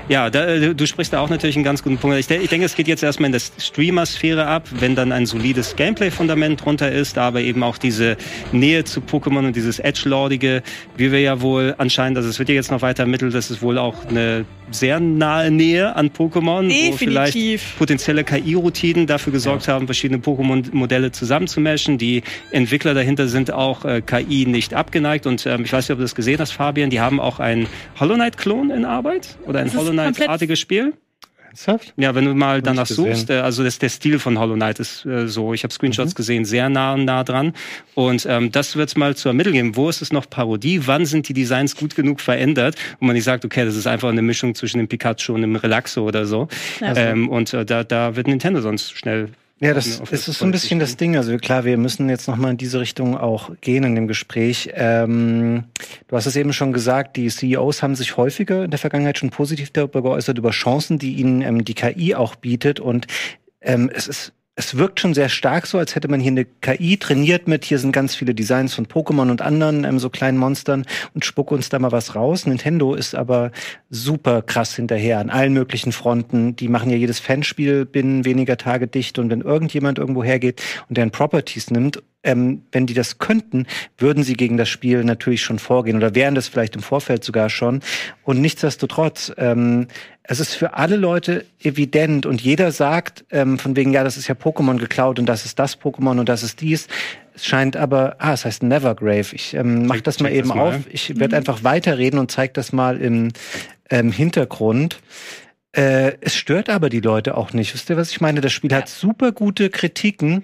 Ja, da, äh, du sprichst da auch natürlich einen ganz guten Punkt. Ich, ich denke, es geht jetzt erstmal in der Streamer-Sphäre ab, wenn dann ein solides Gameplay-Fundament drunter ist, aber eben auch diese Nähe zu Pokémon und dieses Edge-Lordige, wie wir ja wohl anscheinend, also es wird ja jetzt noch weiter ermittelt, dass es wohl auch eine sehr nahe Nähe an Pokémon, Definitiv. wo vielleicht potenzielle KI-Routinen dafür gesorgt ja. haben, verschiedene Pokémon-Modelle zusammenzumeschen. Die Entwickler dahinter sind auch äh, KI nicht abgeneigt und ähm, ich weiß nicht, ob du das gesehen hast, Fabian, die haben auch einen Hollow Knight-Klon in Arbeit oder ein Hollow Knight-artiges Spiel. Ernsthaft? Ja, wenn du mal danach suchst, äh, also das, der Stil von Hollow Knight ist äh, so, ich habe Screenshots mhm. gesehen, sehr nah und nah dran. Und ähm, das wird es mal zu ermitteln geben. Wo ist es noch Parodie? Wann sind die Designs gut genug verändert? Und man nicht sagt, okay, das ist einfach eine Mischung zwischen dem Pikachu und dem Relaxo oder so. Ja. Ähm, und äh, da, da wird Nintendo sonst schnell Ja, das, das ist so ein bisschen das Ding. Also klar, wir müssen jetzt noch mal in diese Richtung auch gehen in dem Gespräch. Ähm, du hast es eben schon gesagt, die CEOs haben sich häufiger in der Vergangenheit schon positiv darüber geäußert, über Chancen, die ihnen ähm, die KI auch bietet. Und ähm, es ist es wirkt schon sehr stark so, als hätte man hier eine KI trainiert mit, hier sind ganz viele Designs von Pokémon und anderen ähm, so kleinen Monstern und spuck uns da mal was raus. Nintendo ist aber super krass hinterher an allen möglichen Fronten. Die machen ja jedes Fanspiel binnen weniger Tage dicht und wenn irgendjemand irgendwo hergeht und deren Properties nimmt ähm, wenn die das könnten, würden sie gegen das Spiel natürlich schon vorgehen oder wären das vielleicht im Vorfeld sogar schon. Und nichtsdestotrotz, ähm, es ist für alle Leute evident und jeder sagt ähm, von wegen, ja, das ist ja Pokémon geklaut und das ist das Pokémon und das ist dies. Es scheint aber, ah, es heißt Nevergrave. Ich ähm, mach das mal eben das mal. auf. Ich werde mhm. einfach weiterreden und zeige das mal im ähm, Hintergrund. Äh, es stört aber die Leute auch nicht. Wisst ihr, was ich meine? Das Spiel hat super gute Kritiken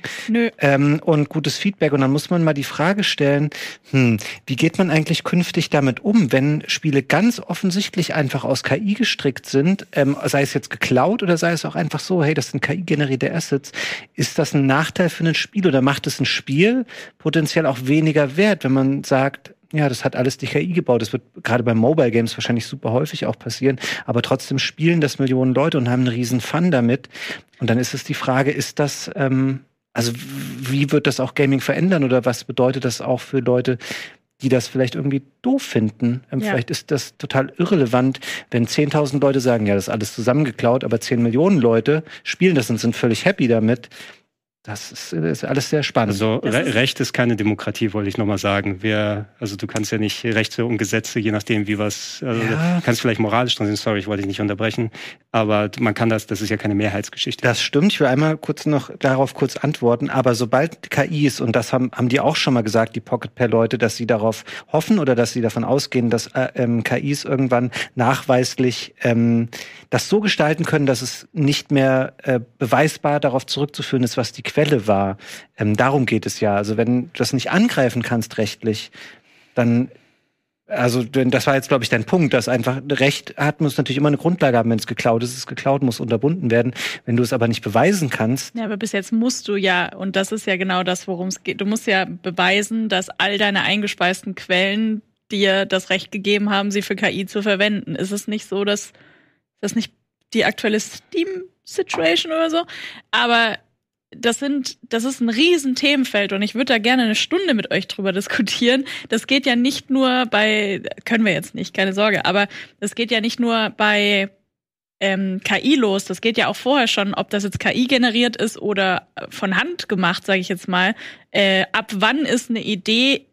ähm, und gutes Feedback. Und dann muss man mal die Frage stellen, hm, wie geht man eigentlich künftig damit um, wenn Spiele ganz offensichtlich einfach aus KI gestrickt sind, ähm, sei es jetzt geklaut oder sei es auch einfach so, hey, das sind KI-generierte Assets. Ist das ein Nachteil für ein Spiel oder macht es ein Spiel potenziell auch weniger wert, wenn man sagt, ja, das hat alles die KI gebaut. Das wird gerade bei Mobile Games wahrscheinlich super häufig auch passieren. Aber trotzdem spielen das Millionen Leute und haben einen riesen Fun damit. Und dann ist es die Frage, ist das, ähm, also wie wird das auch Gaming verändern oder was bedeutet das auch für Leute, die das vielleicht irgendwie doof finden. Ähm, ja. Vielleicht ist das total irrelevant, wenn 10.000 Leute sagen, ja, das ist alles zusammengeklaut, aber 10 Millionen Leute spielen das und sind völlig happy damit. Das ist, ist, alles sehr spannend. Also Re Recht ist keine Demokratie, wollte ich nochmal sagen. Wir, also du kannst ja nicht Rechte und Gesetze, je nachdem wie was, also ja. kannst vielleicht moralisch dran sein, sorry, ich wollte dich nicht unterbrechen, aber man kann das, das ist ja keine Mehrheitsgeschichte. Das stimmt, ich will einmal kurz noch darauf kurz antworten, aber sobald KIs, und das haben, haben die auch schon mal gesagt, die Pocket Pair Leute, dass sie darauf hoffen oder dass sie davon ausgehen, dass äh, ähm, KIs irgendwann nachweislich ähm, das so gestalten können, dass es nicht mehr äh, beweisbar darauf zurückzuführen ist, was die Quelle war. Ähm, darum geht es ja. Also wenn du das nicht angreifen kannst rechtlich, dann also das war jetzt, glaube ich, dein Punkt, dass einfach Recht hat, muss natürlich immer eine Grundlage haben, wenn es geklaut ist. Es geklaut muss unterbunden werden. Wenn du es aber nicht beweisen kannst. Ja, aber bis jetzt musst du ja, und das ist ja genau das, worum es geht. Du musst ja beweisen, dass all deine eingespeisten Quellen dir das Recht gegeben haben, sie für KI zu verwenden. Ist es nicht so, dass das nicht die aktuelle Steam-Situation oder so? Aber das sind, das ist ein riesen Themenfeld und ich würde da gerne eine Stunde mit euch drüber diskutieren. Das geht ja nicht nur bei, können wir jetzt nicht, keine Sorge, aber das geht ja nicht nur bei ähm, KI los. Das geht ja auch vorher schon, ob das jetzt KI generiert ist oder von Hand gemacht, sage ich jetzt mal. Äh, ab wann ist eine Idee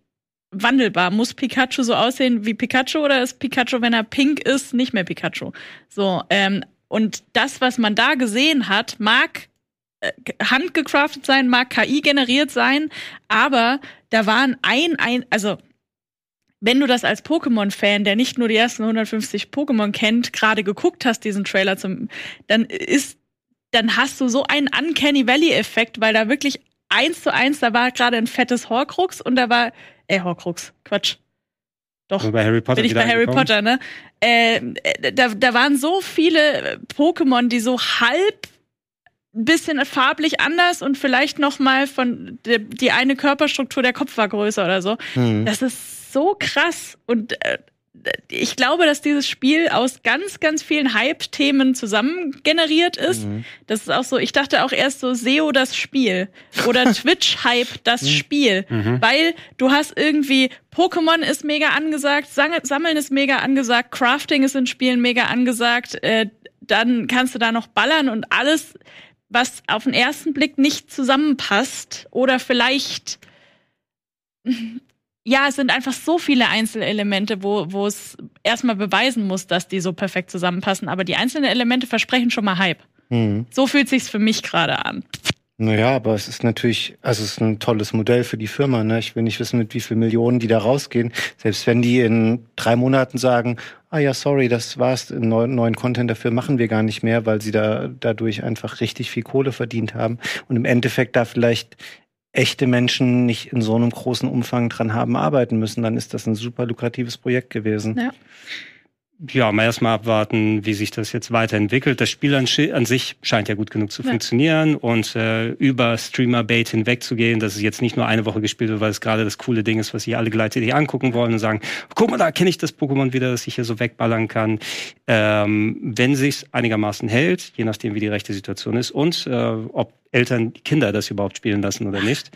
wandelbar? Muss Pikachu so aussehen wie Pikachu oder ist Pikachu, wenn er pink ist, nicht mehr Pikachu? So, ähm, und das, was man da gesehen hat, mag handgecraftet sein, mag KI generiert sein, aber da waren ein, ein, also wenn du das als Pokémon-Fan, der nicht nur die ersten 150 Pokémon kennt, gerade geguckt hast, diesen Trailer zum, dann ist, dann hast du so einen Uncanny Valley-Effekt, weil da wirklich eins zu eins, da war gerade ein fettes Horcrux und da war, äh, Horcrux, Quatsch. Doch. Bei Harry Potter bin ich bei Harry Potter, ne? Äh, äh, da, da waren so viele Pokémon, die so halb bisschen farblich anders und vielleicht noch mal von die, die eine Körperstruktur der Kopf war größer oder so. Mhm. Das ist so krass und äh, ich glaube, dass dieses Spiel aus ganz, ganz vielen Hype-Themen zusammen generiert ist. Mhm. Das ist auch so, ich dachte auch erst so SEO das Spiel oder Twitch-Hype das mhm. Spiel, mhm. weil du hast irgendwie Pokémon ist mega angesagt, Sammeln ist mega angesagt, Crafting ist in Spielen mega angesagt, äh, dann kannst du da noch ballern und alles was auf den ersten Blick nicht zusammenpasst oder vielleicht ja, es sind einfach so viele Einzelelemente, wo, wo es erstmal beweisen muss, dass die so perfekt zusammenpassen. Aber die einzelnen Elemente versprechen schon mal Hype. Mhm. So fühlt sich's für mich gerade an. Naja, aber es ist natürlich, also es ist ein tolles Modell für die Firma. Ne? Ich will nicht wissen, mit wie viel Millionen die da rausgehen. Selbst wenn die in drei Monaten sagen, ah ja, sorry, das war's, neuen, neuen Content dafür machen wir gar nicht mehr, weil sie da dadurch einfach richtig viel Kohle verdient haben und im Endeffekt da vielleicht echte Menschen nicht in so einem großen Umfang dran haben arbeiten müssen, dann ist das ein super lukratives Projekt gewesen. Ja. Ja, mal erstmal abwarten, wie sich das jetzt weiterentwickelt. Das Spiel an, an sich scheint ja gut genug zu ja. funktionieren und äh, über Streamer-Bait hinwegzugehen, dass es jetzt nicht nur eine Woche gespielt wird, weil es gerade das coole Ding ist, was sich alle gleichzeitig angucken wollen und sagen, guck mal, da kenne ich das Pokémon wieder, das ich hier so wegballern kann. Ähm, wenn sich's einigermaßen hält, je nachdem, wie die rechte Situation ist und äh, ob Eltern Kinder das überhaupt spielen lassen oder nicht,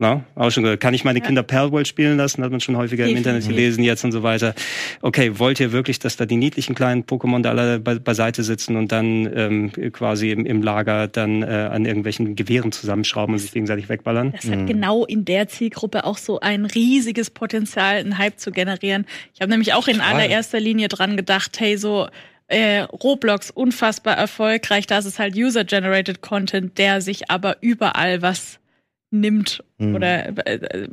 na, auch schon gehört. Kann ich meine Kinder Palworld spielen lassen? Hat man schon häufiger im Internet gelesen jetzt und so weiter. Okay, wollt ihr wirklich, dass da die niedlichen kleinen Pokémon da alle be beiseite sitzen und dann ähm, quasi im, im Lager dann äh, an irgendwelchen Gewehren zusammenschrauben und sich gegenseitig wegballern? Das hat mhm. genau in der Zielgruppe auch so ein riesiges Potenzial, einen Hype zu generieren. Ich habe nämlich auch in allererster Linie dran gedacht, hey, so äh, Roblox unfassbar erfolgreich. Das ist halt User-Generated Content, der sich aber überall was nimmt mhm. oder äh,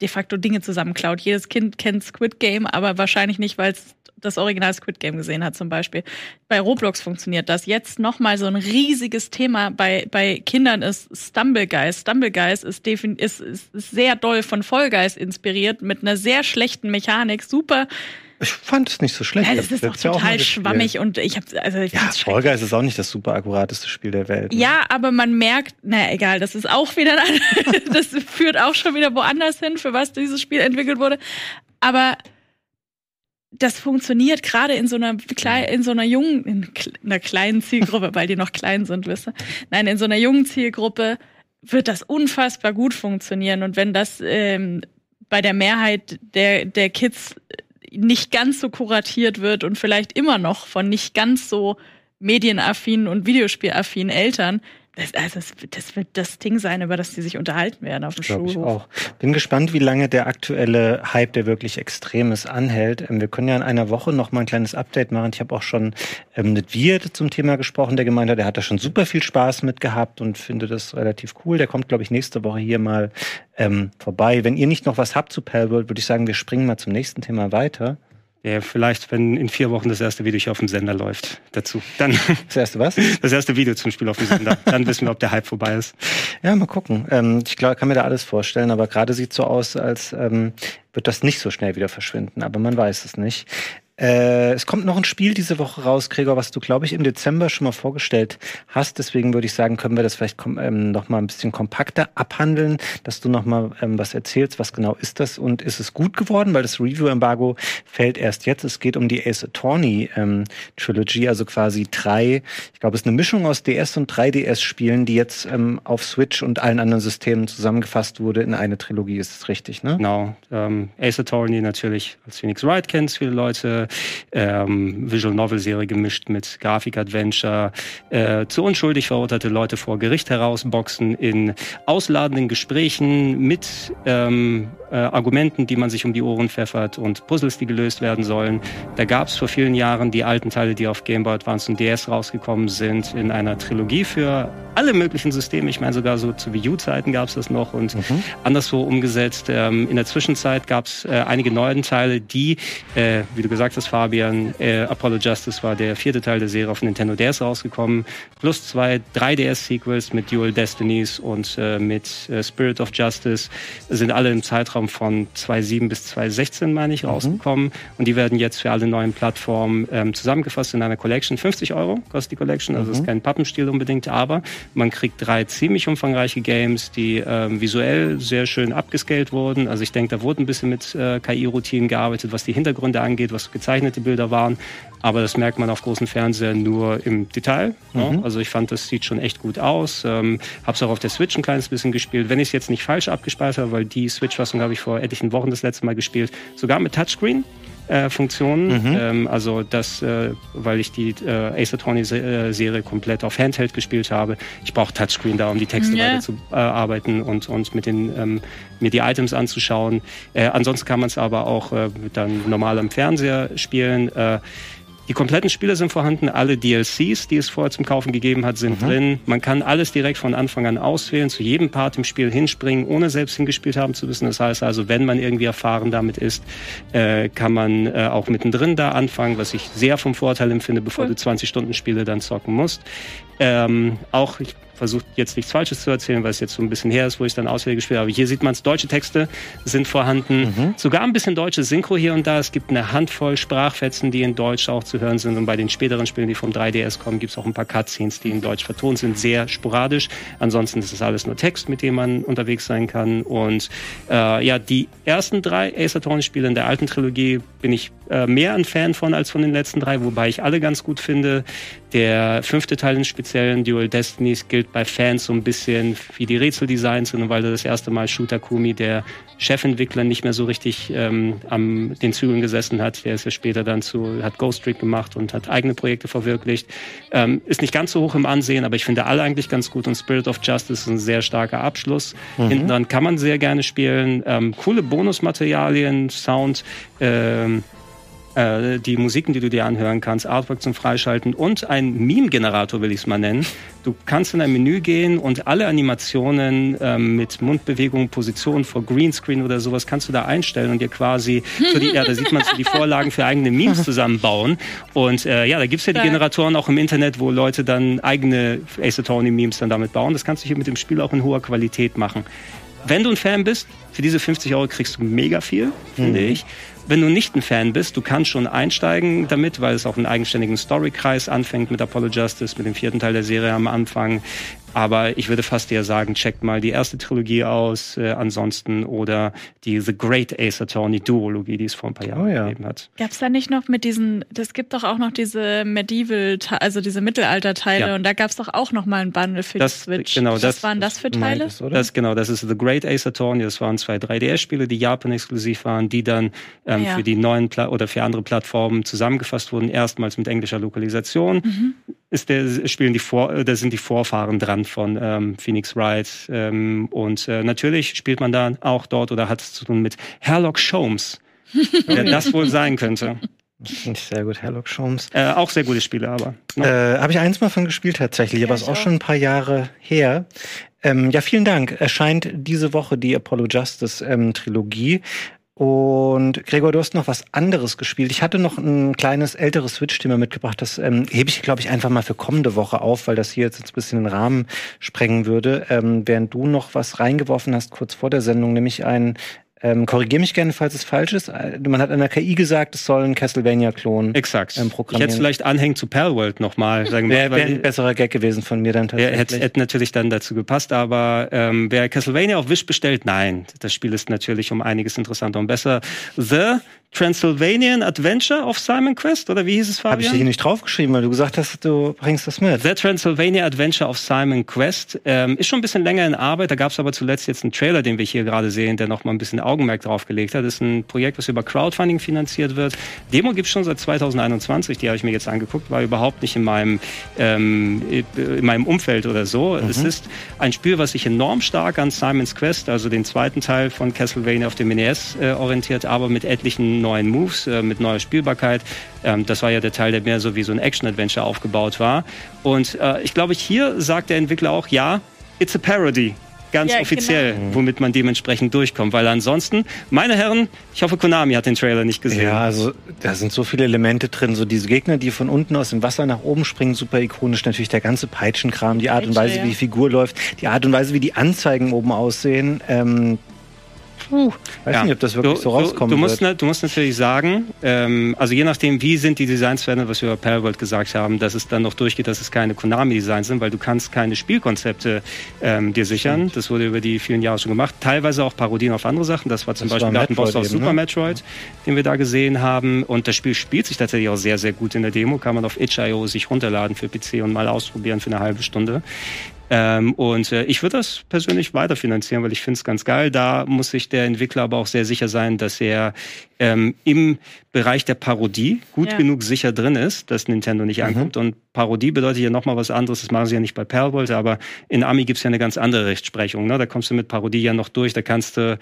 de facto Dinge zusammenklaut. Jedes Kind kennt Squid Game, aber wahrscheinlich nicht, weil es das Original Squid Game gesehen hat zum Beispiel. Bei Roblox funktioniert das. Jetzt nochmal so ein riesiges Thema bei, bei Kindern ist Stumble Guys. Stumble Guys ist, ist, ist sehr doll von Fall Guys inspiriert, mit einer sehr schlechten Mechanik, super ich fand es nicht so schlecht. Ja, das ist doch total schwammig und ich habe also ich ja, Guys ist auch nicht das super akkurateste Spiel der Welt. Ne? Ja, aber man merkt, na egal, das ist auch wieder das führt auch schon wieder woanders hin, für was dieses Spiel entwickelt wurde, aber das funktioniert gerade in so einer kleinen, in so einer jungen, in einer kleinen Zielgruppe, weil die noch klein sind, wisst ihr. Nein, in so einer jungen Zielgruppe wird das unfassbar gut funktionieren und wenn das ähm, bei der Mehrheit der der Kids nicht ganz so kuratiert wird und vielleicht immer noch von nicht ganz so medienaffinen und videospielaffinen Eltern, das, also das, wird das Ding sein, über das die sich unterhalten werden auf dem Schulhof. Ich auch. Bin gespannt, wie lange der aktuelle Hype, der wirklich extrem ist, anhält. Ähm, wir können ja in einer Woche noch mal ein kleines Update machen. Ich habe auch schon ähm, mit Wirt zum Thema gesprochen, der gemeint hat, der hat da schon super viel Spaß mit gehabt und finde das relativ cool. Der kommt, glaube ich, nächste Woche hier mal ähm, vorbei. Wenn ihr nicht noch was habt zu Palworld, würde ich sagen, wir springen mal zum nächsten Thema weiter. Ja, vielleicht, wenn in vier Wochen das erste Video hier auf dem Sender läuft, dazu. Dann das erste was? Das erste Video zum Spiel auf dem Sender. Dann wissen wir, ob der Hype vorbei ist. Ja, mal gucken. Ähm, ich glaube, kann mir da alles vorstellen, aber gerade sieht so aus, als ähm, wird das nicht so schnell wieder verschwinden. Aber man weiß es nicht. Äh, es kommt noch ein Spiel diese Woche raus, Gregor, was du, glaube ich, im Dezember schon mal vorgestellt hast. Deswegen würde ich sagen, können wir das vielleicht ähm, noch mal ein bisschen kompakter abhandeln, dass du noch mal ähm, was erzählst. Was genau ist das und ist es gut geworden? Weil das Review-Embargo fällt erst jetzt. Es geht um die Ace Attorney ähm, Trilogy, also quasi drei, ich glaube, es ist eine Mischung aus DS und 3DS-Spielen, die jetzt ähm, auf Switch und allen anderen Systemen zusammengefasst wurde in eine Trilogie. Ist das richtig, ne? Genau. Ähm, Ace Attorney natürlich als Phoenix Wright kennt viele Leute ähm, Visual Novel Serie gemischt mit Grafik Adventure, äh, zu unschuldig verurteilte Leute vor Gericht herausboxen in ausladenden Gesprächen mit ähm, äh, Argumenten, die man sich um die Ohren pfeffert und Puzzles, die gelöst werden sollen. Da gab es vor vielen Jahren die alten Teile, die auf Game Boy Advance und DS rausgekommen sind, in einer Trilogie für alle möglichen Systeme. Ich meine, sogar so zu Wii U-Zeiten gab es das noch und mhm. anderswo umgesetzt. Ähm, in der Zwischenzeit gab es äh, einige neue Teile, die, äh, wie du gesagt hast, Fabian, äh, Apollo Justice war der vierte Teil der Serie auf Nintendo DS rausgekommen, plus zwei 3DS-Sequels mit Dual Destinies und äh, mit äh, Spirit of Justice sind alle im Zeitraum von 2007 bis 2016, meine ich, mhm. rausgekommen. Und die werden jetzt für alle neuen Plattformen ähm, zusammengefasst in einer Collection. 50 Euro kostet die Collection, also mhm. ist kein Pappenstiel unbedingt, aber man kriegt drei ziemlich umfangreiche Games, die ähm, visuell sehr schön abgescaled wurden. Also ich denke, da wurde ein bisschen mit äh, KI-Routinen gearbeitet, was die Hintergründe angeht, was gezeichnet gezeichnete Bilder waren. Aber das merkt man auf großen Fernsehern nur im Detail. Ne? Mhm. Also ich fand, das sieht schon echt gut aus. Ähm, habe es auch auf der Switch ein kleines bisschen gespielt. Wenn ich es jetzt nicht falsch abgespeichert habe, weil die Switch-Fassung habe ich vor etlichen Wochen das letzte Mal gespielt, sogar mit Touchscreen. Äh, Funktionen. Mhm. Ähm, also das, äh, weil ich die äh, Ace Attorney äh, Serie komplett auf Handheld gespielt habe. Ich brauche Touchscreen da, um die Texte yeah. weiter zu äh, arbeiten und, und mit den ähm, mir die Items anzuschauen. Äh, ansonsten kann man es aber auch äh, dann normal am Fernseher spielen. Die kompletten Spiele sind vorhanden, alle DLCs, die es vorher zum Kaufen gegeben hat, sind mhm. drin. Man kann alles direkt von Anfang an auswählen, zu jedem Part im Spiel hinspringen, ohne selbst hingespielt haben zu wissen. Das heißt also, wenn man irgendwie erfahren damit ist, äh, kann man äh, auch mittendrin da anfangen, was ich sehr vom Vorteil empfinde, bevor cool. du 20 Stunden Spiele dann zocken musst. Ähm, auch, ich versuche jetzt nichts Falsches zu erzählen, weil es jetzt so ein bisschen her ist, wo ich dann Auswähle gespielt habe. Hier sieht man es, deutsche Texte sind vorhanden. Mhm. Sogar ein bisschen deutsche Synchro hier und da. Es gibt eine Handvoll Sprachfetzen, die in Deutsch auch zu hören sind. Und bei den späteren Spielen, die vom 3DS kommen, gibt es auch ein paar Cutscenes, die in Deutsch vertont sind. Sehr sporadisch. Ansonsten ist es alles nur Text, mit dem man unterwegs sein kann. Und äh, ja, die ersten drei Ace Attorney-Spiele in der alten Trilogie bin ich äh, mehr ein Fan von als von den letzten drei, wobei ich alle ganz gut finde. Der fünfte Teil in speziellen Dual Destinies gilt bei Fans so ein bisschen wie die Rätseldesigns sind, weil das erste Mal Shooter Kumi, der Chefentwickler, nicht mehr so richtig ähm, am den Zügeln gesessen hat. Der ist ja später dann zu, hat Ghost Trick gemacht und hat eigene Projekte verwirklicht. Ähm, ist nicht ganz so hoch im Ansehen, aber ich finde alle eigentlich ganz gut und Spirit of Justice ist ein sehr starker Abschluss. Mhm. Hinten dran kann man sehr gerne spielen. Ähm, coole Bonusmaterialien, Sound, ähm, äh, die Musiken, die du dir anhören kannst, Artwork zum Freischalten und ein Meme-Generator, will ich es mal nennen. Du kannst in ein Menü gehen und alle Animationen ähm, mit Mundbewegungen, Positionen vor Greenscreen oder sowas kannst du da einstellen und dir quasi, für die, ja, da sieht man so die Vorlagen für eigene Memes zusammenbauen. Und äh, ja, da gibt's ja die Generatoren auch im Internet, wo Leute dann eigene Ace Attorney-Memes dann damit bauen. Das kannst du hier mit dem Spiel auch in hoher Qualität machen. Wenn du ein Fan bist, für diese 50 Euro kriegst du mega viel, finde mhm. ich. Wenn du nicht ein Fan bist, du kannst schon einsteigen damit, weil es auch einen eigenständigen Storykreis anfängt mit Apollo Justice, mit dem vierten Teil der Serie am Anfang. Aber ich würde fast eher sagen, checkt mal die erste Trilogie aus, äh, ansonsten oder die The Great Ace Attorney Duologie, die es vor ein paar Jahren oh, ja. gegeben hat. Gab es da nicht noch mit diesen, das gibt doch auch noch diese Medieval, also diese Mittelalter-Teile ja. und da gab es doch auch noch mal ein Bundle für das, die Switch. Genau, Was das, waren das für Teile? Das, das, genau, das ist The Great Ace Attorney, das waren zwei 3DS-Spiele, die Japan-exklusiv waren, die dann ähm, ja. für die neuen Pla oder für andere Plattformen zusammengefasst wurden, erstmals mit englischer Lokalisation. Mhm ist der, spielen die Vor, äh, da sind die Vorfahren dran von ähm, Phoenix Wright. Ähm, und äh, natürlich spielt man da auch dort oder hat es zu tun mit Herlock Sholmes, wer das wohl sein könnte. Sehr gut, Herlock Sholmes. Äh, auch sehr gute Spiele, aber. Ne? Äh, Habe ich eins mal von gespielt tatsächlich, ja, aber ist auch schon ein paar Jahre her. Ähm, ja, vielen Dank. Erscheint diese Woche die Apollo Justice ähm, Trilogie. Und Gregor, du hast noch was anderes gespielt. Ich hatte noch ein kleines älteres Switch-Thema mitgebracht. Das ähm, hebe ich, glaube ich, einfach mal für kommende Woche auf, weil das hier jetzt ein bisschen den Rahmen sprengen würde. Ähm, während du noch was reingeworfen hast, kurz vor der Sendung, nämlich ein ähm, Korrigiere mich gerne, falls es falsch ist. Äh, man hat an der KI gesagt, es soll ein Castlevania-Klon Exakt. Ähm, programmieren. Ich hätte vielleicht anhängen zu Palworld nochmal. Wäre wär ein besserer Gag gewesen von mir dann tatsächlich. Hätte, hätte natürlich dann dazu gepasst, aber ähm, wer Castlevania auf Wish bestellt, nein. Das Spiel ist natürlich um einiges interessanter und besser. The Transylvanian Adventure of Simon Quest, oder wie hieß es, Fabian? Habe ich hier nicht draufgeschrieben, weil du gesagt hast, du bringst das mit. The Transylvania Adventure of Simon Quest ähm, ist schon ein bisschen länger in Arbeit. Da gab es aber zuletzt jetzt einen Trailer, den wir hier gerade sehen, der noch mal ein bisschen Augenmerk drauf gelegt hat. Das ist ein Projekt, was über Crowdfunding finanziert wird. Demo gibt es schon seit 2021, die habe ich mir jetzt angeguckt, war überhaupt nicht in meinem, ähm, in meinem Umfeld oder so. Mhm. Es ist ein Spiel, was sich enorm stark an Simon's Quest, also den zweiten Teil von Castlevania auf dem NES äh, orientiert, aber mit etlichen neuen Moves, äh, mit neuer Spielbarkeit. Ähm, das war ja der Teil, der mehr so wie so ein Action-Adventure aufgebaut war. Und äh, ich glaube, hier sagt der Entwickler auch, ja, it's a parody ganz ja, offiziell, genau. womit man dementsprechend durchkommt. Weil ansonsten, meine Herren, ich hoffe, Konami hat den Trailer nicht gesehen. Ja, also da sind so viele Elemente drin. So diese Gegner, die von unten aus dem Wasser nach oben springen, super ikonisch. Natürlich der ganze Peitschenkram, die Art und Weise, wie die Figur läuft, die Art und Weise, wie die Anzeigen oben aussehen. Ähm, puh, weiß ja. nicht, ob das wirklich du, so rauskommt. Du, du, musst, du musst natürlich sagen, ähm, also je nachdem, wie sind die Designs verändert, was wir über Parallel gesagt haben, dass es dann noch durchgeht, dass es keine Konami-Designs sind, weil du kannst keine Spielkonzepte ähm, dir sichern. Stimmt. Das wurde über die vielen Jahre schon gemacht. Teilweise auch Parodien auf andere Sachen. Das war zum das Beispiel war Boss aus Super ne? Metroid, den wir da gesehen haben. Und das Spiel spielt sich tatsächlich auch sehr, sehr gut in der Demo. Kann man auf itch.io sich runterladen für PC und mal ausprobieren für eine halbe Stunde. Ähm, und äh, ich würde das persönlich weiterfinanzieren, weil ich finde es ganz geil. Da muss sich der Entwickler aber auch sehr sicher sein, dass er ähm, im Bereich der Parodie gut ja. genug sicher drin ist, dass Nintendo nicht mhm. ankommt. Und Parodie bedeutet ja nochmal was anderes. Das machen sie ja nicht bei Perlbolt, aber in Ami gibt's ja eine ganz andere Rechtsprechung. Ne? Da kommst du mit Parodie ja noch durch. Da kannst du,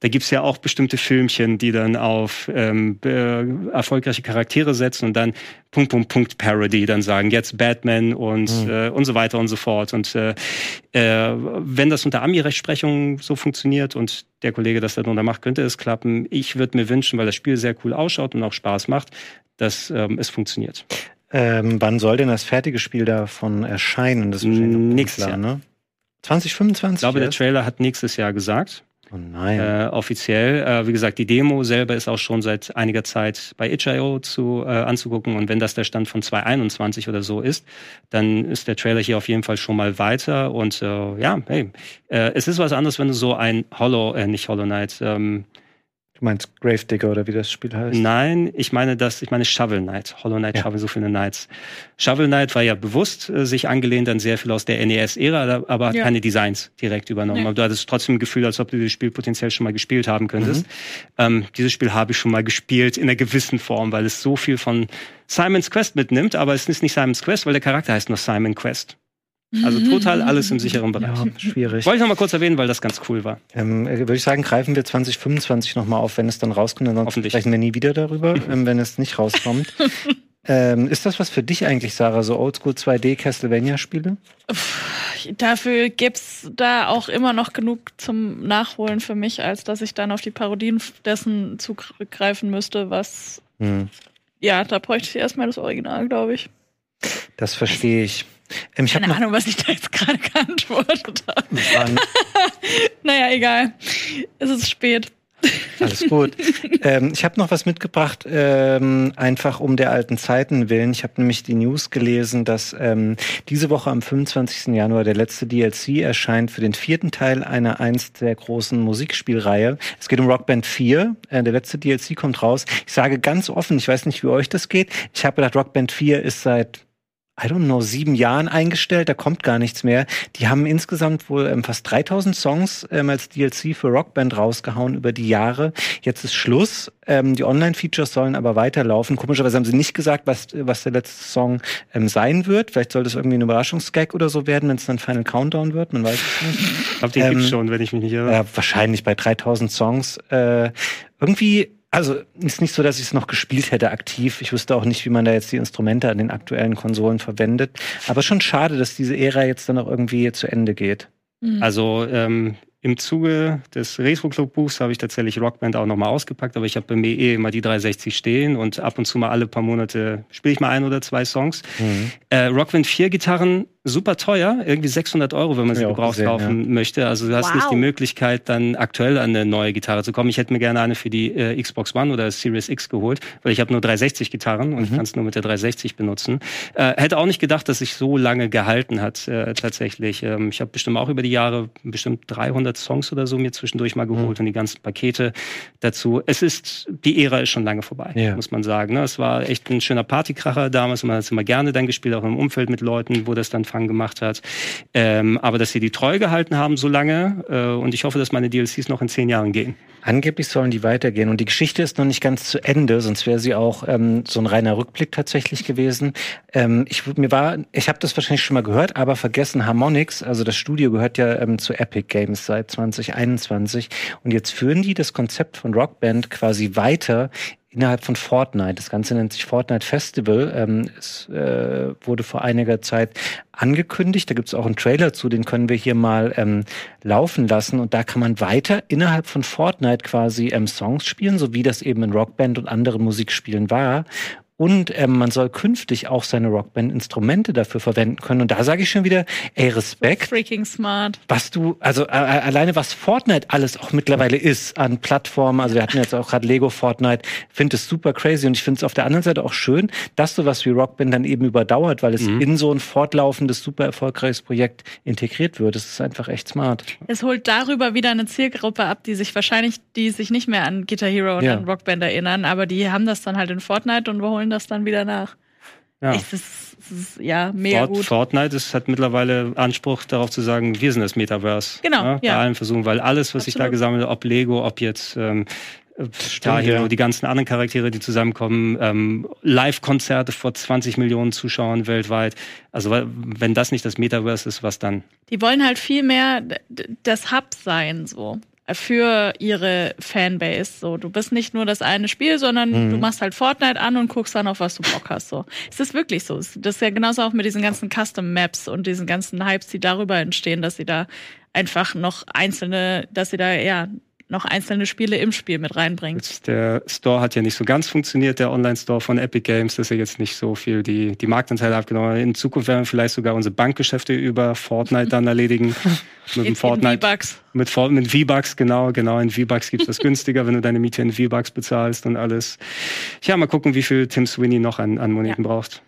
da gibt's ja auch bestimmte Filmchen, die dann auf ähm, äh, erfolgreiche Charaktere setzen und dann Punkt, Punkt, Punkt Parody dann sagen, jetzt Batman und, mhm. äh, und so weiter und so fort. Und äh, äh, wenn das unter Ami-Rechtsprechung so funktioniert und der Kollege das darunter macht, könnte es klappen. Ich würde mir wünschen, weil das Spiel sehr cool ausschaut und auch Spaß macht, dass ähm, es funktioniert. Ähm, wann soll denn das fertige Spiel davon erscheinen? Das ist Nächstes Jahr, ne? 2025? Ich glaube, der Trailer hat nächstes Jahr gesagt. Oh nein. Äh, offiziell. Äh, wie gesagt, die Demo selber ist auch schon seit einiger Zeit bei itch.io zu, äh, anzugucken. Und wenn das der Stand von 2021 oder so ist, dann ist der Trailer hier auf jeden Fall schon mal weiter. Und äh, ja, hey, äh, es ist was anderes, wenn du so ein Hollow, äh, nicht Hollow Knight, ähm, Du meinst Gravedigger oder wie das Spiel heißt? Nein, ich meine das, ich meine Shovel Knight. Hollow Knight, ja. Shovel, so viele Knights. Shovel Knight war ja bewusst äh, sich angelehnt an sehr viel aus der NES-Ära, aber hat ja. keine Designs direkt übernommen. Nee. Aber du hattest trotzdem ein Gefühl, als ob du dieses Spiel potenziell schon mal gespielt haben könntest. Mhm. Ähm, dieses Spiel habe ich schon mal gespielt in einer gewissen Form, weil es so viel von Simon's Quest mitnimmt, aber es ist nicht Simon's Quest, weil der Charakter heißt nur Simon Quest. Also total alles im sicheren Bereich. Ja, schwierig. Wollte ich noch mal kurz erwähnen, weil das ganz cool war. Ähm, äh, Würde ich sagen, greifen wir 2025 noch mal auf, wenn es dann rauskommt. Ansonsten sprechen wir nie wieder darüber, ähm, wenn es nicht rauskommt. ähm, ist das was für dich eigentlich, Sarah, so Oldschool 2D Castlevania-Spiele? Dafür gibt's da auch immer noch genug zum Nachholen für mich, als dass ich dann auf die Parodien dessen zugreifen müsste, was. Hm. Ja, da bräuchte ich erstmal das Original, glaube ich. Das verstehe ich. Ähm, Keine Ahnung, was ich da jetzt gerade geantwortet habe. naja, egal. Es ist spät. Alles gut. ähm, ich habe noch was mitgebracht, ähm, einfach um der alten Zeiten willen. Ich habe nämlich die News gelesen, dass ähm, diese Woche am 25. Januar der letzte DLC erscheint für den vierten Teil einer einst der großen Musikspielreihe. Es geht um Rockband 4. Äh, der letzte DLC kommt raus. Ich sage ganz offen, ich weiß nicht, wie euch das geht. Ich habe gedacht, Rockband 4 ist seit I don't know, sieben Jahren eingestellt, da kommt gar nichts mehr. Die haben insgesamt wohl ähm, fast 3000 Songs ähm, als DLC für Rockband rausgehauen über die Jahre. Jetzt ist Schluss. Ähm, die Online-Features sollen aber weiterlaufen. Komischerweise haben sie nicht gesagt, was, was der letzte Song ähm, sein wird. Vielleicht soll das irgendwie ein Überraschungsgag oder so werden, wenn es dann Final Countdown wird. Man weiß es nicht. Ich glaube, die ähm, gibt's schon, wenn ich mich nicht irre. Äh, wahrscheinlich bei 3000 Songs. Äh, irgendwie also ist nicht so, dass ich es noch gespielt hätte aktiv. Ich wüsste auch nicht, wie man da jetzt die Instrumente an den aktuellen Konsolen verwendet. Aber schon schade, dass diese Ära jetzt dann auch irgendwie zu Ende geht. Mhm. Also ähm, im Zuge des Retro Club Buchs habe ich tatsächlich Rockband auch nochmal ausgepackt, aber ich habe bei mir eh immer die 360 stehen und ab und zu mal alle paar Monate spiele ich mal ein oder zwei Songs. Mhm. Äh, Rockband 4 Gitarren super teuer, irgendwie 600 Euro, wenn man sie gebraucht kaufen ja. möchte. Also du hast wow. nicht die Möglichkeit, dann aktuell an eine neue Gitarre zu kommen. Ich hätte mir gerne eine für die äh, Xbox One oder Series X geholt, weil ich habe nur 360 Gitarren und mhm. ich kann es nur mit der 360 benutzen. Äh, hätte auch nicht gedacht, dass sich so lange gehalten hat äh, tatsächlich. Ähm, ich habe bestimmt auch über die Jahre bestimmt 300 Songs oder so mir zwischendurch mal geholt mhm. und die ganzen Pakete dazu. Es ist, die Ära ist schon lange vorbei, ja. muss man sagen. Ne? Es war echt ein schöner Partykracher damals. Man hat es immer gerne dann gespielt, auch im Umfeld mit Leuten, wo das dann Anfang gemacht hat. Ähm, aber dass sie die treu gehalten haben so lange äh, und ich hoffe, dass meine DLCs noch in zehn Jahren gehen. Angeblich sollen die weitergehen und die Geschichte ist noch nicht ganz zu Ende, sonst wäre sie auch ähm, so ein reiner Rückblick tatsächlich gewesen. Ähm, ich mir war, ich habe das wahrscheinlich schon mal gehört, aber vergessen Harmonix, also das Studio gehört ja ähm, zu Epic Games seit 2021 und jetzt führen die das Konzept von Rockband quasi weiter innerhalb von Fortnite. Das Ganze nennt sich Fortnite Festival. Ähm, es äh, wurde vor einiger Zeit angekündigt. Da gibt es auch einen Trailer zu, den können wir hier mal ähm, laufen lassen. Und da kann man weiter innerhalb von Fortnite quasi ähm, Songs spielen, so wie das eben in Rockband und anderen Musikspielen war. Und ähm, man soll künftig auch seine Rockband-Instrumente dafür verwenden können. Und da sage ich schon wieder, ey, Respekt. So freaking smart. Was du, also äh, alleine was Fortnite alles auch mittlerweile ist an Plattformen, also wir hatten jetzt auch gerade Lego Fortnite, finde es super crazy. Und ich finde es auf der anderen Seite auch schön, dass sowas wie Rockband dann eben überdauert, weil es mhm. in so ein fortlaufendes, super erfolgreiches Projekt integriert wird. Das ist einfach echt smart. Es holt darüber wieder eine Zielgruppe ab, die sich wahrscheinlich, die sich nicht mehr an Guitar Hero und ja. an Rockband erinnern, aber die haben das dann halt in Fortnite und wir holen das dann wieder nach. Ja. Echt, das, ist, ja, mega Fort, gut. Fortnite ist, hat mittlerweile Anspruch darauf zu sagen, wir sind das Metaverse. Genau. Ja, bei allen Versuchen, weil alles, was Absolut. ich da gesammelt habe, ob Lego, ob jetzt ähm, Star Hero, ja. die ganzen anderen Charaktere, die zusammenkommen, ähm, Live-Konzerte vor 20 Millionen Zuschauern weltweit. Also wenn das nicht das Metaverse ist, was dann? Die wollen halt viel mehr das Hub sein, so. Für ihre Fanbase. So, du bist nicht nur das eine Spiel, sondern mhm. du machst halt Fortnite an und guckst dann auf was du Bock hast. So, es ist wirklich so. Das ist ja genauso auch mit diesen ganzen Custom Maps und diesen ganzen Hypes, die darüber entstehen, dass sie da einfach noch einzelne, dass sie da ja noch einzelne Spiele im Spiel mit reinbringt. Der Store hat ja nicht so ganz funktioniert, der Online-Store von Epic Games, dass er jetzt nicht so viel die, die Marktanteile abgenommen In Zukunft werden wir vielleicht sogar unsere Bankgeschäfte über Fortnite dann erledigen. mit dem Fortnite. V-Bucks. Mit, mit V-Bucks, genau, genau. In V-Bucks gibt es das günstiger, wenn du deine Miete in V-Bucks bezahlst und alles. Ja, mal gucken, wie viel Tim Sweeney noch an, an Moneten ja. braucht.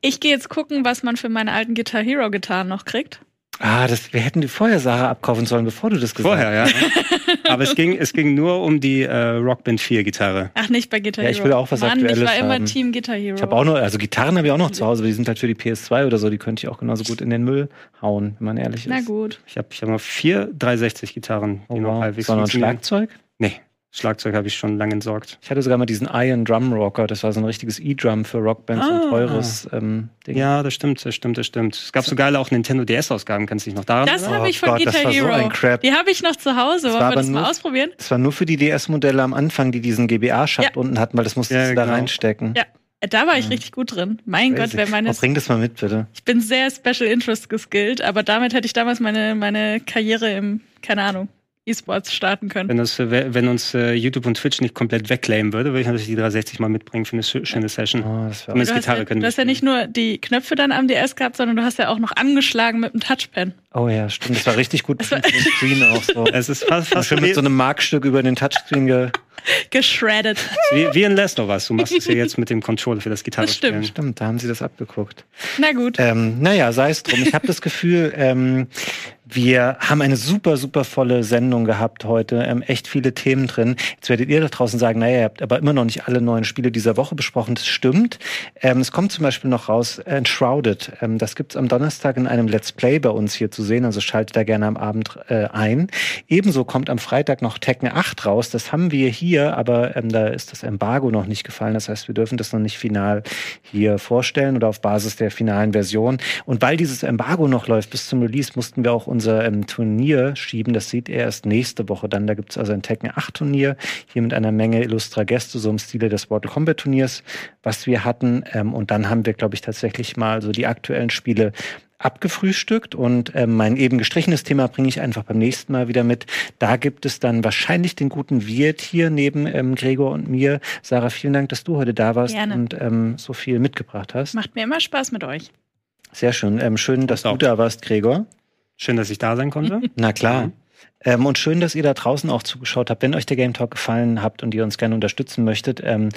Ich gehe jetzt gucken, was man für meine alten Guitar Hero Gitarren noch kriegt. Ah, das, wir hätten die vorher Sarah abkaufen sollen, bevor du das gesagt hast. Vorher, ja. Aber es ging, es ging nur um die äh, Rockband 4 Gitarre. Ach, nicht bei Guitar Hero. Ja, ich will auch was Mann, Aktuelles ich war immer haben. Team Guitar Hero. Ich habe auch noch, also Gitarren habe ich auch noch zu Hause, aber die sind halt für die PS2 oder so, die könnte ich auch genauso gut in den Müll hauen, wenn man ehrlich ist. Na gut. Ich habe ich hab noch vier 360 Gitarren, die oh, noch halbwegs War noch ein Schlagzeug? Nee. Schlagzeug habe ich schon lange entsorgt. Ich hatte sogar mal diesen Iron Drum Rocker, das war so ein richtiges E-Drum für Rockbands ah. und teures ähm, Ding. Ja, das stimmt, das stimmt, das stimmt. Es gab so geile auch Nintendo DS-Ausgaben, kannst du dich noch daran Das habe ich von oh Gott, Guitar Hero. So Die habe ich noch zu Hause. Wollen wir das mal ausprobieren? Das war nur für die DS-Modelle am Anfang, die diesen GBA-Schacht ja. unten hatten, weil das musstest ja, du da genau. reinstecken. Ja. Da war ich ja. richtig gut drin. Mein Crazy. Gott, wer meine. Oh, bring das mal mit, bitte. Ich bin sehr Special Interest geskillt, aber damit hätte ich damals meine, meine Karriere im, keine Ahnung, E-Sports starten können. Wenn, das, wenn uns uh, YouTube und Twitch nicht komplett wegclaimen würde, würde ich natürlich die 360 mal mitbringen für eine schöne Session. Oh, das du, hast ja, du hast ja nicht nur die Knöpfe dann am DS gehabt, sondern du hast ja auch noch angeschlagen mit dem Touchpen. Oh ja, stimmt. Das war richtig gut für den Screen auch so. Es ist fast, fast schön mit so einem Markstück über den Touchscreen ge geschreddet. Wie, wie in Last of Us. Du machst es ja jetzt mit dem Controller für das Gitarre. Das stimmt. Stimmt, da haben sie das abgeguckt. Na gut. Ähm, naja, sei es drum. Ich habe das Gefühl, ähm, wir haben eine super, super volle Sendung gehabt heute. Ähm, echt viele Themen drin. Jetzt werdet ihr da draußen sagen, naja, ihr habt aber immer noch nicht alle neuen Spiele dieser Woche besprochen. Das stimmt. Ähm, es kommt zum Beispiel noch raus Enshrouded. Ähm, das gibt's am Donnerstag in einem Let's Play bei uns hier zu sehen. Also schaltet da gerne am Abend äh, ein. Ebenso kommt am Freitag noch Tekken 8 raus. Das haben wir hier, aber ähm, da ist das Embargo noch nicht gefallen. Das heißt, wir dürfen das noch nicht final hier vorstellen oder auf Basis der finalen Version. Und weil dieses Embargo noch läuft bis zum Release, mussten wir auch unser ähm, Turnier schieben. Das sieht er erst nächste Woche dann. Da gibt es also ein Tekken 8 Turnier, hier mit einer Menge illustrer Gäste, so im Stile des Mortal Kombat Turniers, was wir hatten. Ähm, und dann haben wir, glaube ich, tatsächlich mal so die aktuellen Spiele abgefrühstückt und ähm, mein eben gestrichenes Thema bringe ich einfach beim nächsten Mal wieder mit. Da gibt es dann wahrscheinlich den guten Wirt hier neben ähm, Gregor und mir. Sarah, vielen Dank, dass du heute da warst Gerne. und ähm, so viel mitgebracht hast. Macht mir immer Spaß mit euch. Sehr schön. Ähm, schön, dass du da warst, Gregor. Schön, dass ich da sein konnte. Na klar. Ähm, und schön, dass ihr da draußen auch zugeschaut habt. Wenn euch der Game Talk gefallen habt und ihr uns gerne unterstützen möchtet, ähm,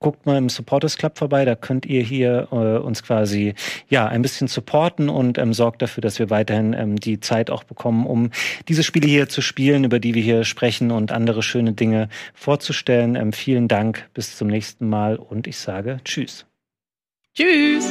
guckt mal im Supporters Club vorbei. Da könnt ihr hier äh, uns quasi ja ein bisschen supporten und ähm, sorgt dafür, dass wir weiterhin ähm, die Zeit auch bekommen, um diese Spiele hier zu spielen, über die wir hier sprechen und andere schöne Dinge vorzustellen. Ähm, vielen Dank, bis zum nächsten Mal und ich sage Tschüss. Tschüss.